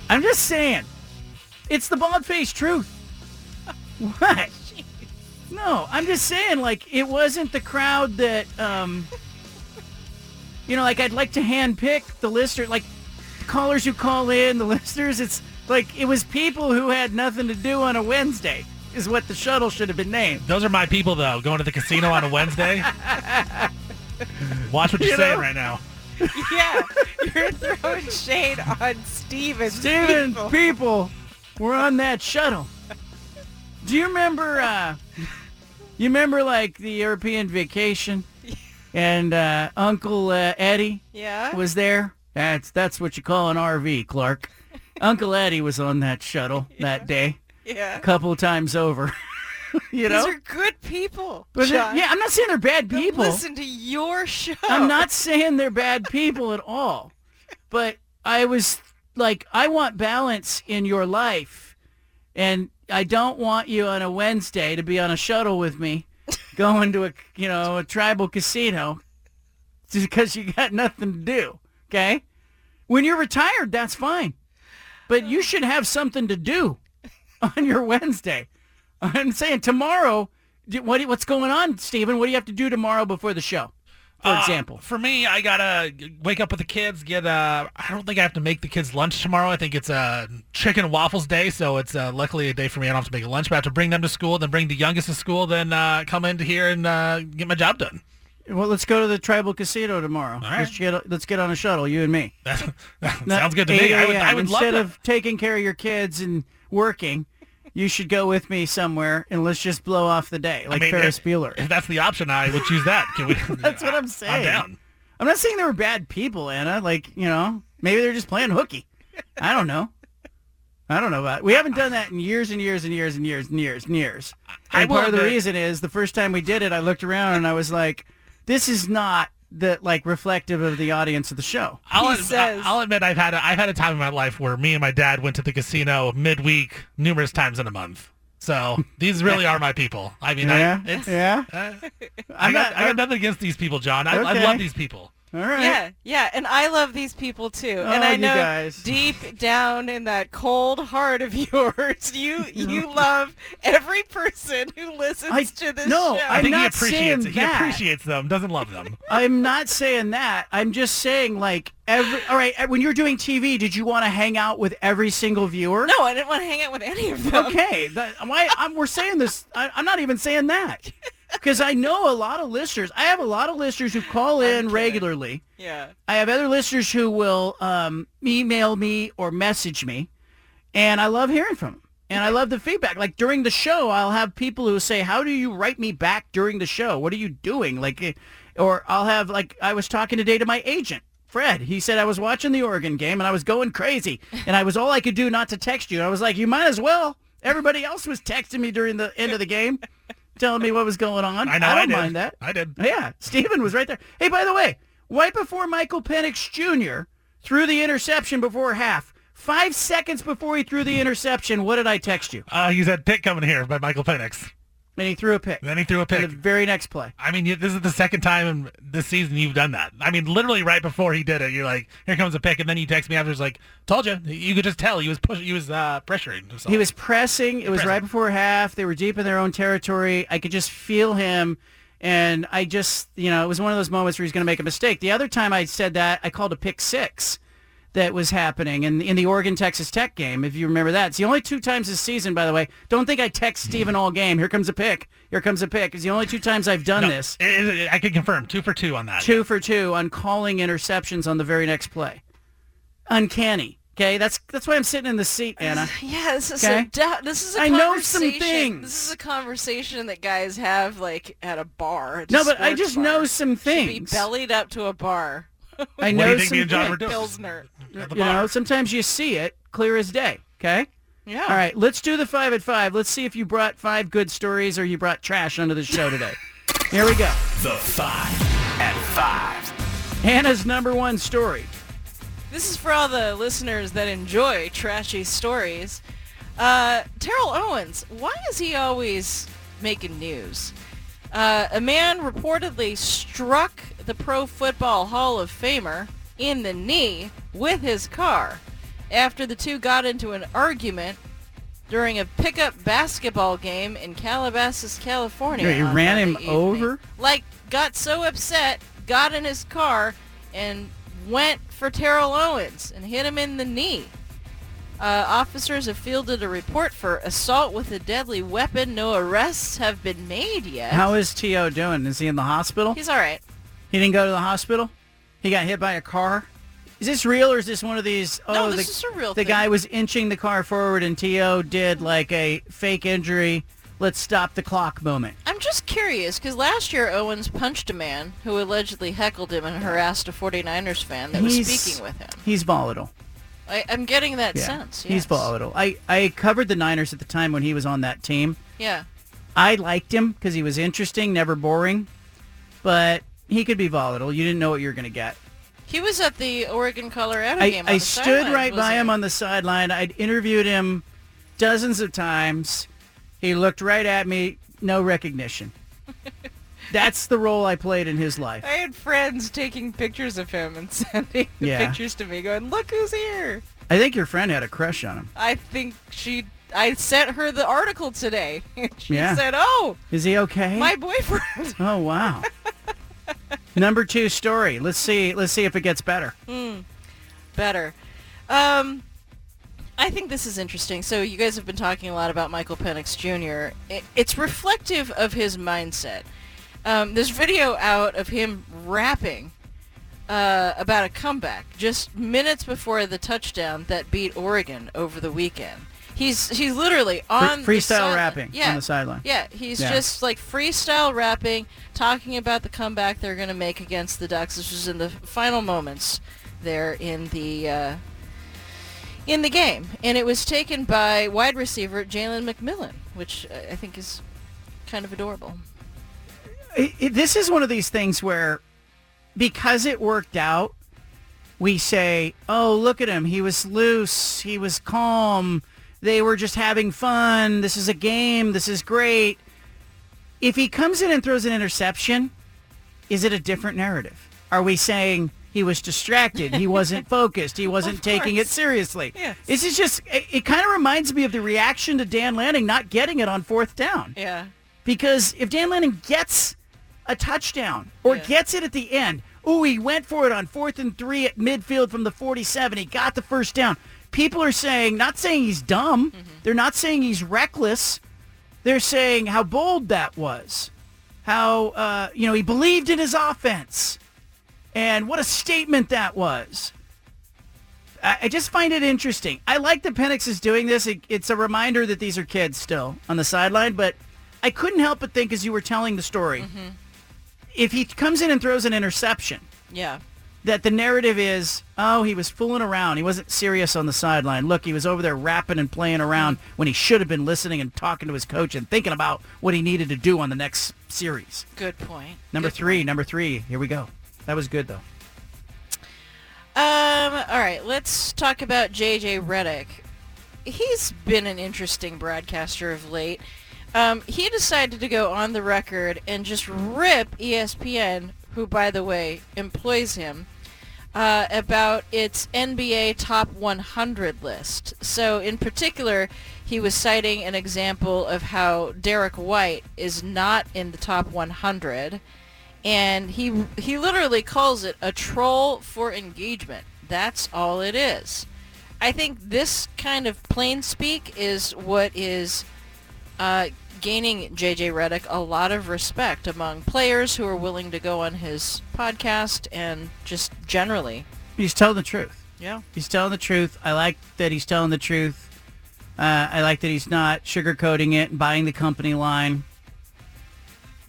I'm just saying. It's the bald-faced truth. what? No, I'm just saying, like, it wasn't the crowd that, um, you know, like, I'd like to handpick the listener, like, callers who call in, the listeners, it's like, it was people who had nothing to do on a Wednesday, is what the shuttle should have been named.
Those are my people, though, going to the casino on a Wednesday. Watch what you're
You
saying
know?
right now.
yeah, you're throwing shade on Steven.
Steven,
people.
people, we're on that shuttle. Do you remember, uh, You remember like the European vacation, and uh, Uncle uh, Eddie
Yeah.
was there. That's that's what you call an RV, Clark. Uncle Eddie was on that shuttle that day,
Yeah.
a couple of times over. you know,
These are good people.
But yeah, I'm not saying they're bad people.
Listen to your show.
I'm not saying they're bad people at all, but I was like, I want balance in your life, and I don't want you on a Wednesday to be on a shuttle with me, going to a you know a tribal casino, just because you got nothing to do. Okay, when you're retired, that's fine, but you should have something to do on your Wednesday. I'm saying tomorrow. What what's going on, Stephen? What do you have to do tomorrow before the show? For
Uh,
example.
for me, I gotta wake up with the kids. Get uh, I don't think I have to make the kids lunch tomorrow. I think it's a chicken and waffles day, so it's uh, luckily a day for me. I don't have to make a lunch, but I have to bring them to school, then bring the youngest to school, then uh, come into here and uh, get my job done.
Well, let's go to the tribal casino tomorrow.
right.
Let's get let's get on a shuttle, you and me.
That, sounds good to me. I would, I would
Instead of taking care of your kids and working, you should go with me somewhere and let's just blow off the day, like
I mean,
Ferris
if,
Bueller.
If that's the option, I would choose that. Can we?
That's what I'm saying.
I'm down.
I'm not saying they were bad people, Anna. Like, you know, maybe they're just playing hooky. I don't know. I don't know about. We haven't done that in years and years and years and years and years and years.
I
And part of the reason is the first time we did it, I looked around and I was like, "This is not the like reflective of the audience of the show."
I'll, ad- I'll admit I've had a, I've had a time in my life where me and my dad went to the casino midweek numerous times in a month. So these really are my people. I mean,
Yeah?
I, it's,
Yeah?
uh, I got
not-
I got nothing against these people, John. I, I love these people.
All right.
Yeah, yeah, and I love these people too. and
Oh,
I
you
know
guys.
deep down in that cold heart of yours, you you love every person who listens
I-
to this
no,
show.
I
I'm
think he
not
appreciates
saying
it. He appreciates them, doesn't love them.
I'm not saying that. I'm just saying like every. All right, when you're doing TV, did you want to hang out with every single viewer?
no, I didn't want to hang out with any of them.
Okay, that, why I'm, we're saying this? I, I'm not even saying that because I know a lot of listeners. I have a lot of listeners who call in regularly.
Yeah.
I have other listeners who will um, email me or message me, and I love hearing from them. And I love the feedback. Like during the show, I'll have people who say, "How do you write me back during the show? What are you doing?" Like, eh, or I'll have like I was talking today to my agent. Fred, he said I was watching the Oregon game and I was going crazy, and I was all I could do not to text you. And I was like, you might as well. Everybody else was texting me during the end of the game, telling me what was going on.
I know, I
don't
did.
mind that.
I did.
Yeah, Steven was right there. Hey, by the way, right before Michael Penix Jr. threw the interception before half, five seconds before he threw the interception, what did I text you?
Uh, he said pick coming here by Michael Penix.
And he threw a pick.
Then he threw a
In
pick.
the very next play.
I mean, this is the second time in this season you've done that. I mean, literally right before he did it, you're like, "Here comes a pick," and then you text me after, "It's like, told you." You could just tell he was pushing, he was uh, pressuring. himself.
He was pressing. It was right before half. They were deep in their own territory. I could just feel him. And I just, you know, it was one of those moments where he's going to make a mistake. The other time I said that, I called a pick six that was happening in, in the Oregon-Texas Tech game, if you remember that. It's the only two times this season, by the way. Don't think I text hmm. Steven all game. Here comes a pick. Here comes a pick. It's the only two times I've done
No,
this.
it- it- I can confirm two for two on that.
Two for two on calling interceptions on the very next play. Uncanny. Okay, that's that's why I'm sitting in the seat, uh, Anna.
Yeah, this is
Okay?
a du- this is a
I know some things.
This is a conversation that guys have like at a bar. at a
No, but I just
bar.
know some
Should be bellied up to a bar.
I
What
know
do you think
some
me and John were doing?
Pilsner.
You know, sometimes you see it clear as day. Okay.
Yeah.
All right, let's do the five at five. Let's see if you brought five good stories or you brought trash onto the show today. Here we go.
The five at five.
Anna's number one story.
This is for all the listeners that enjoy trashy stories. Uh, Terrell Owens, why is he always making news? Uh, a man reportedly struck the Pro Football Hall of Famer in the knee with his car after the two got into an argument during a pickup basketball game in Calabasas, California. On
ran him
evening.
over?
Like, got so upset, got in his car, and went for Terrell Owens and hit him in the knee. Uh, officers have fielded a report for assault with a deadly weapon. No arrests have been made yet.
How is T.O. doing? Is he in the hospital?
He's all right.
He didn't go to the hospital? He got hit by a car? Is this real or is this one of these? Oh,
No,
the,
this is a real
The
thing.
guy was inching the car forward and T.O. did like a fake injury, let's stop the clock moment.
I'm just curious because last year Owens punched a man who allegedly heckled him and harassed a 49ers fan that was speaking with him.
He's volatile.
I, I'm getting that
Yeah.
sense.
He's volatile. I, I covered the Niners at the time when he was on that team.
Yeah.
I liked him because he was interesting, never boring, but he could be volatile. You didn't know what you were going to get.
He was at the Oregon Colorado
I,
game. on
I stood right by
wasn't
him on the sideline. I'd interviewed him dozens of times. He looked right at me, no recognition. That's the role I played in his life.
I had friends taking pictures of him and sending the
Yeah.
pictures to me, going, "Look who's here."
I think your friend had a crush on him.
I think she. I sent her the article today. and she
Yeah.
said, "Oh,
Is he okay?
my boyfriend."
Oh wow. Number two story. Let's see. Let's see if it gets better.
Hmm. Better. Um, I think this is interesting. So you guys have been talking a lot about Michael Penix Jr. It, it's reflective of his mindset. Um, there's video out of him rapping uh, about a comeback just minutes before the touchdown that beat Oregon over the weekend. He's he's literally on the
freestyle rapping
yeah.
on the sideline.
Yeah, he's
Yeah.
just like freestyle rapping, talking about the comeback they're going to make against the Ducks. This was in the final moments there in the uh, in the game, and it was taken by wide receiver Jalen McMillan, which uh, I think is kind of adorable.
It, it- this is one of these things where because it worked out we say oh look at him. He was loose. He was calm. They were just having fun. This is a game. This is great. If he comes in and throws an interception is it a different narrative? Are we saying he was distracted? He wasn't focused. He wasn't taking it seriously.
Yes.
this is just it, it kind of reminds me of the reaction to dan lanning not getting it on fourth down.
Yeah.
because if Dan Lanning gets a touchdown or gets it at the end, ooh, he went for it on fourth and three at midfield from the 47. He got the first down. People are saying, not saying he's dumb. They're not saying he's reckless. They're saying how bold that was. How, uh, you know, he believed in his offense. And what a statement that was. I, I just find it interesting. I like that Penix is doing this. It, it's a reminder that these are kids still on the sideline, but I couldn't help but think as you were telling the story, if he comes in and throws an interception,
Yeah.
that the narrative is, oh, he was fooling around. He wasn't serious on the sideline. Look, he was over there rapping and playing around when he should have been listening and talking to his coach and thinking about what he needed to do on the next series.
Good point.
Number
Good
three, number three. Here we go. That was good, though.
Um, all right, let's talk about JJ Redick. He's been an interesting broadcaster of late. Um, he decided to go on the record and just rip ESPN, who, by the way, employs him, uh, about its NBA Top 100 list. So, in particular, he was citing an example of how Derrick White is not in the top 100 and he he literally calls it a troll for engagement. That's all it is. I think this kind of plain speak is what is uh, gaining JJ Redick a lot of respect among players who are willing to go on his podcast and just generally.
He's telling the truth.
Yeah.
He's telling the truth. I like that he's telling the truth. Uh, I like that he's not sugarcoating it and buying the company line.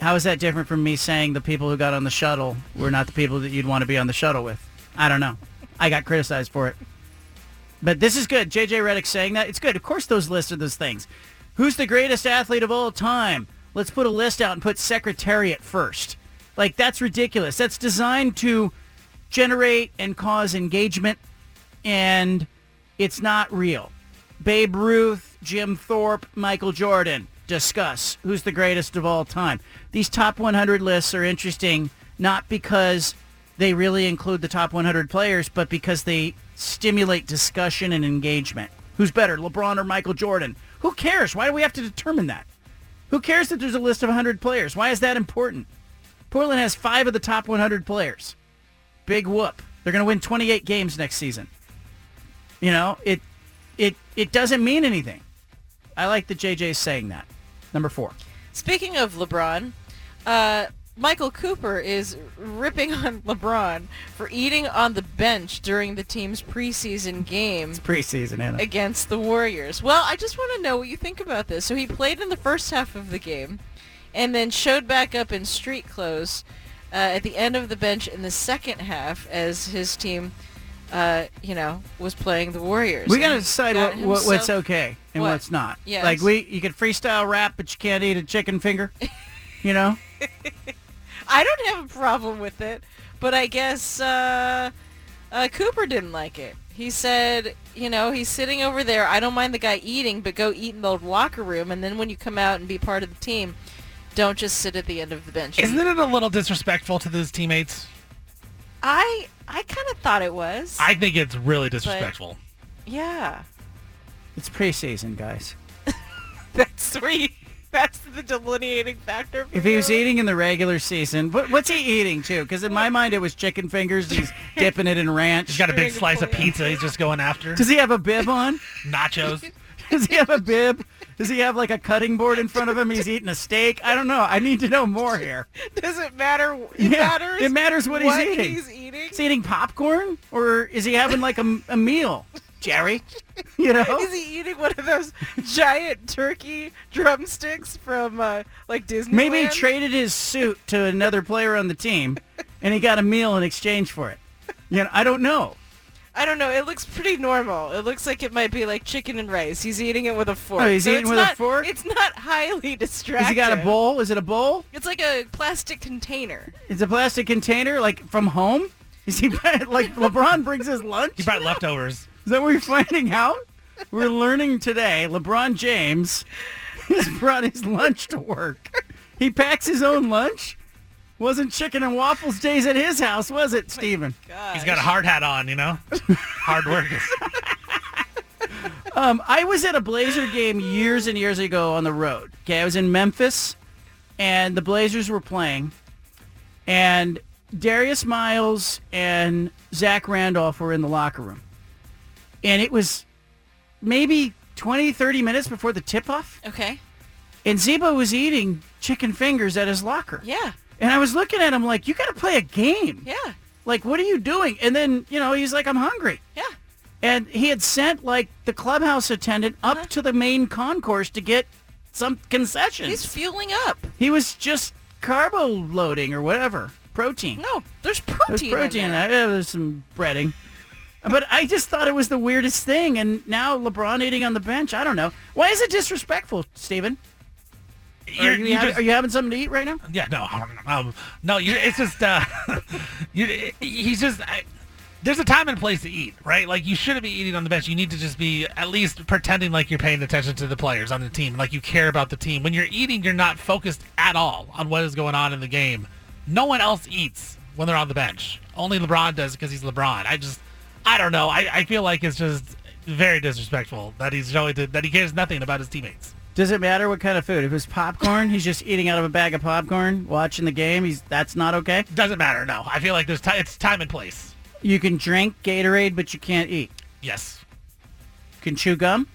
How is that different from me saying the people who got on the shuttle were not the people that you'd want to be on the shuttle with? I don't know. I got criticized for it. But this is good. JJ Redick saying that. It's good. Of course those lists are those things. Who's the greatest athlete of all time? Let's put a list out and put Secretariat first. Like, that's ridiculous. That's designed to generate and cause engagement, and it's not real. Babe Ruth, Jim Thorpe, Michael Jordan. Discuss who's the greatest of all time. These top 100 lists are interesting not because they really include the top 100 players, but because they stimulate discussion and engagement. Who's better, LeBron or Michael Jordan? Who cares? Why do we have to determine that? Who cares that there's a list of 100 players? Why is that important? Portland has five of the top 100 players. Big whoop. They're going to win 28 games next season. You know, it it it doesn't mean anything. I like that JJ's saying that. Number four.
Speaking of LeBron, uh, Michael Cooper is ripping on LeBron for eating on the bench during the team's preseason game
Preseason, Anna.
against the Warriors. Well, I just want to know what you think about this. So he played in the first half of the game, and then showed back up in street clothes uh, at the end of the bench in the second half as his team, uh, you know, was playing the Warriors.
We got to decide
got
what, what what's okay and
What?
what's not.
Yes.
Like we, you can freestyle rap, but you can't eat a chicken finger. you know.
I don't have a problem with it, but I guess uh, uh, Cooper didn't like it. He said, you know, he's sitting over there. I don't mind the guy eating, but go eat in the locker room, and then when you come out and be part of the team, don't just sit at the end of the bench.
Isn't it a little disrespectful to those teammates?
I I kind of thought it was.
I think it's really disrespectful.
yeah,
It's preseason, guys.
that's three. That's the delineating factor. for
If he was eating in the regular season, what, what's he eating too? Because in my mind, it was chicken fingers. He's dipping it in ranch.
He's got a big slice of pizza he's just going after.
Does he have a bib on?
Nachos.
Does he have a bib? Does he have like a cutting board in front of him? He's eating a steak. I don't know. I need to know more here.
Does it matter? It
Yeah,
matters.
It matters what, he's eating.
He's eating.
Is he eating popcorn or is he having like a, a meal, Jerry? You know?
Is he eating one of those giant turkey drumsticks from uh, like Disney?
Maybe he traded his suit to another player on the team, and he got a meal in exchange for it. You know, I don't know.
I don't know. It looks pretty normal. It looks like it might be like chicken and rice. He's eating it with a fork.
Oh, he's
So
eating
it's
with a
not-
fork?
It's not highly distracting.
Has he got a bowl? Is it a bowl?
It's like a plastic container.
It's a plastic container, like from home. Is he like LeBron brings his lunch?
He brought leftovers.
Is that what we're finding out? We're learning today. LeBron James has brought his lunch to work. He packs his own lunch. Wasn't chicken and waffles days at his house, was it, Steven?
He's got a hard hat on, you know? hard workers.
Um, I was at a Blazer game years and years ago on the road. Okay, I was in Memphis, and the Blazers were playing, and Darius Miles and Zach Randolph were in the locker room, and it was maybe 20, 30 minutes before the tip-off,
Okay.
and Zebo was eating chicken fingers at his locker.
Yeah.
And I was looking at him like, you got to play a game.
Yeah.
Like, what are you doing? And then, you know, he's like, I'm hungry.
Yeah.
And he had sent like the clubhouse attendant up uh-huh. to the main concourse to get some concessions.
He's fueling up.
he was just carbo loading or whatever, protein.
No, there's protein.
There's
protein. In
in
there.
there's some breading. But I just thought it was the weirdest thing. And now LeBron eating on the bench. I don't know. Why is it disrespectful, Steven? Are you,
you just-
are you having something to eat right now?
Yeah, no, um, no, you it's just, uh, you, he's just, I, there's a time and place to eat, right? Like, you shouldn't be eating on the bench. You need to just be at least pretending like you're paying attention to the players on the team, like you care about the team. When you're eating, you're not focused at all on what is going on in the game. No one else eats when they're on the bench. Only LeBron does because he's LeBron. I just, I don't know. I, I feel like it's just very disrespectful that he's showing to, that he cares nothing about his teammates.
Does it matter what kind of food? If it's popcorn, he's just eating out of a bag of popcorn, watching the game. He's that's not okay.
Doesn't matter. No, I feel like there's ti it's time and place.
You can drink Gatorade, but you can't eat.
Yes.
You can chew gum.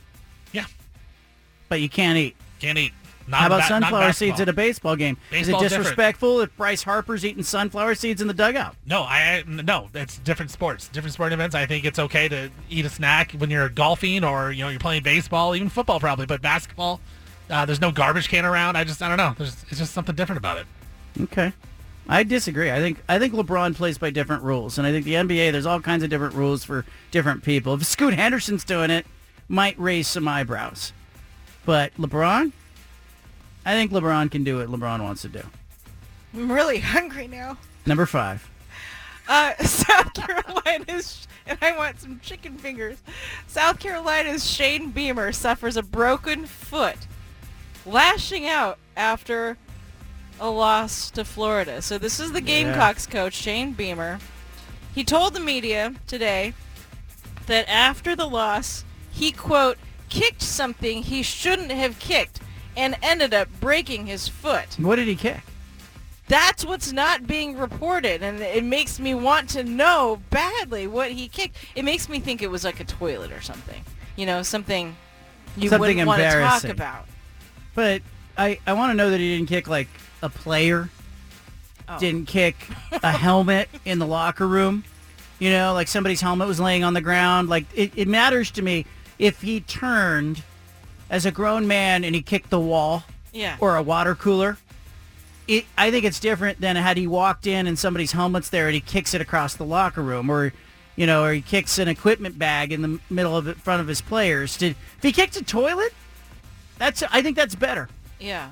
Yeah.
But you can't eat.
Can't eat. Not
How about
ba-
sunflower seeds at a baseball game? Is it
Baseball's different.
disrespectful if Bryce Harper's eating sunflower seeds in the dugout?
No, I I- no. It's different sports, different sporting events. I think it's okay to eat a snack when you're golfing or you know you're playing baseball, even football probably. But basketball, uh, there's no garbage can around. I just I don't know. There's it's just something different about it.
Okay. I disagree. I think I think LeBron plays by different rules, and I think the NBA there's all kinds of different rules for different people. If Scoot Henderson's doing it, might raise some eyebrows, but LeBron, I think LeBron can do what LeBron wants to do.
I'm really hungry now.
Number five.
Uh, South Carolina's, and I want some chicken fingers. South Carolina's Shane Beamer suffers a broken foot, lashing out after a loss to Florida. So this is the Gamecocks coach, Shane Beamer. He told the media today that after the loss, he, quote, kicked something he shouldn't have kicked and ended up breaking his foot.
What did he kick?
That's what's not being reported, and it makes me want to know badly what he kicked. It makes me think it was like a toilet or something. You know, something you
Something
wouldn't want to talk about.
But I I want to know that he didn't kick like a player.
Oh.
Didn't kick a helmet in the locker room. You know, like somebody's helmet was laying on the ground. Like it, it matters to me if he turned as a grown man and he kicked the wall
Yeah.
or a water cooler it, I think it's different than had he walked in and somebody's helmet's there and he kicks it across the locker room, or you know, or he kicks an equipment bag in the middle of it, front of his players. Did if he kicked a toilet? That's I think that's better.
Yeah.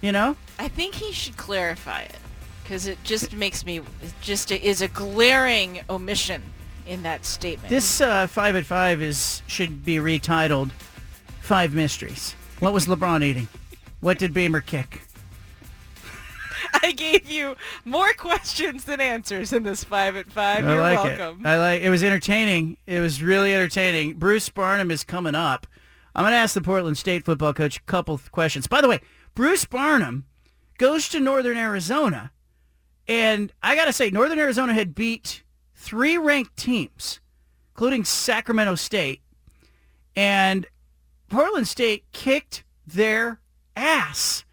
You know.
I think he should clarify it because it just makes me it just is a glaring omission in that statement.
This uh, five at five is should be retitled Five Mysteries. What was LeBron eating? What did Beamer kick?
I gave you more questions than answers in this five at five.
I
You're
like
welcome.
it. I like. It was entertaining. It was really entertaining. Bruce Barnum is coming up. I'm going to ask the Portland State football coach a couple questions. By the way, Bruce Barnum goes to Northern Arizona, and I got to say, Northern Arizona had beat three ranked teams, including Sacramento State, and Portland State kicked their ass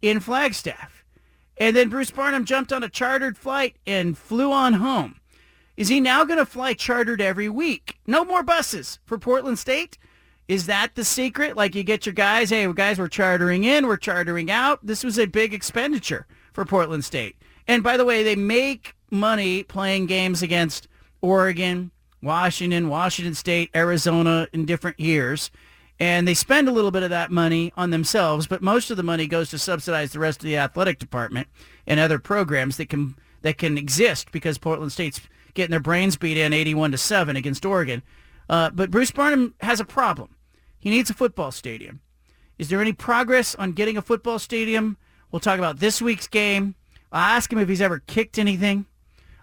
in Flagstaff. And then Bruce Barnum jumped on a chartered flight and flew on home. Is he now going to fly chartered every week? No more buses for Portland State? Is that the secret? Like you get your guys, hey, guys, we're chartering in, we're chartering out. This was a big expenditure for Portland State. And by the way, they make money playing games against Oregon, Washington, Washington State, Arizona in different years. And they spend a little bit of that money on themselves, but most of the money goes to subsidize the rest of the athletic department and other programs that can that can exist because Portland State's getting their brains beat in 81 to 7 against Oregon. Uh, but Bruce Barnum has a problem. He needs a football stadium. Is there any progress on getting a football stadium? We'll talk about this week's game. I'll ask him if he's ever kicked anything.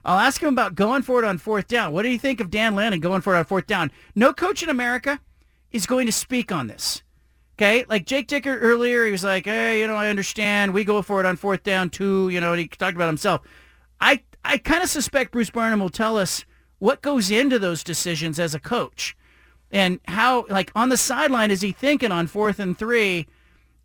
I'll ask him about going for it on fourth down. What do you think of Dan Lanning going for it on fourth down? No coach in America is going to speak on this. Okay, like Jake Dickert earlier, he was like, "Hey, you know, I understand. We go for it on fourth down too." You know, and he talked about himself. I I kind of suspect Bruce Barnum will tell us what goes into those decisions as a coach, and how, like, on the sideline, is he thinking on fourth and three?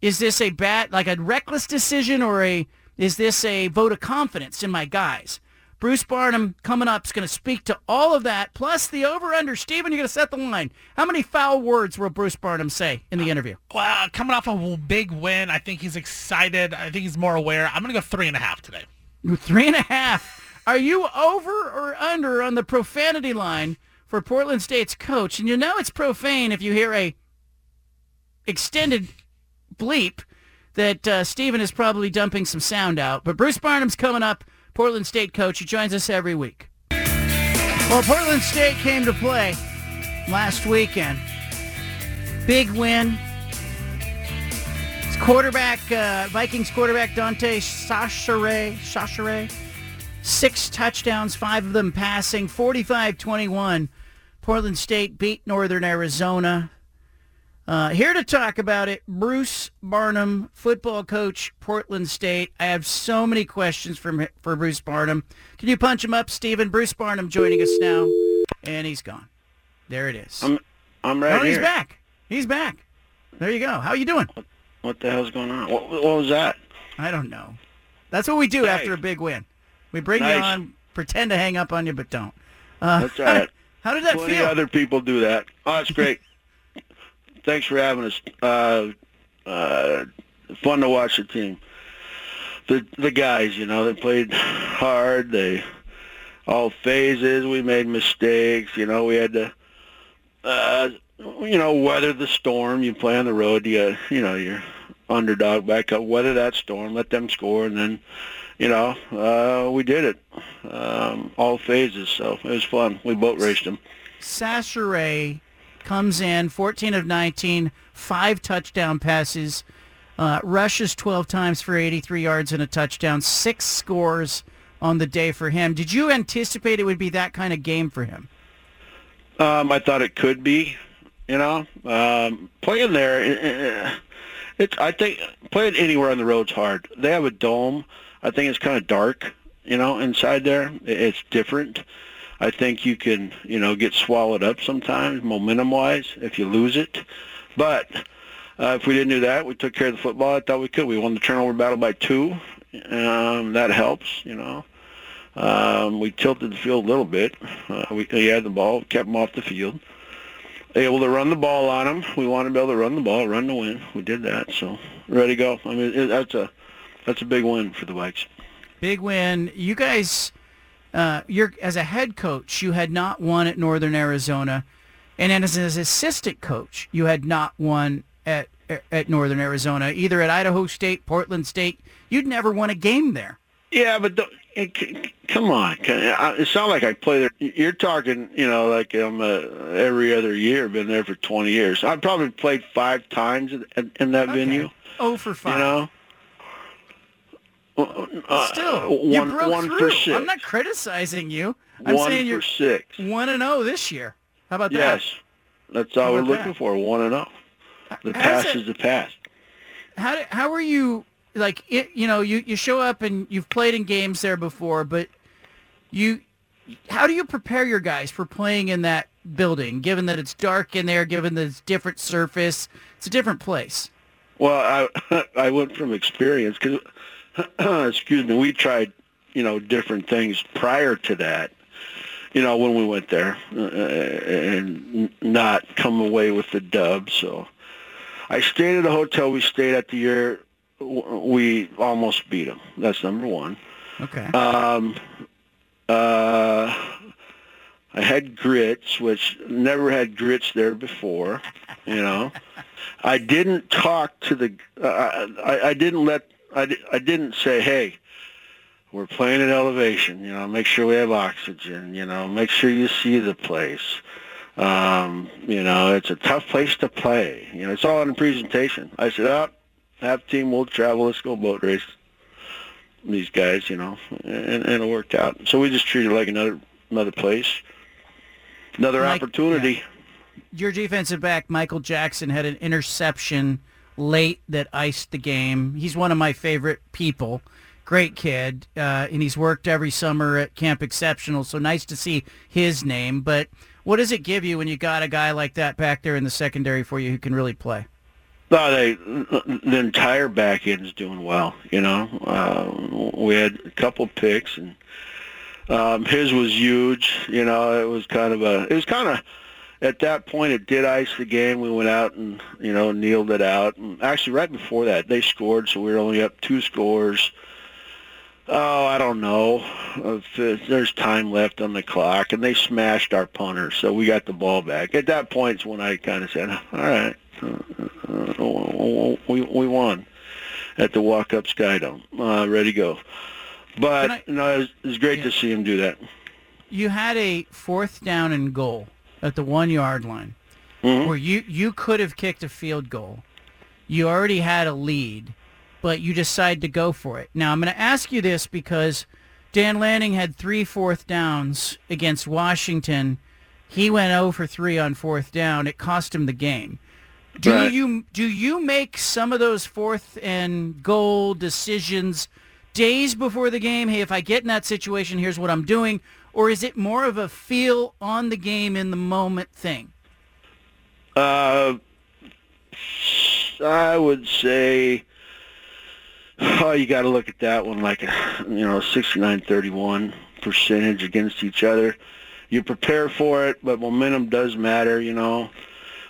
Is this a bad, like a reckless decision, or a is this a vote of confidence in my guys? Bruce Barnum coming up is going to speak to all of that, plus the over-under. Steven, you're going to set the line. How many foul words will Bruce Barnum say in the interview?
Well, coming off a big win, I think he's excited. I think he's more aware. I'm going to go three and a half today.
Three and a half. Are you over or under on the profanity line for Portland State's coach? And you know it's profane if you hear a extended bleep that uh, Steven is probably dumping some sound out. But Bruce Barnum's coming up. Portland State coach. He joins us every week. Well, Portland State came to play last weekend. Big win. It's quarterback, uh, Vikings quarterback Dante Chachere, Chachere, six touchdowns, five of them passing, 45-21. Portland State beat Northern Arizona. Uh, here to talk about it, Bruce Barnum, football coach, Portland State. I have so many questions for, for Bruce Barnum. Can you punch him up, Stephen? Bruce Barnum joining us now, and he's gone. There it is.
I'm, I'm right
oh, he's back. He's back. There you go. How are you doing?
What the hell's going on? What, what was that?
I don't know. That's what we do after a big win. We bring you on, pretend to hang up on you, but don't. Uh,
That's right.
How did that
Plenty
feel?
other people do that. Oh, that's great. Thanks for having us. Uh, uh, fun to watch the team. The the guys, you know, they played hard. They all phases. We made mistakes. You know, we had to, uh, you know, weather the storm. You play on the road. You you know, your underdog back up. Weather that storm. Let them score, and then, you know, uh, we did it. Um, all phases. So it was fun. We boat raced them.
Chachere comes in 14 of 19, five touchdown passes, uh, rushes 12 times for 83 yards and a touchdown, six scores on the day for him. Did you anticipate it would be that kind of game for him?
Um, I thought it could be, you know, um, playing there. It's I think playing anywhere on the road's hard. They have a dome. I think it's kind of dark, you know, inside there. It's different. I think you can, you know, get swallowed up sometimes, momentum-wise, if you lose it. But uh, if we didn't do that, we took care of the football. I thought we could. We won the turnover battle by two. Um, that helps, you know. Um, we tilted the field a little bit. Uh, we, he had the ball, kept them off the field. Able to run the ball on them. We wanted to be able to run the ball, run to win. We did that, so ready to go. I mean, it, that's a that's a big win for the Vikes.
Big win. You guys, uh, you're as a head coach, you had not won at Northern Arizona, and then as an assistant coach, you had not won at at Northern Arizona, either at Idaho State, Portland State. You'd never won a game there.
Yeah, but c- come on, I- it's not like I play there. You're talking, you know, like I'm uh, every other year. Been there for 20 years. I've probably played five times in, in, in that venue.
Oh for five.
You know. Uh,
Still, you
one,
broke
one
through.
for six.
I'm not criticizing you. I'm
One
saying you're
six.
one and zero this year. How about that?
Yes, that's all we're looking
that?
for. One and zero. The
How's
past
it-
is the past.
How do, how are you like? It, you know, you you show up and you've played in games there before, but you how do you prepare your guys for playing in that building? Given that it's dark in there, given that it's different surface, it's a different place.
Well, I I went from experience because, excuse me, we tried, you know, different things prior to that. You know, when we went there, uh, and not come away with the dub. So, I stayed at a hotel we stayed at the year we almost beat them. That's number one.
Okay.
Um, uh, I had grits, which never had grits there before. You know, I didn't talk to the. Uh, I, I didn't let. I, di- I didn't say, hey, we're playing at elevation. You know, make sure we have oxygen. You know, make sure you see the place. Um, you know, it's a tough place to play. You know, it's all in the presentation. I said, oh, half team will travel. Let's go boat race these guys, you know, and, and it worked out. So we just treated it like another another place, another
Mike-
opportunity.
Your defensive back, Michael Jackson, had an interception late that iced the game. He's one of my favorite people. Great kid, uh, and he's worked every summer at Camp Exceptional, so nice to see his name. But what does it give you when you got a guy like that back there in the secondary for you who can really play?
No, they the entire back end's doing well. You know, uh, we had a couple picks, and um, his was huge. You know, it was kind of a. It was kind of at that point it did ice the game. We went out and you know kneeled it out. And actually, right before that, they scored, so we were only up two scores. Oh, I don't know. If there's time left on the clock, and they smashed our punter, so we got the ball back. At that point, is when I kind of said, "All right, uh, we we won at the Walkup Skydome, uh, ready to go." But no, it was, it was great to see him do that.
You had a fourth down and goal at the one yard line mm-hmm. where you, you could have kicked a field goal. You already had a lead, but you decide to go for it. Now, I'm going to ask you this because Dan Lanning had three fourth downs against Washington. He went 0 for 3 on fourth down. It cost him the game. Do
Right.
you do you make some of those fourth and goal decisions days before the game? Hey, if I get in that situation, here's what I'm doing, or is it more of a feel on the game in the moment thing?
Uh, I would say, oh, you got to look at that one like a, you know, 69-31 percentage against each other. You prepare for it, but momentum does matter, you know.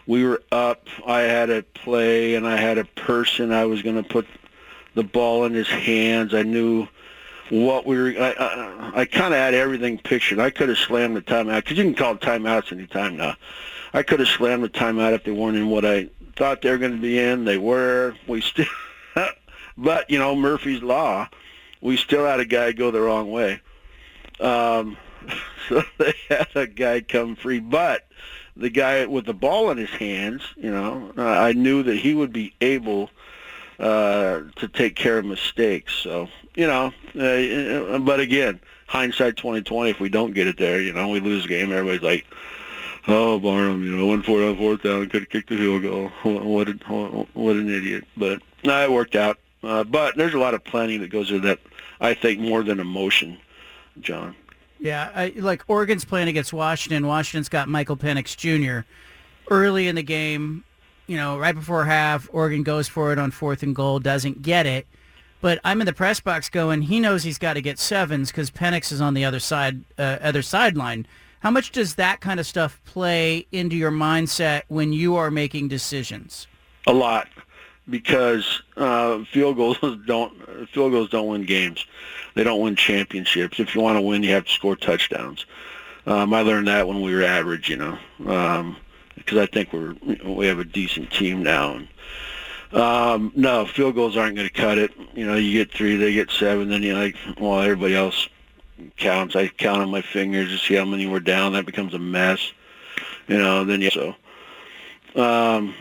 We were up. I had a play, and I had a person. I was going to put the ball in his hands. I knew what we were. I, I, I kind of had everything pictured. I could have slammed the timeout because you can call timeouts anytime now. I could have slammed the timeout if they weren't in what I thought they were going to be in. They were. We still, but you know Murphy's law. We still had a guy go the wrong way. Um, so they had a guy come free, but the guy with the ball in his hands, you know, I knew that he would be able uh, to take care of mistakes. So, you know, uh, but again, hindsight 2020. If we don't get it there, you know, we lose the game. Everybody's like, "Oh, Barnum, you know, one four on fourth down, could have kicked the field goal. What, what, what an idiot!" But no, it worked out. Uh, but there's a lot of planning that goes into that. I think more than emotion, John.
Yeah, I, like Oregon's playing against Washington. Washington's got Michael Penix Jr. Early in the game, you know, right before half, Oregon goes for it on fourth and goal, doesn't get it. But I'm in the press box going, he knows he's got to get sevens because Penix is on the other side, uh, other sideline. How much does that kind of stuff play into your mindset when you are making decisions?
A lot. because uh, field goals don't field goals don't win games. They don't win championships. If you want to win, you have to score touchdowns. Um, I learned that when we were average, you know, um, because I think we're we have a decent team now. And, um, no, field goals aren't going to cut it. You know, you get three, they get seven, then you like, well, everybody else counts. I count on my fingers to see how many were down. That becomes a mess. You know, then you so. Um,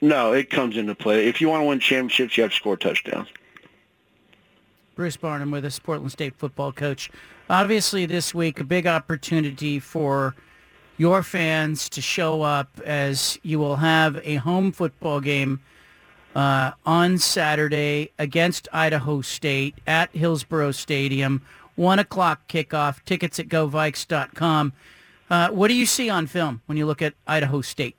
no, it comes into play. If you want to win championships, you have to score touchdowns.
Bruce Barnum with us, Portland State football coach. Obviously, this week, a big opportunity for your fans to show up as you will have a home football game uh, on Saturday against Idaho State at Hillsboro Stadium. 1 o'clock kickoff. Tickets at govikes.com. Uh, what do you see on film when you look at Idaho State?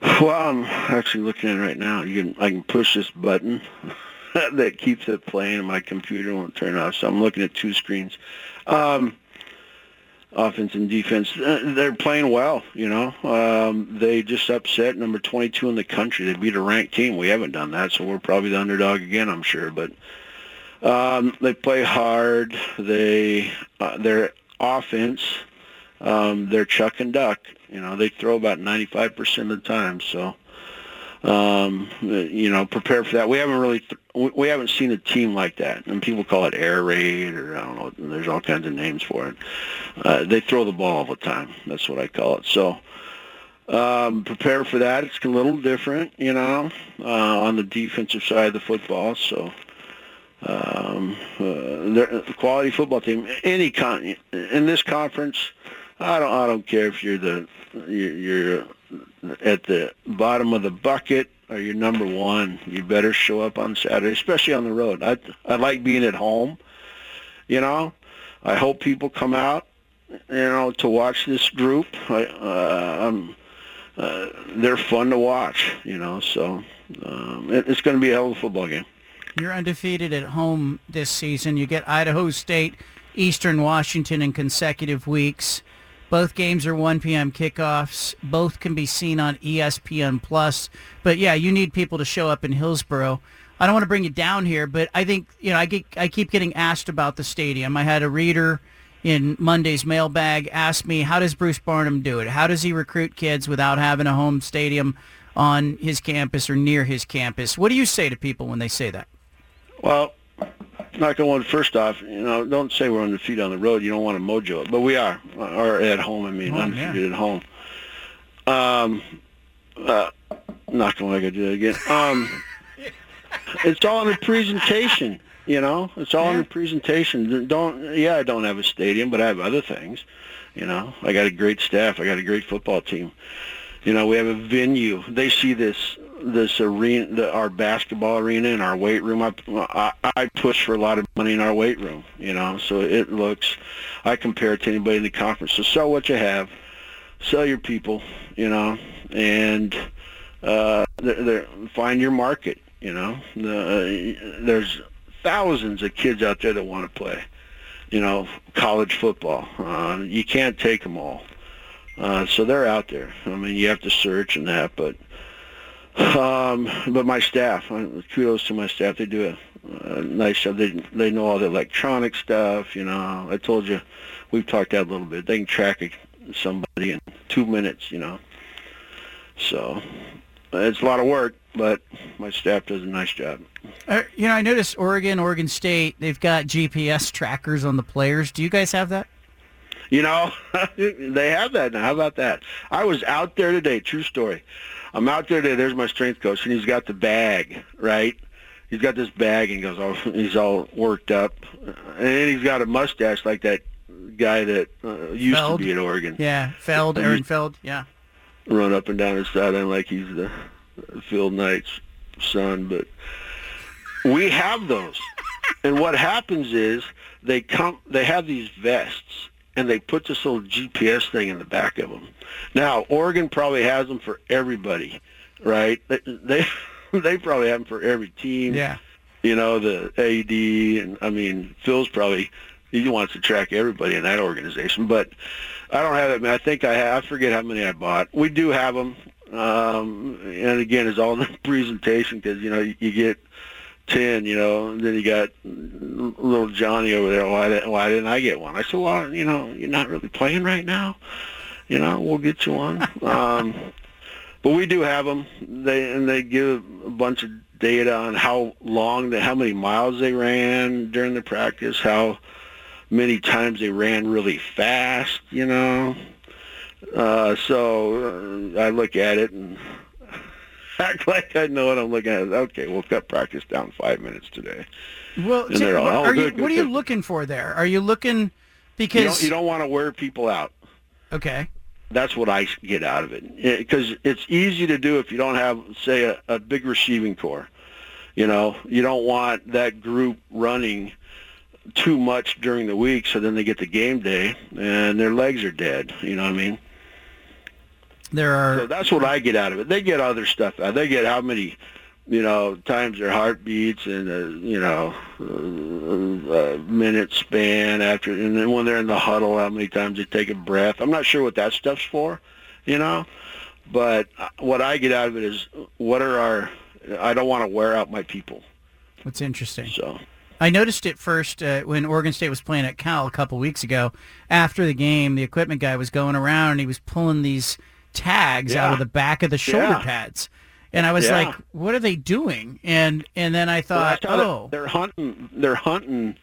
Well, I'm actually looking at it right now. Can I can push this button that keeps it playing, and my computer won't turn off. So I'm looking at two screens. Um, offense and defense, uh, they're playing well. You know, um, they just upset number 22 in the country. They beat a ranked team. We haven't done that, so we're probably the underdog again. I'm sure, but um, they play hard. They uh, their offense, um, they're chuck and duck. You know, they throw about 95% of the time. So, um, you know, prepare for that. We haven't really, th- we haven't seen a team like that. And people call it air raid or I don't know. There's all kinds of names for it. Uh, they throw the ball all the time. That's what I call it. So, um, prepare for that. It's a little different, you know, uh, on the defensive side of the football. So, um, uh, they're quality football team. Any con in this conference, I don't. I don't care if you're the you're, you're at the bottom of the bucket or you're number one. You better show up on Saturday, especially on the road. I I like being at home. You know, I hope people come out. You know, to watch this group. I, uh, I'm, uh, they're fun to watch. You know, so um, it, it's going to be a hell of a football game.
You're undefeated at home this season. You get Idaho State, Eastern Washington in consecutive weeks. Both games are 1 p.m. kickoffs. Both can be seen on ESPN Plus. But yeah, you need people to show up in Hillsboro. I don't want to bring you down here, but I think you know I get I keep getting asked about the stadium. I had a reader in Monday's mailbag ask me, "How does Bruce Barnum do it? How does he recruit kids without having a home stadium on his campus or near his campus?" What do you say to people when they say that?
Well, not going to first off, you know, don't say we're undefeated on the road. You don't want to mojo it, but we are, or at home. I mean,
Home,
undefeated at home. Um, uh, not going to do that again. Um, it's all in the presentation. You know, it's all in the presentation. Don't, yeah, I don't have a stadium, but I have other things. You know, I got a great staff. I got a great football team. You know, we have a venue. They see this this arena, the, our basketball arena and our weight room. I, I I push for a lot of money in our weight room. You know, so it looks. I compare it to anybody in the conference. So sell what you have, sell your people. You know, and uh, they're, they're, find your market. You know, the, uh, there's thousands of kids out there that want to play. You know, college football. Uh, you can't take them all. Uh, so they're out there. I mean, you have to search and that, but um, but my staff, uh, kudos to my staff. They do a, a nice job. They they know all the electronic stuff. You know, I told you, we've talked that a little bit. They can track somebody in two minutes. You know, so it's a lot of work, but my staff does a nice job.
Uh, you know, I noticed Oregon, Oregon State, they've got GPS trackers on the players. Do you guys have that?
You know, they have that now. How about that? I was out there today. True story. I'm out there today. There's my strength coach, and he's got the bag, right? He's got this bag, and he goes, oh, he's all worked up, and he's got a mustache like that guy that uh, used
Feld?
to be in Oregon.
Yeah, Feld, Aaron Feld. Yeah.
Run up and down his sideline like he's the Phil Knight's son, but we have those. and what happens is they come, they have these vests, and they put this little GPS thing in the back of them. Now, Oregon probably has them for everybody, right? They they, they probably have them for every team.
Yeah.
You know, the AD, and I mean, Phil's probably he wants to track everybody in that organization, but I don't have it. man. I think I have. I forget how many I bought. We do have them. Um, and again, it's all in the presentation because you know you, you get ten, you know, and then you got little Johnny over there. Why didn't Why didn't I get one? I said, well, you know, you're not really playing right now. You know, we'll get you one. um, but we do have them. They and they give a bunch of data on how long, they, how many miles they ran during the practice, how many times they ran really fast. You know, uh, so uh, I look at it and act like I know what I'm looking at. Okay, we'll cut practice down five minutes today.
Well,
And all,
what,
"Oh,
are you,
good, good,
what are you looking for there? Are you looking
You
because
don't, you don't want to wear people out.
okay?
That's what I get out of it because it's easy to do if you don't have, say, a, a big receiving corps. You know, you don't want that group running too much during the week, so then they get to game day and their legs are dead. You know what I mean?
There are
So that's what I get out of it. They get other stuff. out. They get how many, you know, times their heartbeats and uh, you know, uh, uh, minute span after, and then when they're in the huddle, how many times they take a breath. I'm not sure what that stuff's for, you know, but what I get out of it is what are our. I don't want to wear out my people.
What's interesting?
So
I noticed it first uh, when Oregon State was playing at Cal a couple weeks ago. After the game, the equipment guy was going around and he was pulling these tags out of the back of the shoulder
Yeah.
pads. And I was
Yeah.
like, "What are they doing?" And and then I thought,
how
"Oh,
they're hunting. They're hunting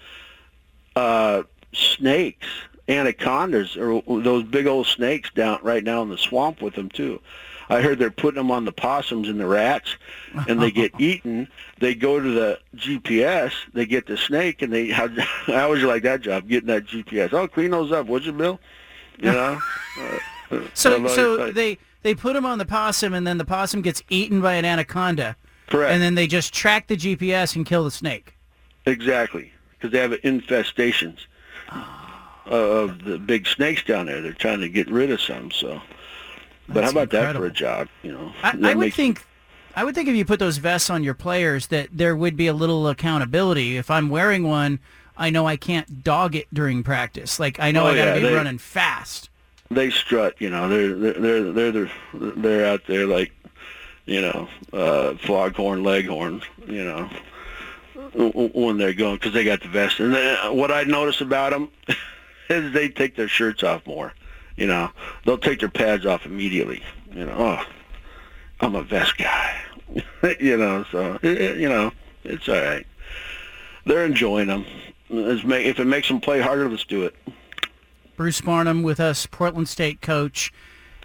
uh, snakes, anacondas, or those big old snakes down right now in the swamp with them too. I heard they're putting them on the possums and the rats, and they get eaten. They go to the GPS, they get the snake, and they. How I always like that job, getting that GPS. Oh, clean those up, would you, Bill? You know. Uh,
So
uh,
so
uh,
they they put him on the possum, and then the possum gets eaten by an anaconda.
Correct.
And then they just track the GPS and kill the snake.
Exactly, because they have infestations ah. of the big snakes down there. They're trying to get rid of some. So, but
That's
how about that for a job? You know,
I, I would think, I would think if you put those vests on your players, that there would be a little accountability. If I'm wearing one, I know I can't dog it during practice. Like I know
Oh,
I got to
yeah,
be
they-
running fast.
They strut. You know, they're they're they're they're they're out there like, you know, uh, foghorn leghorn, You know, when they're going because they got the vest. And then, what I notice about them is they take their shirts off more. You know, they'll take their pads off immediately. You know, oh, I'm a vest guy. you know, so you know, it's all right. They're enjoying them. If it makes them play harder, let's do it.
Bruce Barnum with us, Portland State coach.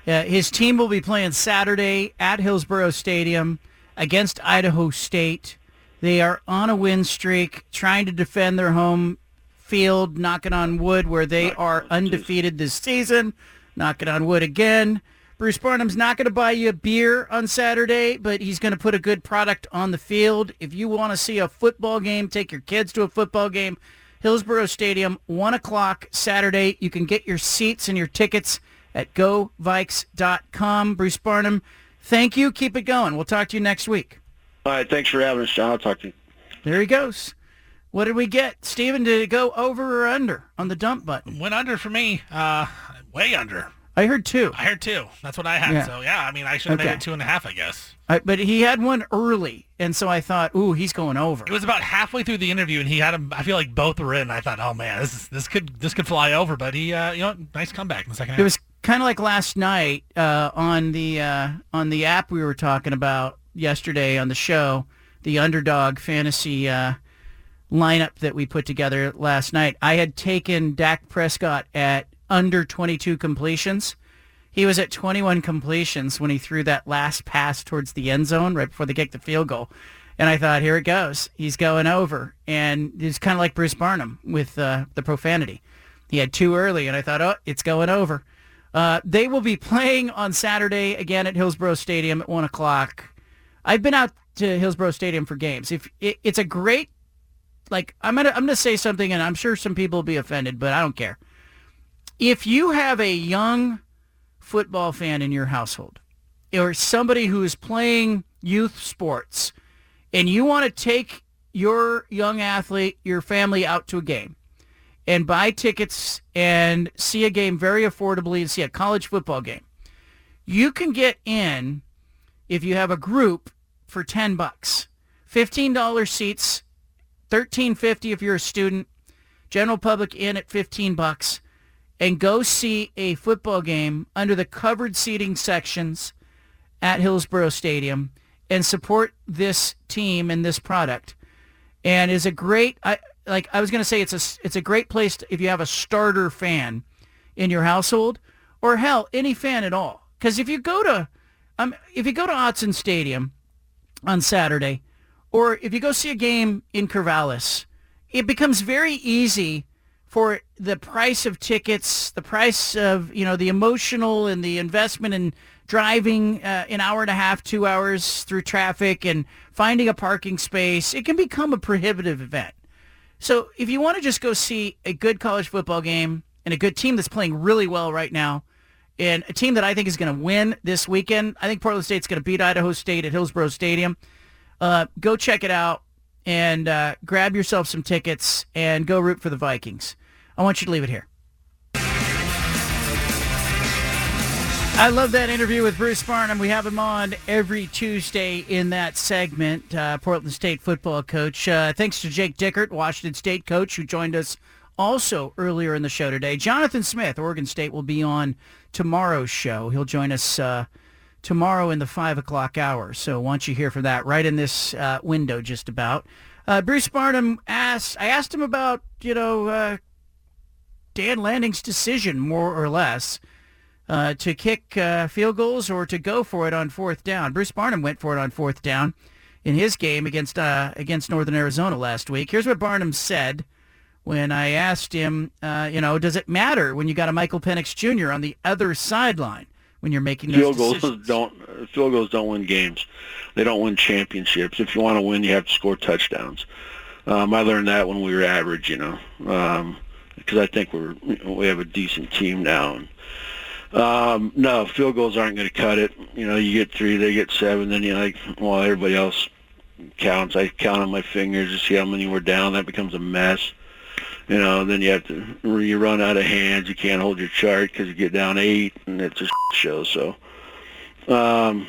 Uh, his team will be playing Saturday at Hillsboro Stadium against Idaho State. They are on a win streak, trying to defend their home field, knocking on wood where they are undefeated this season. Knocking on wood again. Bruce Barnum's not going to buy you a beer on Saturday, but he's going to put a good product on the field. If you want to see a football game, take your kids to a football game. Hillsboro Stadium, 1 o'clock Saturday. You can get your seats and your tickets at govikes.com. Bruce Barnum, thank you. Keep it going. We'll talk to you next week.
All right, thanks for having us, John. I'll talk to you.
There he goes. What did we get? Steven, did it go over or under on the dump button?
Went under for me. Uh, way under.
I heard two.
I heard two. That's what I had.
Yeah.
So yeah, I mean, I should have made it two and a half, I guess.
I, but he had one early, and so I thought, ooh, he's going over.
It was about halfway through the interview, and he had him. I feel like both were in. I thought, oh man, this is, this could this could fly over. But he, uh, you know, nice comeback in the second half.
It was kind of like last night uh, on the uh, on the app we were talking about yesterday on the show, the underdog fantasy uh, lineup that we put together last night. I had taken Dak Prescott at under 22 completions. He was at 21 completions when he threw that last pass towards the end zone right before they kicked the field goal. And I thought, here it goes. He's going over. And it's kind of like Bruce Barnum with uh, the profanity. He had two early, and I thought, oh, it's going over. Uh, they will be playing on Saturday again at Hillsboro Stadium at 1 o'clock. I've been out to Hillsboro Stadium for games. If it, It's a great, like, I'm going to I'm gonna say something, and I'm sure some people will be offended, but I don't care. If you have a young football fan in your household or somebody who is playing youth sports and you want to take your young athlete, your family out to a game and buy tickets and see a game very affordably and see a college football game, you can get in if you have a group for 10 bucks. $15 seats, 13.50 if you're a student, general public in at 15 bucks and go see a football game under the covered seating sections at Hillsboro Stadium and support this team and this product. And is a great I like I was going to say it's a it's a great place to, if you have a starter fan in your household or hell any fan at all. Cuz if you go to um if you go to Autzen Stadium on Saturday or if you go see a game in Corvallis, it becomes very easy for the price of tickets, the price of, you know, the emotional and the investment in driving uh, an hour and a half, two hours through traffic and finding a parking space, it can become a prohibitive event. So if you want to just go see a good college football game and a good team that's playing really well right now, and a team that I think is going to win this weekend, I think Portland State's going to beat Idaho State at Hillsboro Stadium. Uh, go check it out and uh, grab yourself some tickets and go root for the Vikings. I want you to leave it here. I love that interview with Bruce Barnum. We have him on every Tuesday in that segment, uh, Portland State football coach. Uh, thanks to Jake Dickert, Washington State coach, who joined us also earlier in the show today. Jonathan Smith, Oregon State, will be on tomorrow's show. He'll join us uh, tomorrow in the 5 o'clock hour. So once you hear from that, right in this uh, window just about. Uh, Bruce Barnum asked, I asked him about, you know, uh, Dan Lanning's decision, more or less, uh, to kick uh, field goals or to go for it on fourth down. Bruce Barnum went for it on fourth down in his game against uh, against Northern Arizona last week. Here's what Barnum said when I asked him, uh, you know, does it matter when you got a Michael Penix Jr. on the other sideline when you're making those
field goals
decisions?
don't field goals don't win games. They don't win championships. If you want to win, you have to score touchdowns. Um, I learned that when we were average, you know, because I think we're we have a decent team now. And, um, no, field goals aren't going to cut it. You know, you get three, they get seven, then you like, well, everybody else counts. I count on my fingers to see how many were down. That becomes a mess. You know, then you have to you run out of hands. You can't hold your chart because you get down eight, and it's a show. So, um,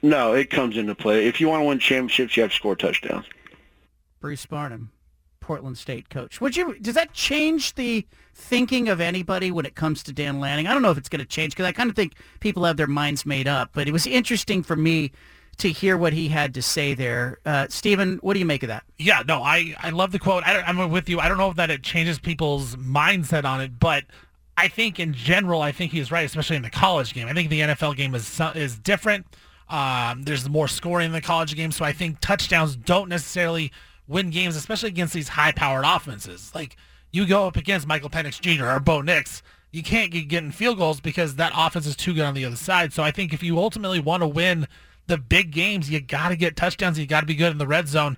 no, it comes into play. If you want to win championships, you have to score touchdowns.
Bruce Barnum, Portland State coach. Would you? Does that change the thinking of anybody when it comes to Dan Lanning? I don't know if it's going to change because I kind of think people have their minds made up. But it was interesting for me to hear what he had to say there. Uh, Stephen, what do you make of that?
Yeah, no, I, I love the quote. I I'm with you. I don't know if that it changes people's mindset on it, but I think in general, I think he's right, especially in the college game. I think the NFL game is is different. Um, there's more scoring in the college game, so I think touchdowns don't necessarily win games, especially against these high-powered offenses. Like you go up against Michael Penix Jr. or Bo Nix, you can't get getting field goals because that offense is too good on the other side. So I think if you ultimately want to win the big games, you got to get touchdowns. You got to be good in the red zone.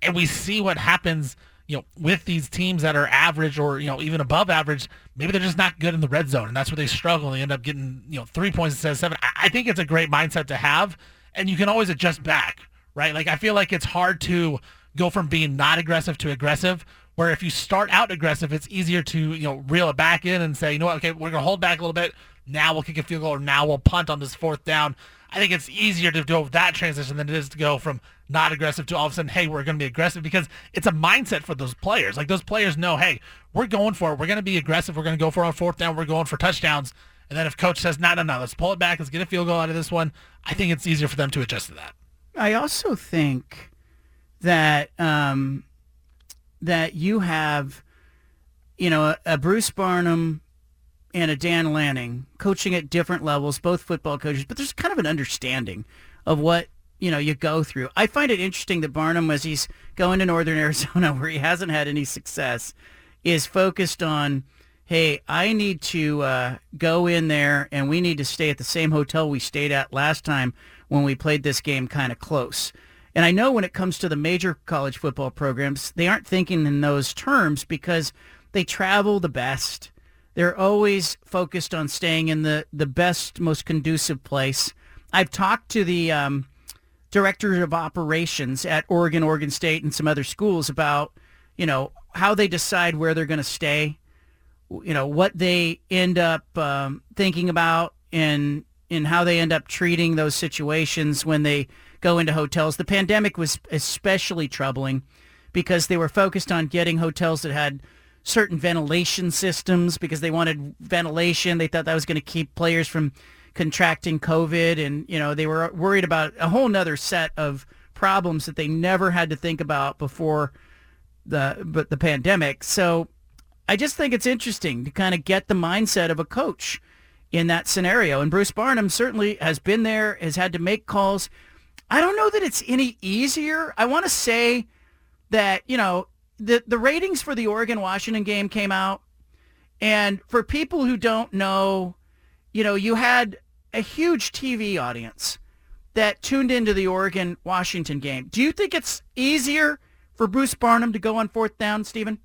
And we see what happens, you know, with these teams that are average or, you know, even above average. Maybe they're just not good in the red zone. And that's where they struggle. They end up getting, you know, three points instead of seven. I think it's a great mindset to have. And you can always adjust back, right? Like, I feel like it's hard to go from being not aggressive to aggressive where if you start out aggressive, it's easier to, you know, reel it back in and say, you know what, okay, we're to hold back a little bit. Now we'll kick a field goal or now we'll punt on this fourth down. I think it's easier to go that transition than it is to go from not aggressive to all of a sudden, hey, we're going to be aggressive because it's a mindset for those players. Like those players know, hey, we're going for it. We're going to be aggressive. We're going to go for our fourth down. We're going for touchdowns. And then if coach says, no, no, no, let's pull it back. Let's get a field goal out of this one. I think it's easier for them to adjust to that.
I also think that um, that you have, you know, a, a Bruce Barnum and a Dan Lanning coaching at different levels, both football coaches, but there's kind of an understanding of what you know you go through. I find it interesting that Barnum, as he's going to Northern Arizona, where he hasn't had any success, is focused on, hey, I need to uh, go in there, and we need to stay at the same hotel we stayed at last time when we played this game kind of close. And I know when it comes to the major college football programs, they aren't thinking in those terms because they travel the best. They're always focused on staying in the, the best, most conducive place. I've talked to the um, director of operations at Oregon, Oregon State, and some other schools about, you know, how they decide where they're going to stay, you know, what they end up um, thinking about and in how they end up treating those situations when they go into hotels. The pandemic was especially troubling because they were focused on getting hotels that had certain ventilation systems because they wanted ventilation. They thought that was going to keep players from contracting COVID. And, you know, they were worried about a whole nother set of problems that they never had to think about before the, but the pandemic. So I just think it's interesting to kind of get the mindset of a coach in that scenario. And Bruce Barnum certainly has been there, has had to make calls. I don't know that it's any easier. I want to say that, you know, the, the ratings for the Oregon-Washington game came out. And for people who don't know, you know, you had a huge TV audience that tuned into the Oregon-Washington game. Do you think it's easier for Bruce Barnum to go on fourth down, Stephen?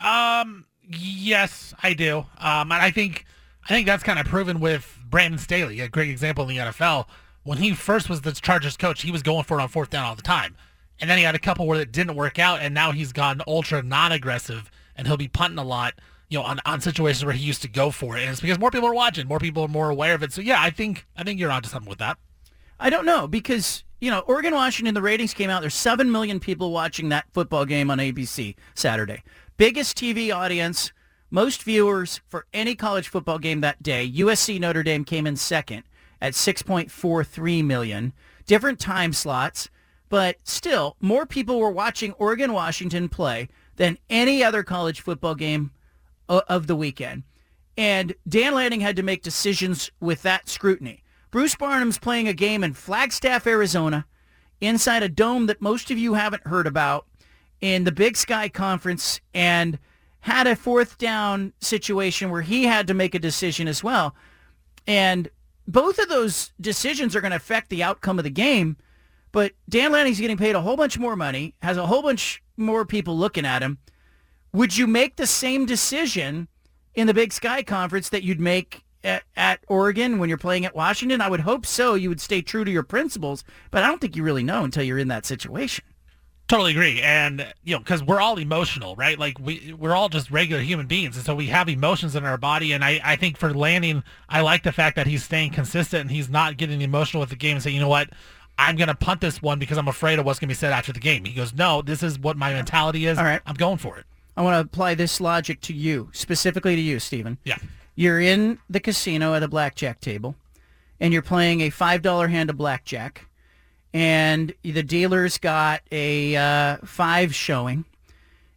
Um, yes, I do. Um, and I think I think that's kind of proven with Brandon Staley, a great example in the NFL. When he first was the Chargers coach, he was going for it on fourth down all the time. And then he had a couple where it didn't work out, and now he's gone ultra non-aggressive, and he'll be punting a lot, you know, on, on situations where he used to go for it. And it's because more people are watching, more people are more aware of it. So yeah, I think I think you're onto something with that.
I don't know because you know Oregon Washington the ratings came out. There's seven million people watching that football game on ABC Saturday. Biggest TV audience, most viewers for any college football game that day. USC Notre Dame came in second at 6.43 million. Different time slots, but still more people were watching Oregon Washington play than any other college football game uh, of the weekend. And Dan Lanning had to make decisions with that scrutiny. Bruce Barnum's playing a game in Flagstaff, Arizona, inside a dome that most of you haven't heard about in the Big Sky Conference and had a fourth down situation where he had to make a decision as well. And both of those decisions are going to affect the outcome of the game. But Dan Lanning's getting paid a whole bunch more money, has a whole bunch more people looking at him. Would you make the same decision in the Big Sky Conference that you'd make at, at, Oregon when you're playing at Washington? I would hope so. You would stay true to your principles, but I don't think you really know until you're in that situation.
Totally agree, and you know, because we're all emotional, right? Like we we're all just regular human beings, and so we have emotions in our body. And I I think for Lanning, I like the fact that he's staying consistent and he's not getting emotional with the game and saying, you know what, I'm going to punt this one because I'm afraid of what's going to be said after the game. He goes, no, this is what my mentality is.
All right.
I'm going for it.
I want to apply this logic to you, specifically to you, Stephen.
Yeah.
You're in the casino at a blackjack table, and you're playing a $5 hand of blackjack, and the dealer's got a uh, five showing,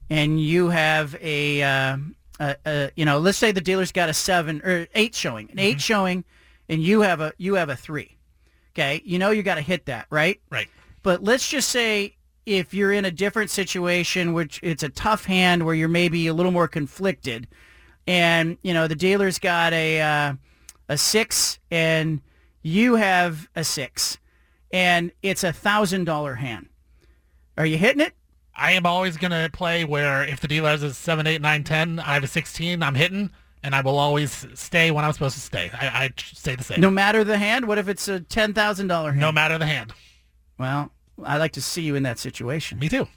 and you have a, uh, a, a, you know, let's say the dealer's got a seven or eight showing, an mm-hmm. eight showing, and you have a you have a three. Okay, you know you got to hit that, right?
Right.
But let's just say if you're in a different situation, which it's a tough hand where you're maybe a little more conflicted, and you know the dealer's got a uh, a six and you have a six and it's a thousand dollar hand. Are you hitting it?
I am always going to play where if the dealer has a 7, 8, 9, 10, I have a 16, I'm hitting, and I will always stay when I'm supposed to stay. I, I stay the same.
No matter the hand? What if it's a $10,000 hand?
No matter the hand.
Well, I like to see you in that situation.
Me too.